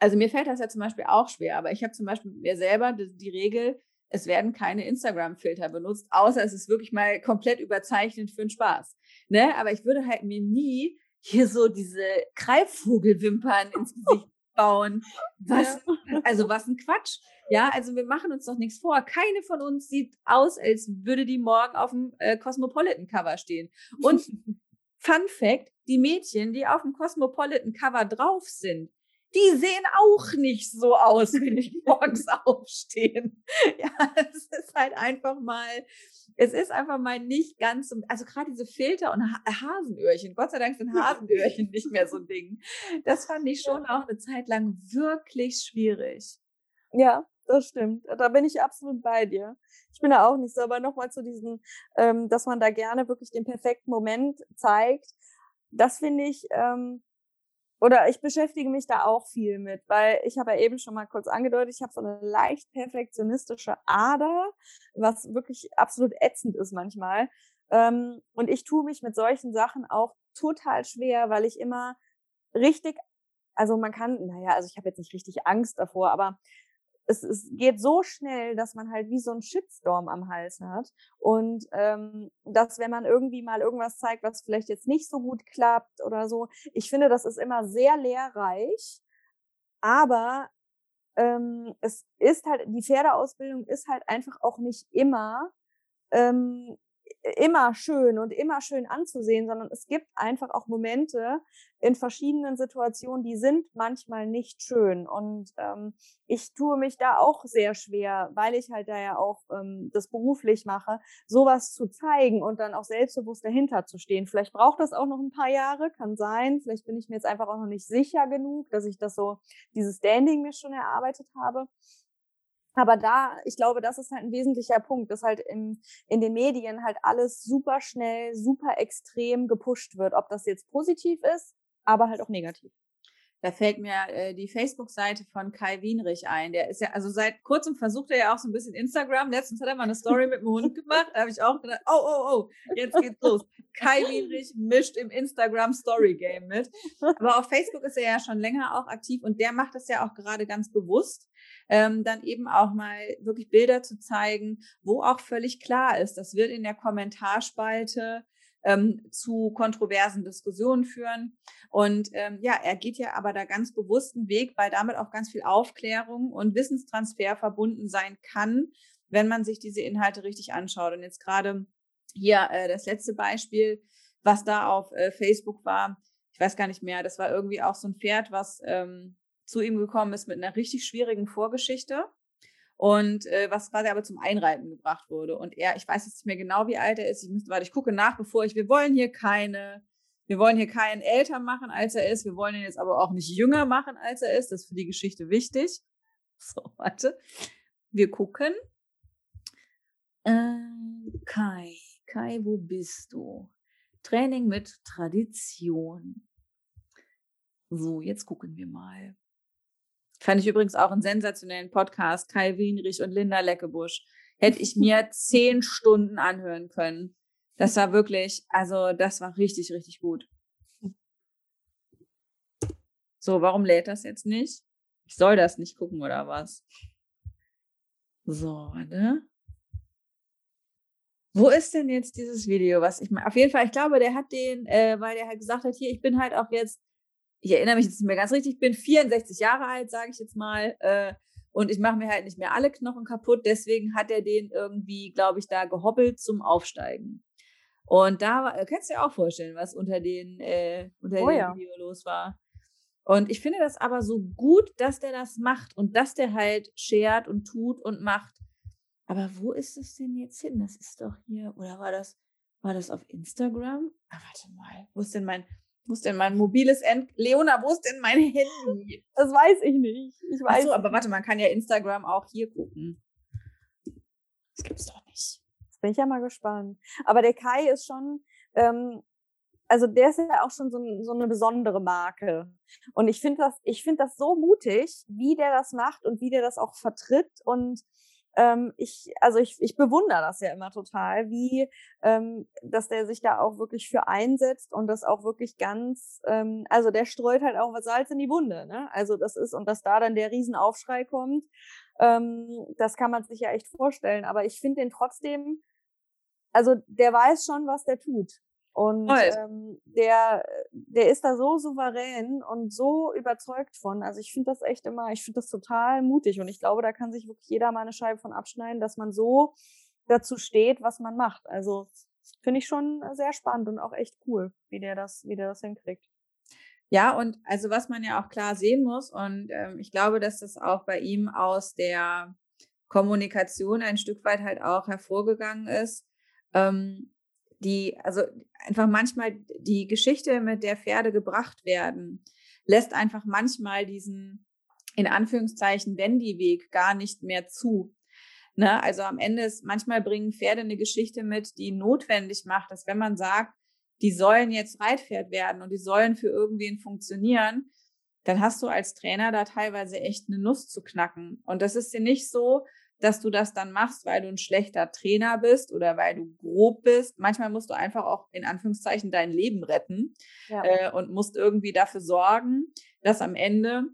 also mir fällt das ja zum Beispiel auch schwer, aber ich habe zum Beispiel mir selber die, die Regel, es werden keine Instagram-Filter benutzt, außer es ist wirklich mal komplett überzeichnet für den Spaß. Ne? Aber ich würde halt mir nie hier so diese Greifvogelwimpern ins Gesicht bauen. Was, ja. also was ein Quatsch. Ja, also wir machen uns doch nichts vor. Keine von uns sieht aus, als würde die morgen auf dem äh, Cosmopolitan Cover stehen. Und Fun Fact, die Mädchen, die auf dem Cosmopolitan Cover drauf sind, die sehen auch nicht so aus, wenn die morgens aufstehen. Ja, es ist halt einfach mal, es ist einfach mal nicht ganz so, also gerade diese Filter und Hasenöhrchen, Gott sei Dank sind Hasenöhrchen nicht mehr so ein Ding. Das fand ich schon auch eine Zeit lang wirklich schwierig. Ja, das stimmt. Da bin ich absolut bei dir. Ich bin da auch nicht so, aber nochmal zu diesen, ähm, dass man da gerne wirklich den perfekten Moment zeigt. Das finde ich, ähm, oder ich beschäftige mich da auch viel mit, weil ich habe ja eben schon mal kurz angedeutet, ich habe so eine leicht perfektionistische Ader, was wirklich absolut ätzend ist manchmal. Ähm, und ich tue mich mit solchen Sachen auch total schwer, weil ich immer richtig, also man kann, naja, also ich habe jetzt nicht richtig Angst davor, aber es, es geht so schnell, dass man halt wie so ein Shitstorm am Hals hat. Und ähm, dass, wenn man irgendwie mal irgendwas zeigt, was vielleicht jetzt nicht so gut klappt oder so, ich finde, das ist immer sehr lehrreich. Aber ähm, es ist halt, die Pferdeausbildung ist halt einfach auch nicht immer ähm, immer schön und immer schön anzusehen, sondern es gibt einfach auch Momente in verschiedenen Situationen, die sind manchmal nicht schön. Und ähm, ich tue mich da auch sehr schwer, weil ich halt da ja auch ähm, das beruflich mache, sowas zu zeigen und dann auch selbstbewusst dahinter zu stehen. Vielleicht braucht das auch noch ein paar Jahre, kann sein. Vielleicht bin ich mir jetzt einfach auch noch nicht sicher genug, dass ich das so, dieses Standing mir schon erarbeitet habe. Aber da, ich glaube, das ist halt ein wesentlicher Punkt, dass halt im, in den Medien halt alles super schnell, super extrem gepusht wird. Ob das jetzt positiv ist, aber halt auch negativ. Da fällt mir äh, die Facebook-Seite von Kai Wienrich ein. Der ist ja, also seit kurzem versucht er ja auch so ein bisschen Instagram. Letztens hat er mal eine Story mit dem Hund gemacht. Da habe ich auch gedacht, oh, oh, oh, jetzt geht's los. Kai Wienrich mischt im Instagram Story Game mit. Aber auf Facebook ist er ja schon länger auch aktiv und der macht das ja auch gerade ganz bewusst ähm, dann eben auch mal wirklich Bilder zu zeigen, wo auch völlig klar ist, das wird in der Kommentarspalte ähm, zu kontroversen Diskussionen führen. Und ähm, ja, er geht ja aber da ganz bewussten Weg, weil damit auch ganz viel Aufklärung und Wissenstransfer verbunden sein kann, wenn man sich diese Inhalte richtig anschaut. Und jetzt gerade hier äh, das letzte Beispiel, was da auf äh, Facebook war, ich weiß gar nicht mehr, das war irgendwie auch so ein Pferd, was ähm, zu ihm gekommen ist mit einer richtig schwierigen Vorgeschichte. und äh, was quasi aber zum Einreiten gebracht wurde. Und er, ich weiß jetzt nicht mehr genau, wie alt er ist. Ich müsste, warte, ich gucke nach, bevor ich, wir wollen hier keine, wir wollen hier keinen älter machen, als er ist. Wir wollen ihn jetzt aber auch nicht jünger machen, als er ist. Das ist für die Geschichte wichtig. So, warte. Wir gucken. Äh, Kai, Kai, wo bist du? Training mit Tradition. So, jetzt gucken wir mal. Fand ich übrigens auch einen sensationellen Podcast. Kai Wienrich und Linda Leckebusch. Hätte ich mir zehn Stunden anhören können. Das war wirklich, also das war richtig, richtig gut. So, warum lädt das jetzt nicht? Ich soll das nicht gucken oder was? So, warte. Wo ist denn jetzt dieses Video, was ich mal, auf jeden Fall, ich glaube, der hat den, äh, weil der halt gesagt hat, hier, ich bin halt auch jetzt ich erinnere mich jetzt nicht mehr ganz richtig, ich bin 64 Jahre alt, sage ich jetzt mal, äh, und ich mache mir halt nicht mehr alle Knochen kaputt. Deswegen hat er den irgendwie, glaube ich, da gehobbelt zum Aufsteigen. Und da war, kannst du dir auch vorstellen, was unter den, äh, unter oh, dem ja. Video los war. Und ich finde das aber so gut, dass der das macht und dass der halt schert und tut und macht. Aber wo ist das denn jetzt hin? Das ist doch hier, oder war das, war das auf Instagram? Ah, warte mal, wo ist denn mein, wo ist denn mein mobiles End? Leona, wo ist denn mein Handy? Das weiß ich nicht. Ich weiß. Ach so, aber warte, man kann ja Instagram auch hier gucken. Das gibt's doch nicht. Jetzt bin ich ja mal gespannt. Aber der Kai ist schon, ähm, also der ist ja auch schon so, so eine besondere Marke. Und ich finde das, ich finde das so mutig, wie der das macht und wie der das auch vertritt und ähm, ich, also ich, ich bewundere das ja immer total, wie, ähm, dass der sich da auch wirklich für einsetzt und das auch wirklich ganz, ähm, also der streut halt auch was Salz in die Wunde, ne? Also das ist, und dass da dann der Riesenaufschrei kommt, ähm, das kann man sich ja echt vorstellen. Aber ich finde den trotzdem, also der weiß schon, was der tut. Und ähm, der, der ist da so souverän und so überzeugt von. Also ich finde das echt immer, ich finde das total mutig. Und ich glaube, da kann sich wirklich jeder mal eine Scheibe von abschneiden, dass man so dazu steht, was man macht. Also finde ich schon sehr spannend und auch echt cool, wie der das, wie der das hinkriegt. Ja, und also was man ja auch klar sehen muss, und ähm, ich glaube, dass das auch bei ihm aus der Kommunikation ein Stück weit halt auch hervorgegangen ist. Ähm, die, also einfach manchmal die Geschichte, mit der Pferde gebracht werden, lässt einfach manchmal diesen, in Anführungszeichen, Wendy-Weg gar nicht mehr zu. Ne? Also am Ende ist, manchmal bringen Pferde eine Geschichte mit, die notwendig macht, dass wenn man sagt, die sollen jetzt Reitpferd werden und die sollen für irgendwen funktionieren, dann hast du als Trainer da teilweise echt eine Nuss zu knacken. Und das ist dir nicht so, dass du das dann machst, weil du ein schlechter Trainer bist oder weil du grob bist. Manchmal musst du einfach auch in Anführungszeichen dein Leben retten ja. äh, und musst irgendwie dafür sorgen, dass am Ende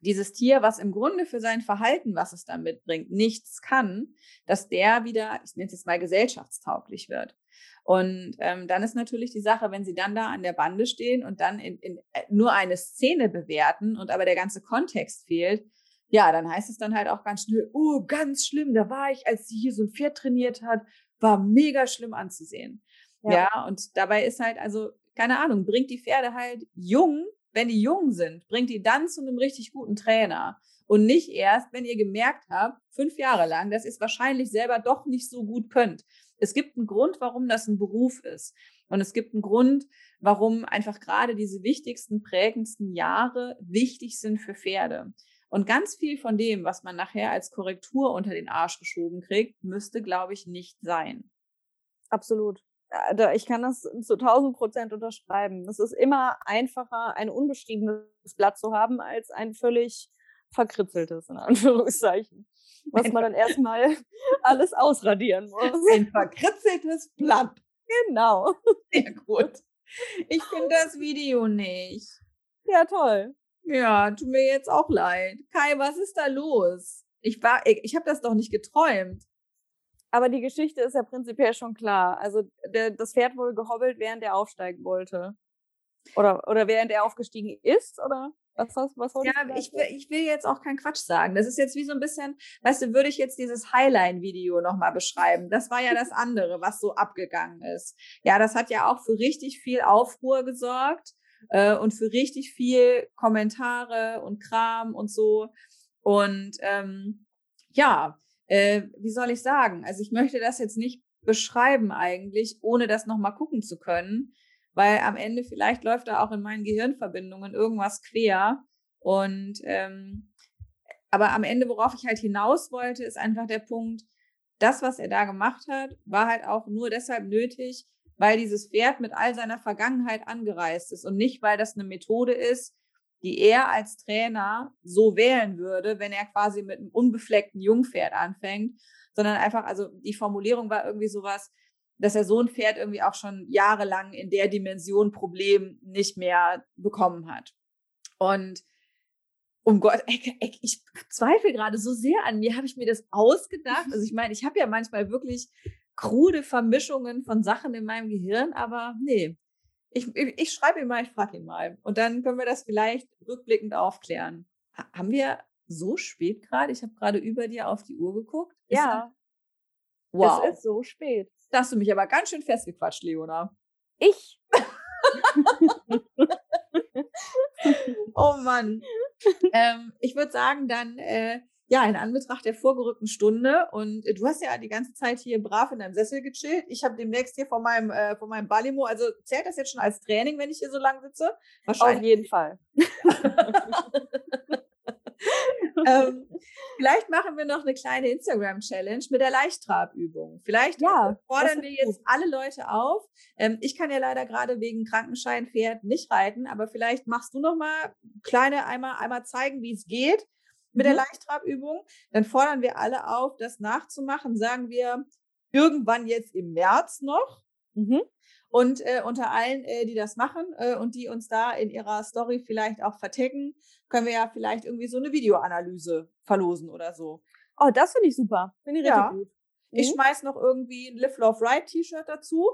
dieses Tier, was im Grunde für sein Verhalten, was es da mitbringt, nichts kann, dass der wieder, ich nenne es jetzt mal gesellschaftstauglich wird. Und ähm, dann ist natürlich die Sache, wenn sie dann da an der Bande stehen und dann in, in, äh, nur eine Szene bewerten und aber der ganze Kontext fehlt, ja, dann heißt es dann halt auch ganz schnell, oh, ganz schlimm, da war ich, als sie hier so ein Pferd trainiert hat, war mega schlimm anzusehen. Ja. ja, und dabei ist halt, also, keine Ahnung, bringt die Pferde halt jung, wenn die jung sind, bringt die dann zu einem richtig guten Trainer. Und nicht erst, wenn ihr gemerkt habt, fünf Jahre lang, dass ihr es wahrscheinlich selber doch nicht so gut könnt. Es gibt einen Grund, warum das ein Beruf ist. Und es gibt einen Grund, warum einfach gerade diese wichtigsten, prägendsten Jahre wichtig sind für Pferde. Und ganz viel von dem, was man nachher als Korrektur unter den Arsch geschoben kriegt, müsste, glaube ich, nicht sein. Absolut. Ich kann das zu 1000 Prozent unterschreiben. Es ist immer einfacher, ein unbeschriebenes Blatt zu haben, als ein völlig verkritzeltes, in Anführungszeichen. Was man dann erstmal alles ausradieren muss. Ein verkritzeltes Blatt. Genau. Sehr gut. Ich finde das Video nicht. Ja, toll. Ja, tut mir jetzt auch leid. Kai, was ist da los? Ich war, ich, ich habe das doch nicht geträumt. Aber die Geschichte ist ja prinzipiell schon klar. Also der, das Pferd wurde gehobbelt, während er aufsteigen wollte. Oder, oder während er aufgestiegen ist, oder? Was, was, was ja, ich will, ich will jetzt auch keinen Quatsch sagen. Das ist jetzt wie so ein bisschen, weißt du, würde ich jetzt dieses Highline-Video nochmal beschreiben. Das war ja das andere, was so abgegangen ist. Ja, das hat ja auch für richtig viel Aufruhr gesorgt äh, und für richtig viel Kommentare und Kram und so. Und ähm, ja, äh, wie soll ich sagen? Also ich möchte das jetzt nicht beschreiben eigentlich, ohne das nochmal gucken zu können, weil am Ende vielleicht läuft da auch in meinen Gehirnverbindungen irgendwas quer. Und ähm, aber am Ende, worauf ich halt hinaus wollte, ist einfach der Punkt, das, was er da gemacht hat, war halt auch nur deshalb nötig, weil dieses Pferd mit all seiner Vergangenheit angereist ist und nicht, weil das eine Methode ist, die er als Trainer so wählen würde, wenn er quasi mit einem unbefleckten Jungpferd anfängt, sondern einfach, also die Formulierung war irgendwie sowas, dass er so ein Pferd irgendwie auch schon jahrelang in der Dimension Problem nicht mehr bekommen hat. Und um Gott, ich, ich zweifle gerade so sehr an mir. Habe ich mir das ausgedacht? Also ich meine, ich habe ja manchmal wirklich krude Vermischungen von Sachen in meinem Gehirn, aber nee. Ich, ich, ich schreibe ihn mal, ich frage ihn mal. Und dann können wir das vielleicht rückblickend aufklären. Ha haben wir so spät gerade? Ich habe gerade über dir auf die Uhr geguckt. ja. Wow. Es ist so spät. Da hast du mich aber ganz schön festgequatscht, Leona. Ich? oh Mann. ähm, ich würde sagen, dann, äh, ja, in Anbetracht der vorgerückten Stunde und äh, du hast ja die ganze Zeit hier brav in deinem Sessel gechillt. Ich habe demnächst hier vor meinem, äh, vor meinem Balimo, also zählt das jetzt schon als Training, wenn ich hier so lang sitze? Auf jeden Fall. ähm, vielleicht machen wir noch eine kleine Instagram-Challenge mit der Leichttrabübung. Vielleicht Ja, fordern wir jetzt alle Leute auf. Ähm, ich kann ja leider gerade wegen Krankenscheinpferd nicht reiten, aber vielleicht machst du noch mal kleine einmal einmal zeigen, wie es geht mit der Mhm. Leichttrabübung. Dann fordern wir alle auf, das nachzumachen. Sagen wir irgendwann jetzt im März noch. Mhm. Und äh, unter allen, äh, die das machen äh, und die uns da in ihrer Story vielleicht auch vertecken, können wir ja vielleicht irgendwie so eine Videoanalyse verlosen oder so. Oh, das finde ich super. Finde ich Ja. richtig gut. Ich Mhm. schmeiß noch irgendwie ein Live Love Ride T-Shirt dazu.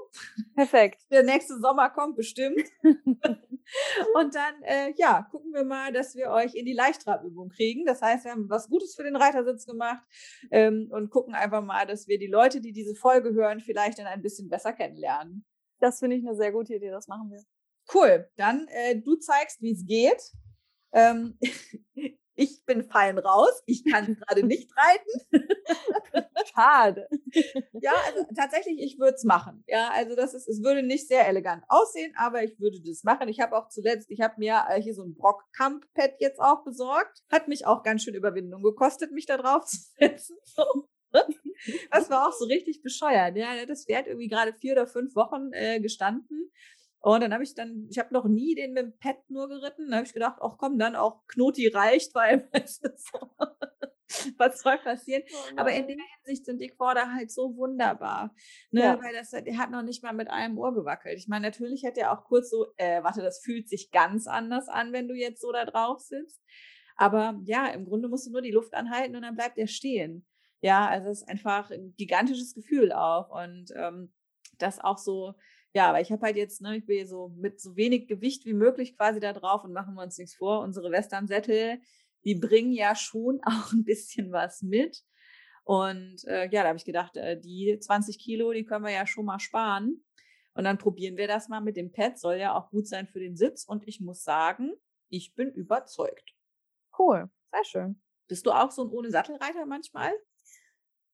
Perfekt. Der nächste Sommer kommt bestimmt. und dann, äh, ja, gucken wir mal, dass wir euch in die Leichttrabübung kriegen. Das heißt, wir haben was Gutes für den Reitersitz gemacht ähm, und gucken einfach mal, dass wir die Leute, die diese Folge hören, vielleicht dann ein bisschen besser kennenlernen. Das finde ich eine sehr gute Idee. Das machen wir. Cool. Dann äh, du zeigst, wie es geht. Ähm, ich bin fein raus. Ich kann gerade nicht reiten. Schade. Ja, also tatsächlich, ich würde es machen. Ja, also das ist, es würde nicht sehr elegant aussehen, aber ich würde das machen. Ich habe auch zuletzt, ich habe mir äh, hier so ein Brock-Camp-Pad jetzt auch besorgt. Hat mich auch ganz schön Überwindung gekostet, mich da drauf zu setzen. So. Das war auch so richtig bescheuert. Ja, das Pferd irgendwie gerade vier oder fünf Wochen äh, gestanden. Und dann habe ich dann, ich habe noch nie den mit dem Pad nur geritten. Dann habe ich gedacht, ach komm, dann auch Knoti reicht, weil so, was soll passieren? Aber in der Hinsicht sind die Quader halt so wunderbar. Ne? Ja. Weil das, der hat noch nicht mal mit einem Ohr gewackelt. Ich meine, natürlich hätte er auch kurz so, äh, warte, das fühlt sich ganz anders an, wenn du jetzt so da drauf sitzt. Aber ja, im Grunde musst du nur die Luft anhalten und dann bleibt er stehen. Ja, also es ist einfach ein gigantisches Gefühl auch. Und ähm, das auch so, ja, aber ich habe halt jetzt, ne, ich will so mit so wenig Gewicht wie möglich quasi da drauf und machen wir uns nichts vor. Unsere Westernsättel, die bringen ja schon auch ein bisschen was mit. Und äh, ja, da habe ich gedacht, äh, die 20 Kilo, die können wir ja schon mal sparen. Und dann probieren wir das mal mit dem Pad. Soll ja auch gut sein für den Sitz. Und ich muss sagen, ich bin überzeugt. Cool. Sehr schön. Bist du auch so ein ohne Sattelreiter manchmal?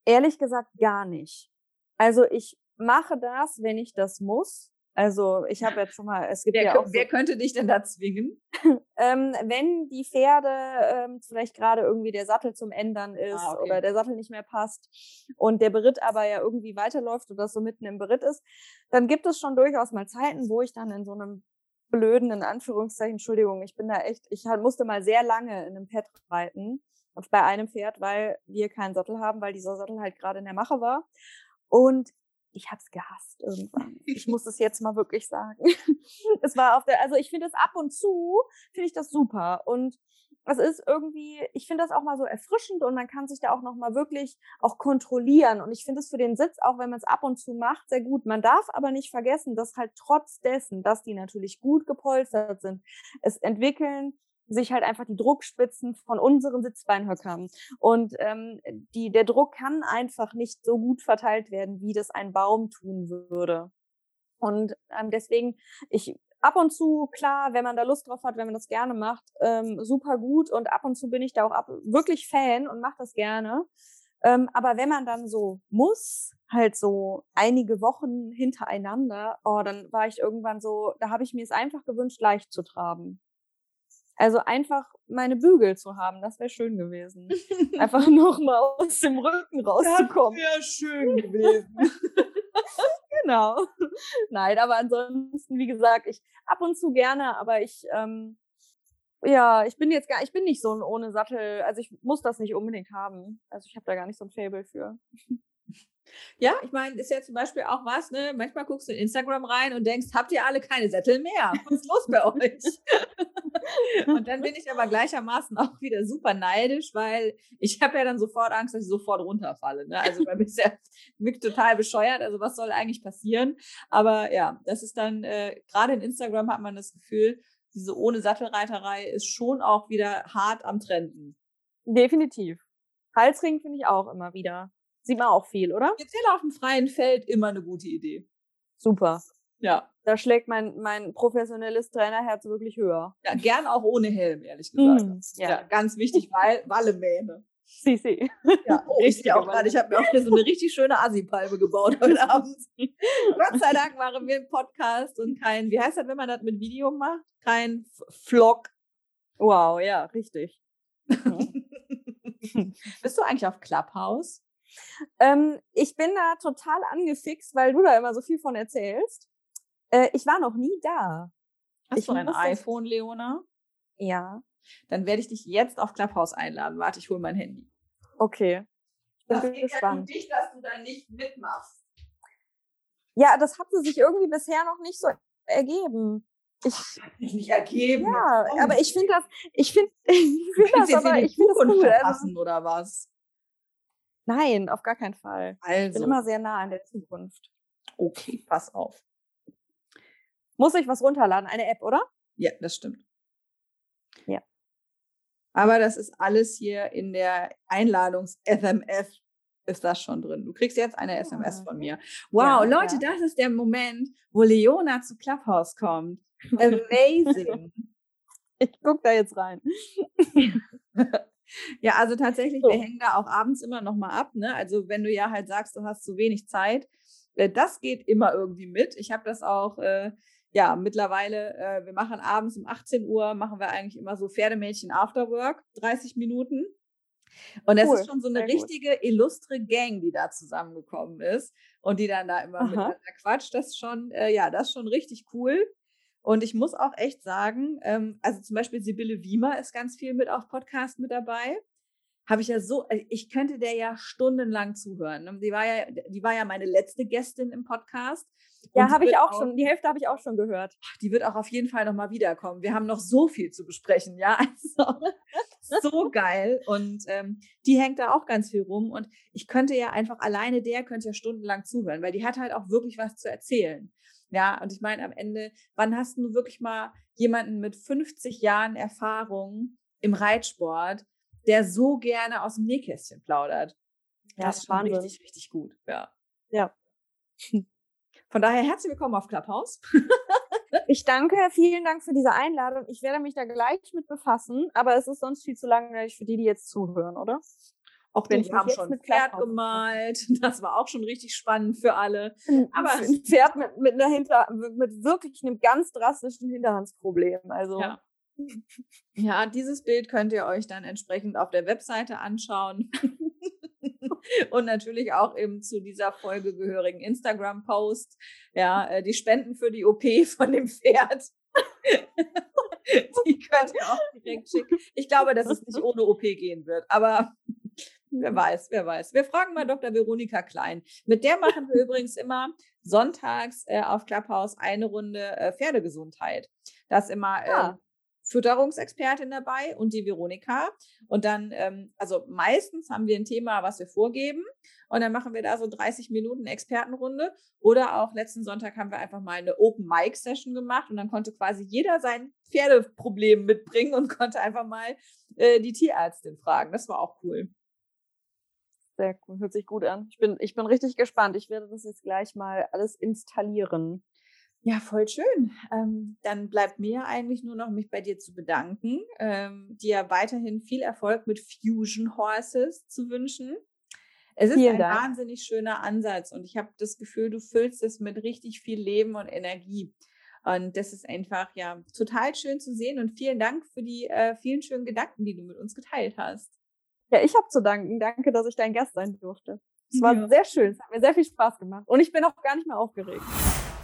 Ehrlich gesagt gar nicht. Also ich mache das, wenn ich das muss. Also ich habe jetzt schon mal, es gibt Wer, ja auch so, wer könnte dich denn da zwingen? ähm, wenn die Pferde ähm, vielleicht gerade irgendwie der Sattel zum Ändern ist Ah, okay. oder der Sattel nicht mehr passt und der Beritt aber ja irgendwie weiterläuft oder so mitten im Beritt ist, dann gibt es schon durchaus mal Zeiten, wo ich dann in so einem blöden, in Anführungszeichen, Entschuldigung, ich bin da echt, ich musste mal sehr lange in einem Pad reiten, bei einem Pferd, weil wir keinen Sattel haben, weil dieser Sattel halt gerade in der Mache war. Und ich habe es gehasst irgendwann. Ich muss es jetzt mal wirklich sagen. es war auf der, also ich finde es ab und zu, finde ich das super. Und es ist irgendwie, ich finde das auch mal so erfrischend und man kann sich da auch noch mal wirklich auch kontrollieren. Und ich finde es für den Sitz, auch wenn man es ab und zu macht, sehr gut. Man darf aber nicht vergessen, dass halt trotz dessen, dass die natürlich gut gepolstert sind, es entwickeln sich halt einfach die Druckspitzen von unseren Sitzbeinhöckern. Und ähm, die, der Druck kann einfach nicht so gut verteilt werden, wie das ein Baum tun würde. Und ähm, deswegen, ich ab und zu, klar, wenn man da Lust drauf hat, wenn man das gerne macht, ähm, super gut. Und ab und zu bin ich da auch ab, wirklich Fan und mache das gerne. Ähm, aber wenn man dann so muss, halt so einige Wochen hintereinander, oh, dann war ich irgendwann so, da habe ich mir es einfach gewünscht, leicht zu traben. Also einfach meine Bügel zu haben, das wäre schön gewesen. einfach nochmal aus dem Rücken rauszukommen. Das wäre schön gewesen. genau. Nein, aber ansonsten, wie gesagt, ich ab und zu gerne, aber ich, ähm, ja, ich bin jetzt gar, ich bin nicht so ein ohne Sattel, also ich muss das nicht unbedingt haben. Also ich habe da gar nicht so ein Fable für. Ja, ich meine, ist ja zum Beispiel auch was, ne? Manchmal guckst du in Instagram rein und denkst, habt ihr alle keine Sättel mehr? Was ist los bei euch? und dann bin ich aber gleichermaßen auch wieder super neidisch, weil ich habe ja dann sofort Angst, dass ich sofort runterfalle. Ne? Also bei mir ist ja wirklich total bescheuert. Also was soll eigentlich passieren? Aber ja, das ist dann, äh, gerade in Instagram hat man das Gefühl, diese ohne Sattelreiterei ist schon auch wieder hart am Trenden. Definitiv. Halsring finde ich auch immer wieder. Sieht man auch viel, oder? Speziell auf dem freien Feld immer eine gute Idee. Super. Ja. Da schlägt mein, mein professionelles Trainerherz wirklich höher. Ja, gern auch ohne Helm, ehrlich gesagt. Mm, ja. ja. ganz wichtig, weil Wallemähne. Sie, sie. Ja, oh, ich sehe auch gerade, ich habe mir auch hier so eine richtig schöne Assi-Palme gebaut heute Abend. Gott sei Dank waren wir im Podcast und kein, wie heißt das, wenn man das mit Video macht? Kein Vlog. Wow, ja, richtig. Bist du eigentlich auf Clubhouse? Ähm, ich bin da total angefixt, weil du da immer so viel von erzählst. Äh, ich war noch nie da. Hast Ich du ein das- iPhone, Leona? Ja. Dann werde ich dich jetzt auf Clubhouse einladen. Warte, ich hole mein Handy. Okay. Ich bin Das geht ja gespannt. dich, dass du da nicht mitmachst. Ja, das hatte sich irgendwie bisher noch nicht so ergeben. Ich, Nicht ergeben. ja, aber ich finde das, ich finde, ich finde das aber, ich finde das cool. Also, verpassen, oder was? Nein, auf gar keinen Fall. Ich Also, bin immer sehr nah an der Zukunft. okay, pass auf. Muss ich was runterladen? Eine App, oder? Ja, das stimmt. Ja. Aber das ist alles hier in der Einladungs-SMS ist das schon drin. Du kriegst jetzt eine SMS Ah, von mir. Wow, Ja, Leute, ja. das ist der Moment, wo Leona zu Clubhouse kommt. Amazing. Ich guck da jetzt rein. ja, also tatsächlich, So. wir hängen da auch abends immer noch mal ab. Ne? Also wenn du ja halt sagst, du hast zu wenig Zeit, äh, das geht immer irgendwie mit. Ich habe das auch, äh, ja, mittlerweile, äh, wir machen abends um 18 Uhr, machen wir eigentlich immer so Pferdemädchen Afterwork, 30 Minuten. Und das Cool, ist schon so eine sehr gut. richtige illustre Gang, die da zusammengekommen ist und die dann da immer Aha. miteinander quatscht. Das ist schon, äh, ja, das ist schon richtig cool. Und ich muss auch echt sagen, ähm, also zum Beispiel Sibylle Wiemer ist ganz viel mit auf Podcast mit dabei. Habe ich ja so, also ich könnte der ja stundenlang zuhören. ne? Die war ja, die war ja meine letzte Gästin im Podcast. Ja, habe ich wird auch schon. Die Hälfte habe ich auch schon gehört. die wird auch auf jeden Fall nochmal wiederkommen. Wir haben noch so viel zu besprechen, ja. Also, so geil. Und ähm, die hängt da auch ganz viel rum. Und ich könnte ja einfach alleine der könnte ja stundenlang zuhören, weil die hat halt auch wirklich was zu erzählen. Ja, und ich meine, am Ende, wann hast du wirklich mal jemanden mit 50 Jahren Erfahrung im Reitsport, der so gerne aus dem Nähkästchen plaudert? Ja, das ist schon Wahnsinn. richtig, richtig gut. Ja. Ja. Von daher herzlich willkommen auf Clubhouse. Ich danke, vielen Dank für diese Einladung. Ich werde mich da gleich mit befassen, aber es ist sonst viel zu langweilig für die, die jetzt zuhören, oder? Auch Wenn ich jetzt schon ein mit Pferd gemalt. Das war auch schon richtig spannend für alle. Aber- ein Pferd mit, mit einer Hinter, mit wirklich einem ganz drastischen Hinterhandsproblem. Also Ja. Ja, dieses Bild könnt ihr euch dann entsprechend auf der Webseite anschauen. Und natürlich auch eben zu dieser Folge gehörigen Instagram-Post. Ja, äh, die Spenden für die OP von dem Pferd. die könnt ihr auch direkt schicken. Ich glaube, dass es nicht ohne OP gehen wird, aber wer weiß, wer weiß. Wir fragen mal Dr. Veronika Klein. Mit der machen wir übrigens immer sonntags äh, auf Clubhouse eine Runde äh, Pferdegesundheit. Das ist immer äh, Ah. Fütterungsexpertin dabei und die Veronika. Und dann, ähm, also meistens haben wir ein Thema, was wir vorgeben. Und dann machen wir da so 30 Minuten Expertenrunde. Oder auch letzten Sonntag haben wir einfach mal eine Open Mic Session gemacht und dann konnte quasi jeder sein Pferdeproblem mitbringen und konnte einfach mal äh, die Tierärztin fragen. Das war auch cool. Sehr cool, hört sich gut an. Ich bin, ich bin richtig gespannt. Ich werde das jetzt gleich mal alles installieren. Ja, voll schön. Ähm, dann bleibt mir eigentlich nur noch, mich bei dir zu bedanken, ähm, dir weiterhin viel Erfolg mit Fusion Horses zu wünschen. Es ist Vielen ein Dank. wahnsinnig schöner Ansatz und ich habe das Gefühl, du füllst es mit richtig viel Leben und Energie. Und das ist einfach ja total schön zu sehen und vielen Dank für die äh, vielen schönen Gedanken, die du mit uns geteilt hast. Ja, ich habe zu danken. Danke, dass ich dein Gast sein durfte. Es war ja. sehr schön. Es hat mir sehr viel Spaß gemacht. Und ich bin auch gar nicht mehr aufgeregt.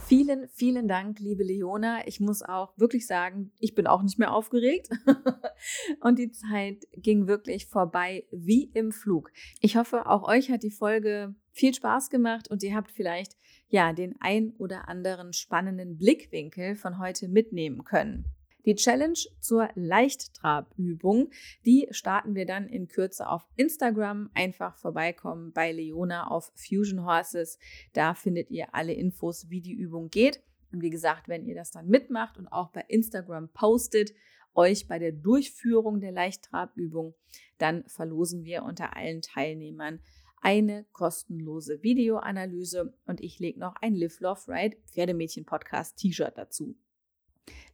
Vielen, vielen Dank, liebe Leona. Ich muss auch wirklich sagen, ich bin auch nicht mehr aufgeregt. und die Zeit ging wirklich vorbei wie im Flug. Ich hoffe, auch euch hat die Folge viel Spaß gemacht und ihr habt vielleicht ja den ein oder anderen spannenden Blickwinkel von heute mitnehmen können. Die Challenge zur Leichttrabübung, die starten wir dann in Kürze auf Instagram. Einfach vorbeikommen bei Leona auf Fusion Horses. Da findet ihr alle Infos, wie die Übung geht. Und wie gesagt, wenn ihr das dann mitmacht und auch bei Instagram postet, euch bei der Durchführung der Leichttrabübung, dann verlosen wir unter allen Teilnehmern eine kostenlose Videoanalyse und ich lege noch ein Live Love Ride Pferdemädchen Podcast T-Shirt dazu.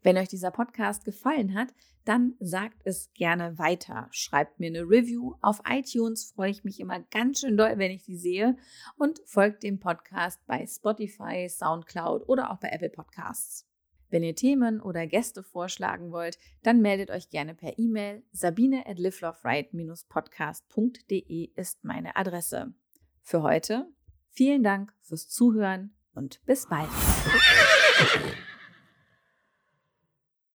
Wenn euch dieser Podcast gefallen hat, dann sagt es gerne weiter. Schreibt mir eine Review. Auf iTunes freue ich mich immer ganz schön doll, wenn ich die sehe. Und folgt dem Podcast bei Spotify, Soundcloud oder auch bei Apple Podcasts. Wenn ihr Themen oder Gäste vorschlagen wollt, dann meldet euch gerne per E-Mail. Sabine at liveloveright-podcast.de ist meine Adresse. Für heute vielen Dank fürs Zuhören und bis bald.